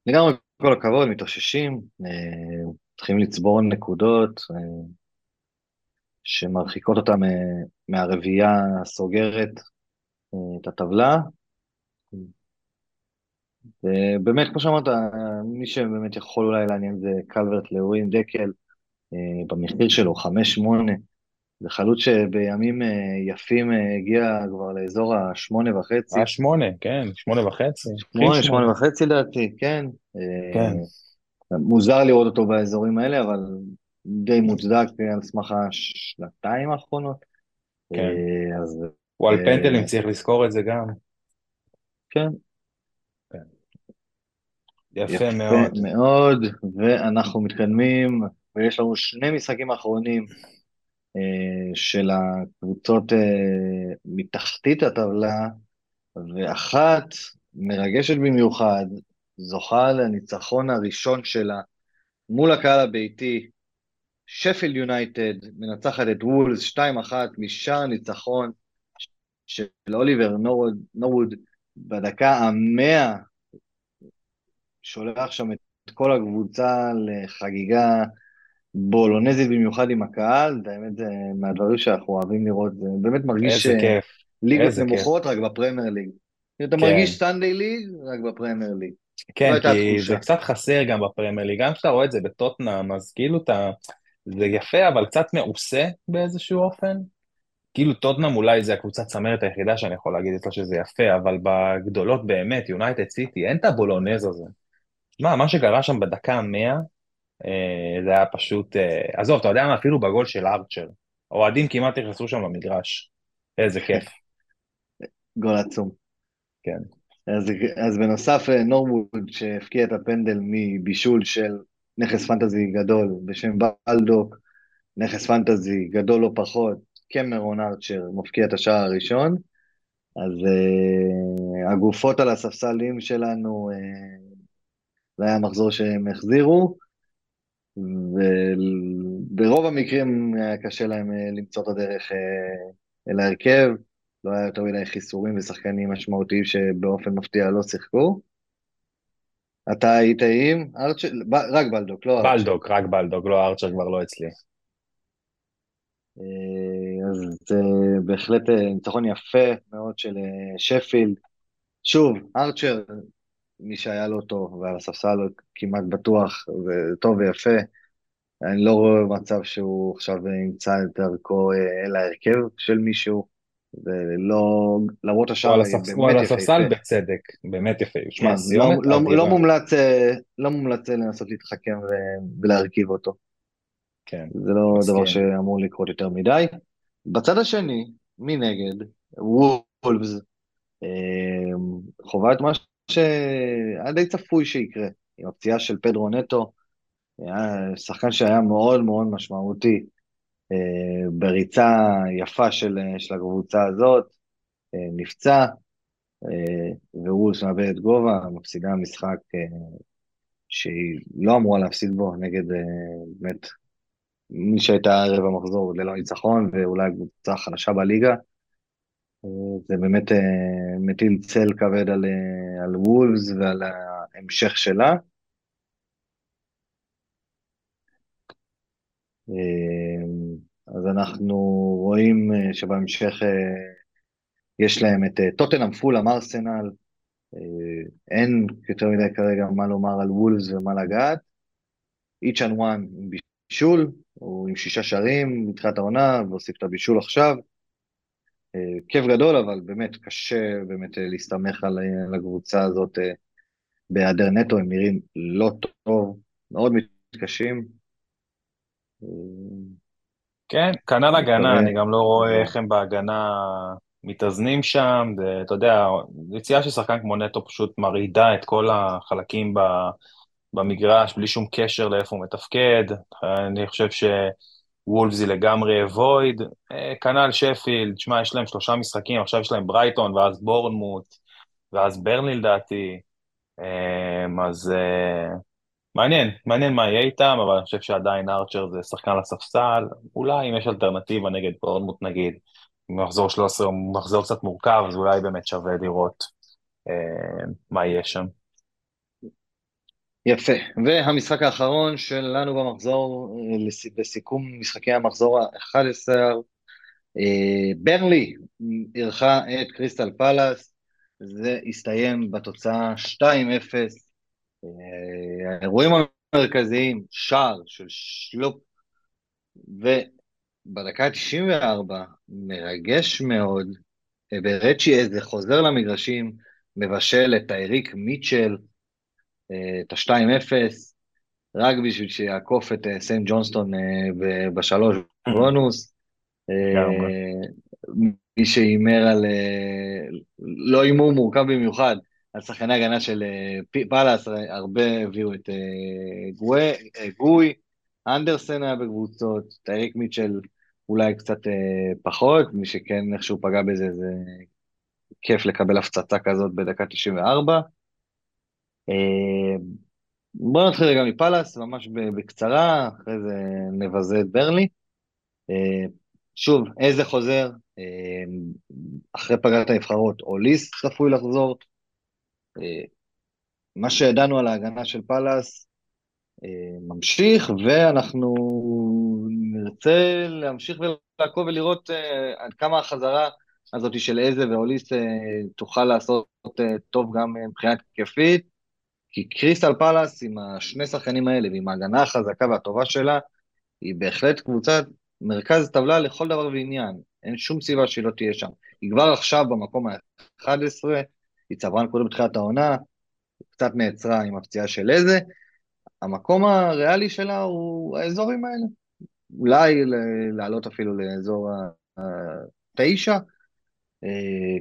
לגמרי כל הכבוד, מתאוששים, צריכים לצבור נקודות, שמרחיקות אותה מהרביעייה הסוגרת אה, את הטבלה. ובאמת, כמו שאמרת, מי שבאמת יכול אולי לעניין זה קלברט לאורין דקל, אה, במחיר שלו, 5-8. זה חלוץ שבימים אה, יפים הגיע כבר לאזור השמונה וחצי. אה, שמונה, כן, שמונה וחצי. שמונה, שמונה וחצי לדעתי, כן. כן. מוזר לראות אותו באזורים האלה, אבל די מוצדק על סמך השנתיים האחרונות. כן. אה, אז... הוא על אה, פנדלים, צריך לזכור את זה גם. כן. כן. יפה, מאוד. מאוד, ואנחנו מתקדמים, ויש לנו שני משחקים אחרונים אה, של הקבוצות אה, מתחתית הטבלה, ואחת מרגשת במיוחד, זוכה לניצחון הראשון שלה מול הקהל הביתי שפילד יונייטד מנצחת את וולס 2-1 משער ניצחון של אוליבר נורוד, נורוד בדקה המאה, שולח שם את כל הקבוצה לחגיגה בולונזית במיוחד עם הקהל, והאמת זה מהדברים שאנחנו אוהבים לראות, זה באמת מרגיש ליגות נמוכות רק בפרמייר ליג. אתה כן. מרגיש Sunday league רק בפרמייר ליג. כן, כי זה קצת חסר גם בפרמייר ליג, גם כשאתה רואה את זה בטוטנאם, אז כאילו אתה... זה יפה, אבל קצת מעושה באיזשהו אופן. כאילו טוטנאם אולי זה הקבוצת צמרת היחידה שאני יכול להגיד אצלה שזה יפה, אבל בגדולות באמת, יונייטד סיטי, אין את הבולונז הזה. מה, מה שקרה שם בדקה המאה, אה, זה היה פשוט... אה, עזוב, אתה יודע מה? אפילו בגול של ארצ'ר. אוהדים כמעט נכנסו שם למגרש. איזה כיף. גול עצום. כן. אז, אז בנוסף, אה, נורמוד שהפקיע את הפנדל מבישול של נכס פנטזי גדול בשם בלדוק, נכס פנטזי גדול לא פחות, קמרון ארצ'ר מפקיע את השער הראשון, אז uh, הגופות על הספסלים שלנו, uh, זה היה מחזור שהם החזירו, וברוב המקרים היה קשה להם uh, למצוא את הדרך uh, אל ההרכב, לא היה יותר מדי חיסורים ושחקנים משמעותיים שבאופן מפתיע לא שיחקו. אתה היית עם ארצ'ר? רק בלדוק, לא ארצ'ר. בלדוק, רק בלדוק, לא ארצ'ר כבר לא אצלי. אה, אז זה בהחלט אה, ניצחון יפה מאוד של אה, שפילד. שוב, ארצ'ר, מי שהיה לו טוב ועל הספסל כמעט בטוח, וטוב ויפה, אני לא רואה מצב שהוא עכשיו ימצא את דרכו אל ההרכב של מישהו, ולא, למרות השאר. הוא על הספסל בצדק, באמת יפה. שמע, כן, סיומת לא, לא, לא, מומלץ, לא מומלץ לנסות להתחכם ולהרכיב אותו. כן. זה לא מסכים. דבר שאמור לקרות יותר מדי. בצד השני, מנגד, וולפס אה, חווה את מה שהיה די צפוי שיקרה, עם הפציעה של פדרו נטו, שחקן שהיה מאוד מאוד משמעותי אה, בריצה יפה של, של הקבוצה הזאת, אה, נפצע, ווולס מאבדת גובה, מפסידה משחק שהיא לא אמורה להפסיד בו נגד באמת מי שהייתה ערב המחזור ללא ניצחון, ואולי קבוצה חלשה בליגה. זה באמת אה, מטיל צל כבד על, אה, על וולס ועל ההמשך שלה. אה, אז אנחנו רואים שבהמשך יש להם את טוטנאם פולאם ארסנל, אין יותר מדי כרגע מה לומר על וולס ומה לגעת. each and one עם בישול, הוא עם שישה שערים מתחילת העונה, והוסיף את הבישול עכשיו. אה, כיף גדול, אבל באמת קשה באמת אה, להסתמך על, אה, על הקבוצה הזאת בהיעדר נטו, הם נראים לא טוב, מאוד מתקשים. כן, כנ"ל הגנה, אני גם לא רואה איך הם בהגנה מתאזנים שם, ואתה יודע, יציאה של שחקן כמו נטו פשוט מרעידה את כל החלקים ב... במגרש, בלי שום קשר לאיפה הוא מתפקד. אני חושב שוולפס היא לגמרי וויד. אה, כנ"ל שפילד, שמע, יש להם שלושה משחקים, עכשיו יש להם ברייטון, ואז בורנמוט, ואז ברני לדעתי. אה, אז uh, מעניין, מעניין מה יהיה איתם, אבל אני חושב שעדיין ארצ'ר זה שחקן לספסל. אולי אם יש אלטרנטיבה נגד בורנמוט נגיד, מחזור 13 הוא מחזור קצת מורכב, אז אולי באמת שווה לראות מה יהיה שם. יפה, והמשחק האחרון שלנו במחזור, בסיכום משחקי המחזור ה-11, אה, ברלי אירחה את קריסטל פלאס, זה הסתיים בתוצאה 2-0. אה, האירועים המרכזיים, שער של שלופ, ובדקה ה-94, מרגש מאוד, אברצ'י אזה חוזר למגרשים, מבשל את טייריק מיטשל, את ה-2-0, רק בשביל שיעקוף את אה, סם ג'ונסטון אה, בשלוש בונוס. אה, מי שהימר על, לא הימור מורכב במיוחד, על שחקני הגנה של פאלאס, הרבה הביאו את גואי, אנדרסן היה בקבוצות, טייריק מיטשל אולי קצת פחות, מי שכן איכשהו פגע בזה, זה כיף לקבל הפצצה כזאת בדקה 94. אה, בואו נתחיל רגע מפאלאס, ממש בקצרה, אחרי זה נבזה את ברלי. אה, שוב, איזה חוזר, אה, אחרי פגרת הנבחרות, אוליס צפוי לחזור. מה שידענו על ההגנה של פאלאס ממשיך, ואנחנו נרצה להמשיך ולעקוב ולראות עד כמה החזרה הזאת של איזה ואוליס תוכל לעשות טוב גם מבחינת התקפית. כי קריסטל פלאס עם השני שחקנים האלה ועם ההגנה החזקה והטובה שלה, היא בהחלט קבוצת מרכז טבלה לכל דבר ועניין. אין שום סיבה שהיא לא תהיה שם. היא כבר עכשיו במקום ה-11, היא צברה נקודות בתחילת העונה, קצת נעצרה עם הפציעה של איזה. המקום הריאלי שלה הוא האזורים האלה. אולי לעלות אפילו לאזור התשע. אה,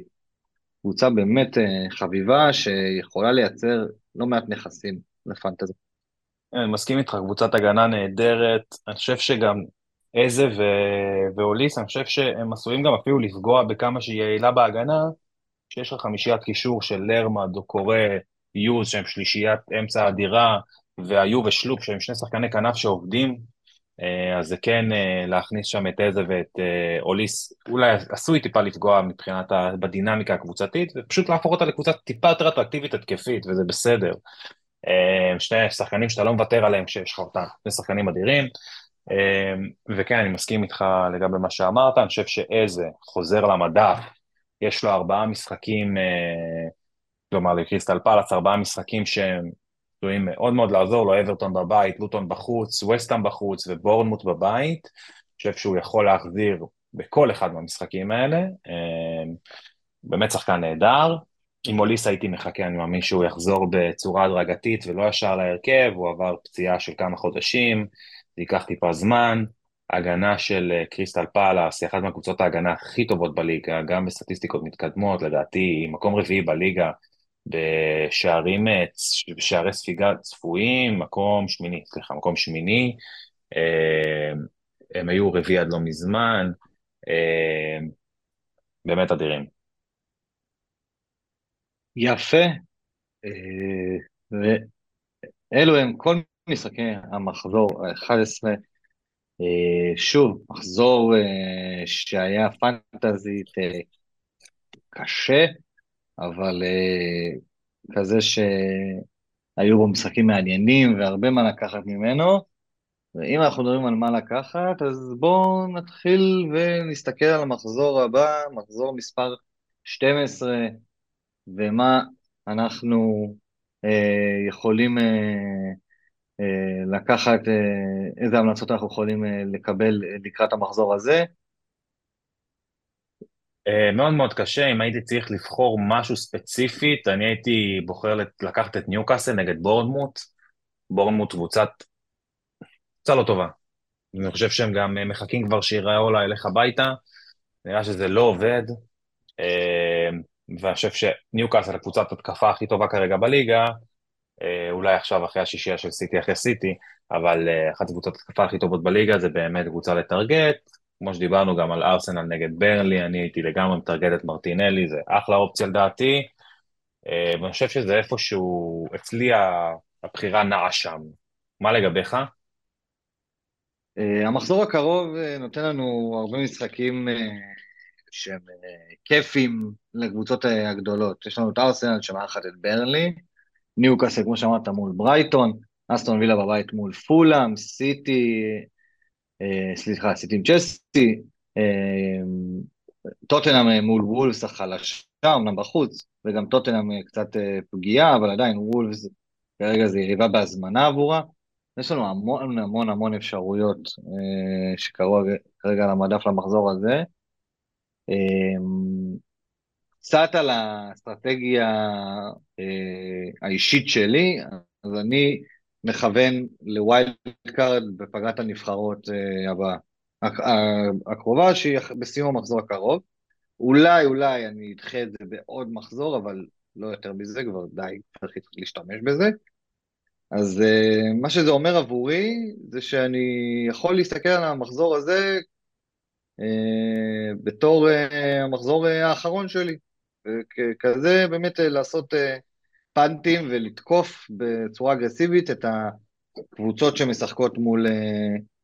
קבוצה באמת אה, חביבה שיכולה לייצר לא מעט נכסים לפנטזי. אני מסכים איתך, קבוצת הגנה נהדרת. אני חושב שגם איזה ו... ואוליס, אני חושב שהם עשויים גם אפילו לפגוע בכמה שהיא יעילה בהגנה, שיש לך חמישיית קישור של לרמד או קורא יוז, שהם שלישיית אמצע אדירה, והיו ושלופ, שהם שני שחקני כנף שעובדים, אז זה כן אה, להכניס שם את איזה ואת אה, אוליס, אולי עשוי טיפה לפגוע מבחינת, בדינמיקה הקבוצתית, ופשוט להפוך אותה לקבוצה טיפה יותר אטרקטיבית התקפית, וזה בסדר. שני שחקנים שאתה לא מוותר עליהם כשיש לך אותם, שני שחקנים אדירים. וכן, אני מסכים איתך לגבי מה שאמרת, אני חושב שאיזה חוזר למדף, יש לו ארבעה משחקים, כלומר לקריסטל פלאץ, ארבעה משחקים שהם צפויים מאוד מאוד לעזור לו, אברטון בבית, לוטון בחוץ, וסטאם בחוץ ובורנמוט בבית. אני חושב שהוא יכול להחזיר בכל אחד מהמשחקים האלה. אמ, באמת שחקן נהדר. עם אוליס הייתי מחכה, אני מאמין שהוא יחזור בצורה הדרגתית ולא ישר להרכב, הוא עבר פציעה של כמה חודשים, זה ייקח טיפה זמן. הגנה של אה, קריסטל פאלאס היא אחת מהקבוצות ההגנה הכי טובות בליגה, גם בסטטיסטיקות מתקדמות, לדעתי, מקום רביעי בליגה, בשערים, אה, בשערי ספיגה צפויים, מקום שמיני, סליחה, מקום שמיני, אה, הם היו רביעי עד לא מזמן, אה, באמת אדירים. יפה, ואלו הם כל משחקי המחזור ה-11, שוב, מחזור שהיה פנטזית קשה, אבל uh, כזה שהיו בו משחקים מעניינים והרבה מה לקחת ממנו. ואם אנחנו מדברים על מה לקחת, אז בואו נתחיל ונסתכל על המחזור הבא, מחזור מספר 12, ומה אנחנו uh, יכולים uh, uh, לקחת, uh, איזה המלצות אנחנו יכולים uh, לקבל לקראת המחזור הזה. אה, מאוד מאוד קשה, אם הייתי צריך לבחור משהו ספציפית, אני הייתי בוחר לקחת את ניוקאסל נגד בורנמוט. בורנמוט קבוצת, קבוצה לא טובה. אני חושב שהם גם מחכים כבר שיראולה ילך הביתה, נראה שזה לא עובד. אה, ואני חושב שניוקאסל הקבוצת התקפה הכי טובה כרגע בליגה, אה, אולי עכשיו אחרי השישייה של סיטי אחרי סיטי, אבל אחת הקבוצות התקפה הכי טובות בליגה זה באמת קבוצה לטרגט, כמו שדיברנו גם על ארסנל נגד ברלי, אני הייתי לגמרי מטרגט את מרטינלי, זה אחלה אופציה לדעתי, אה, ואני חושב שזה איפשהו, אצלי הבחירה נעה שם. מה לגביך? אה, המחזור הקרוב אה, נותן לנו הרבה משחקים שהם כיפים לקבוצות הגדולות. יש לנו את ארסנל שמארחת את ברלי, ניוקאסל, כמו שאמרת, מול ברייטון, אסטון וילה בבית מול פולאם, סיטי, סליחה, עשיתי עם צ'סטי, אה, טוטנאם אה, מול וולפס החלשה, אמנם בחוץ, וגם טוטנאם קצת פגיעה, אבל עדיין וולפס כרגע זה יריבה בהזמנה עבורה. יש לנו המון המון המון אפשרויות שקרו כרגע על המדף למחזור הזה. קצת על האסטרטגיה האישית שלי, אז אני מכוון ל wildcard בפגרת הנבחרות אה, הבאה, הקרובה, שהיא בסיום המחזור הקרוב. אולי, אולי אני אדחה את זה בעוד מחזור, אבל לא יותר מזה, כבר די, צריך להשתמש בזה. אז uh, מה שזה אומר עבורי, זה שאני יכול להסתכל על המחזור הזה בתור המחזור האחרון שלי. וכזה באמת לעשות... פאנטים ולתקוף בצורה אגרסיבית את הקבוצות שמשחקות מול uh,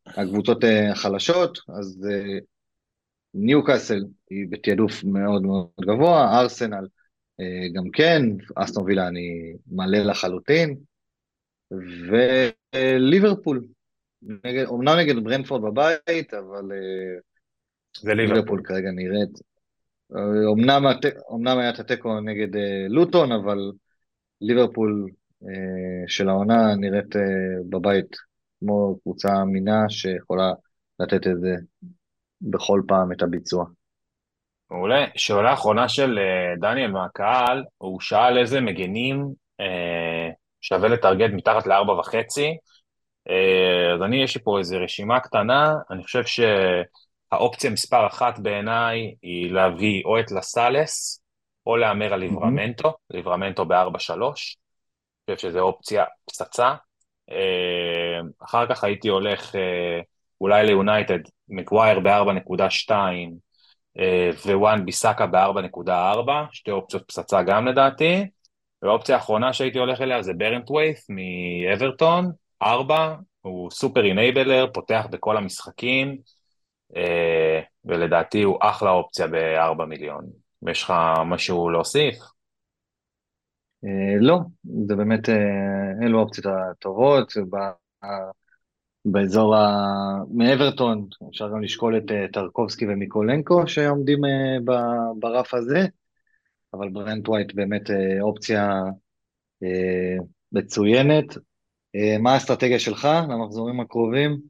הקבוצות uh, החלשות, אז uh, ניוקאסל היא בתעדוף מאוד מאוד גבוה, ארסנל גם כן, אסטון וילה אני מלא לחלוטין, וליברפול, נגד, אומנם נגד ברנפורד בבית, אבל זה ליברפול כרגע נראית. אומנם, אומנם היה את התיקו נגד לוטון, אבל ליברפול אה, של העונה נראית אה, בבית כמו קבוצה אמינה שיכולה לתת את זה בכל פעם את הביצוע. מעולה. שאלה אחרונה של אה, דניאל מהקהל, הוא שאל איזה מגנים שווה לטרגט מתחת לארבע וחצי. אז אני, יש לי פה איזו רשימה קטנה, אני חושב שהאופציה מספר אחת בעיניי היא להביא או את לסלס, או להמר על ליברמנטו, ליברמנטו ב-4-3, אני חושב שזו אופציה פצצה. אה, אחר כך הייתי הולך אה, אולי ליונייטד, מגווייר ב-4.2 אה, ווואן ביסאקה ב-4.4, שתי אופציות פצצה גם לדעתי. והאופציה האחרונה שהייתי הולך אליה זה ברנטווייט מאברטון, 4, הוא super enabler, פותח בכל המשחקים, ולדעתי הוא אחלה אופציה ב-4 מיליון. יש לך משהו להוסיף? לא, זה באמת, אלו האופציות הטובות. באזור ה... מאברטון, אפשר גם לשקול את טרקובסקי ומיקולנקו שעומדים ברף הזה, אבל ברנטווייט באמת אופציה מצוינת. מה האסטרטגיה שלך למחזורים הקרובים?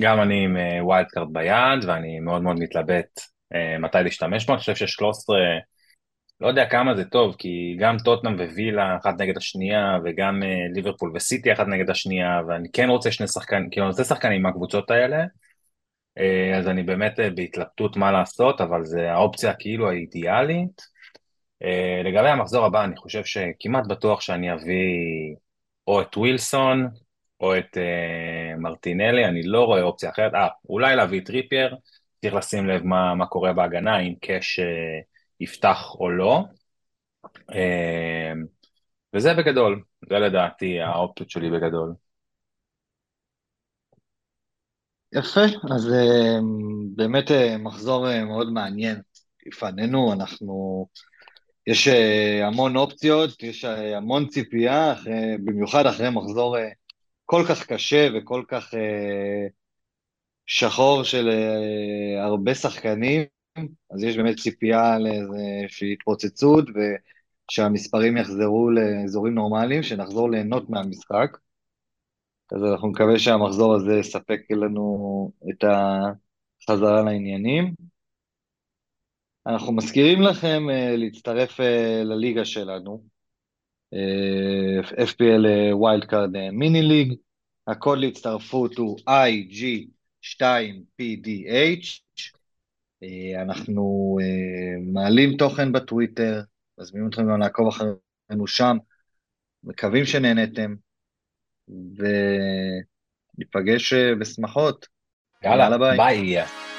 גם אני עם wildcard ביד, ואני מאוד מאוד מתלבט מתי להשתמש בו, אני חושב ש-13, לא יודע כמה זה טוב, כי גם טוטנאם ווילה אחת נגד השנייה, וגם ליברפול וסיטי אחת נגד השנייה, ואני כן רוצה שני שחקנים, כאילו אני רוצה שחקנים מהקבוצות האלה, אז אני באמת בהתלבטות מה לעשות, אבל זה האופציה כאילו האידיאלית. לגבי המחזור הבא, אני חושב שכמעט בטוח שאני אביא או את ווילסון, או את אה, מרטינלי, אני לא רואה אופציה אחרת. אה, אולי להביא טריפייר, צריך לשים לב מה, מה קורה בהגנה, אם קאש uh, יפתח או לא. Uh, וזה בגדול, זה לדעתי האופציות שלי בגדול. יפה, אז uh, באמת uh, מחזור uh, מאוד מעניין לפנינו, אנחנו... יש המון אופציות, יש המון ציפייה, אחרי, במיוחד אחרי מחזור כל כך קשה וכל כך אה, שחור של אה, הרבה שחקנים, אז יש באמת ציפייה לאיזושהי התפוצצות ושהמספרים יחזרו לאזורים נורמליים, שנחזור ליהנות מהמשחק. אז אנחנו נקווה שהמחזור הזה יספק לנו את החזרה לעניינים. אנחנו מזכירים לכם uh, להצטרף לליגה שלנו, FPL Wildcard mini league, הקוד להצטרפות הוא IG2PDH, אה, אנחנו אה, מעלים תוכן בטוויטר, מזמינים אתכם גם לעקוב אחרינו שם, מקווים שנהנתם, וניפגש אה, בשמחות. יאללה, ביי. ביי.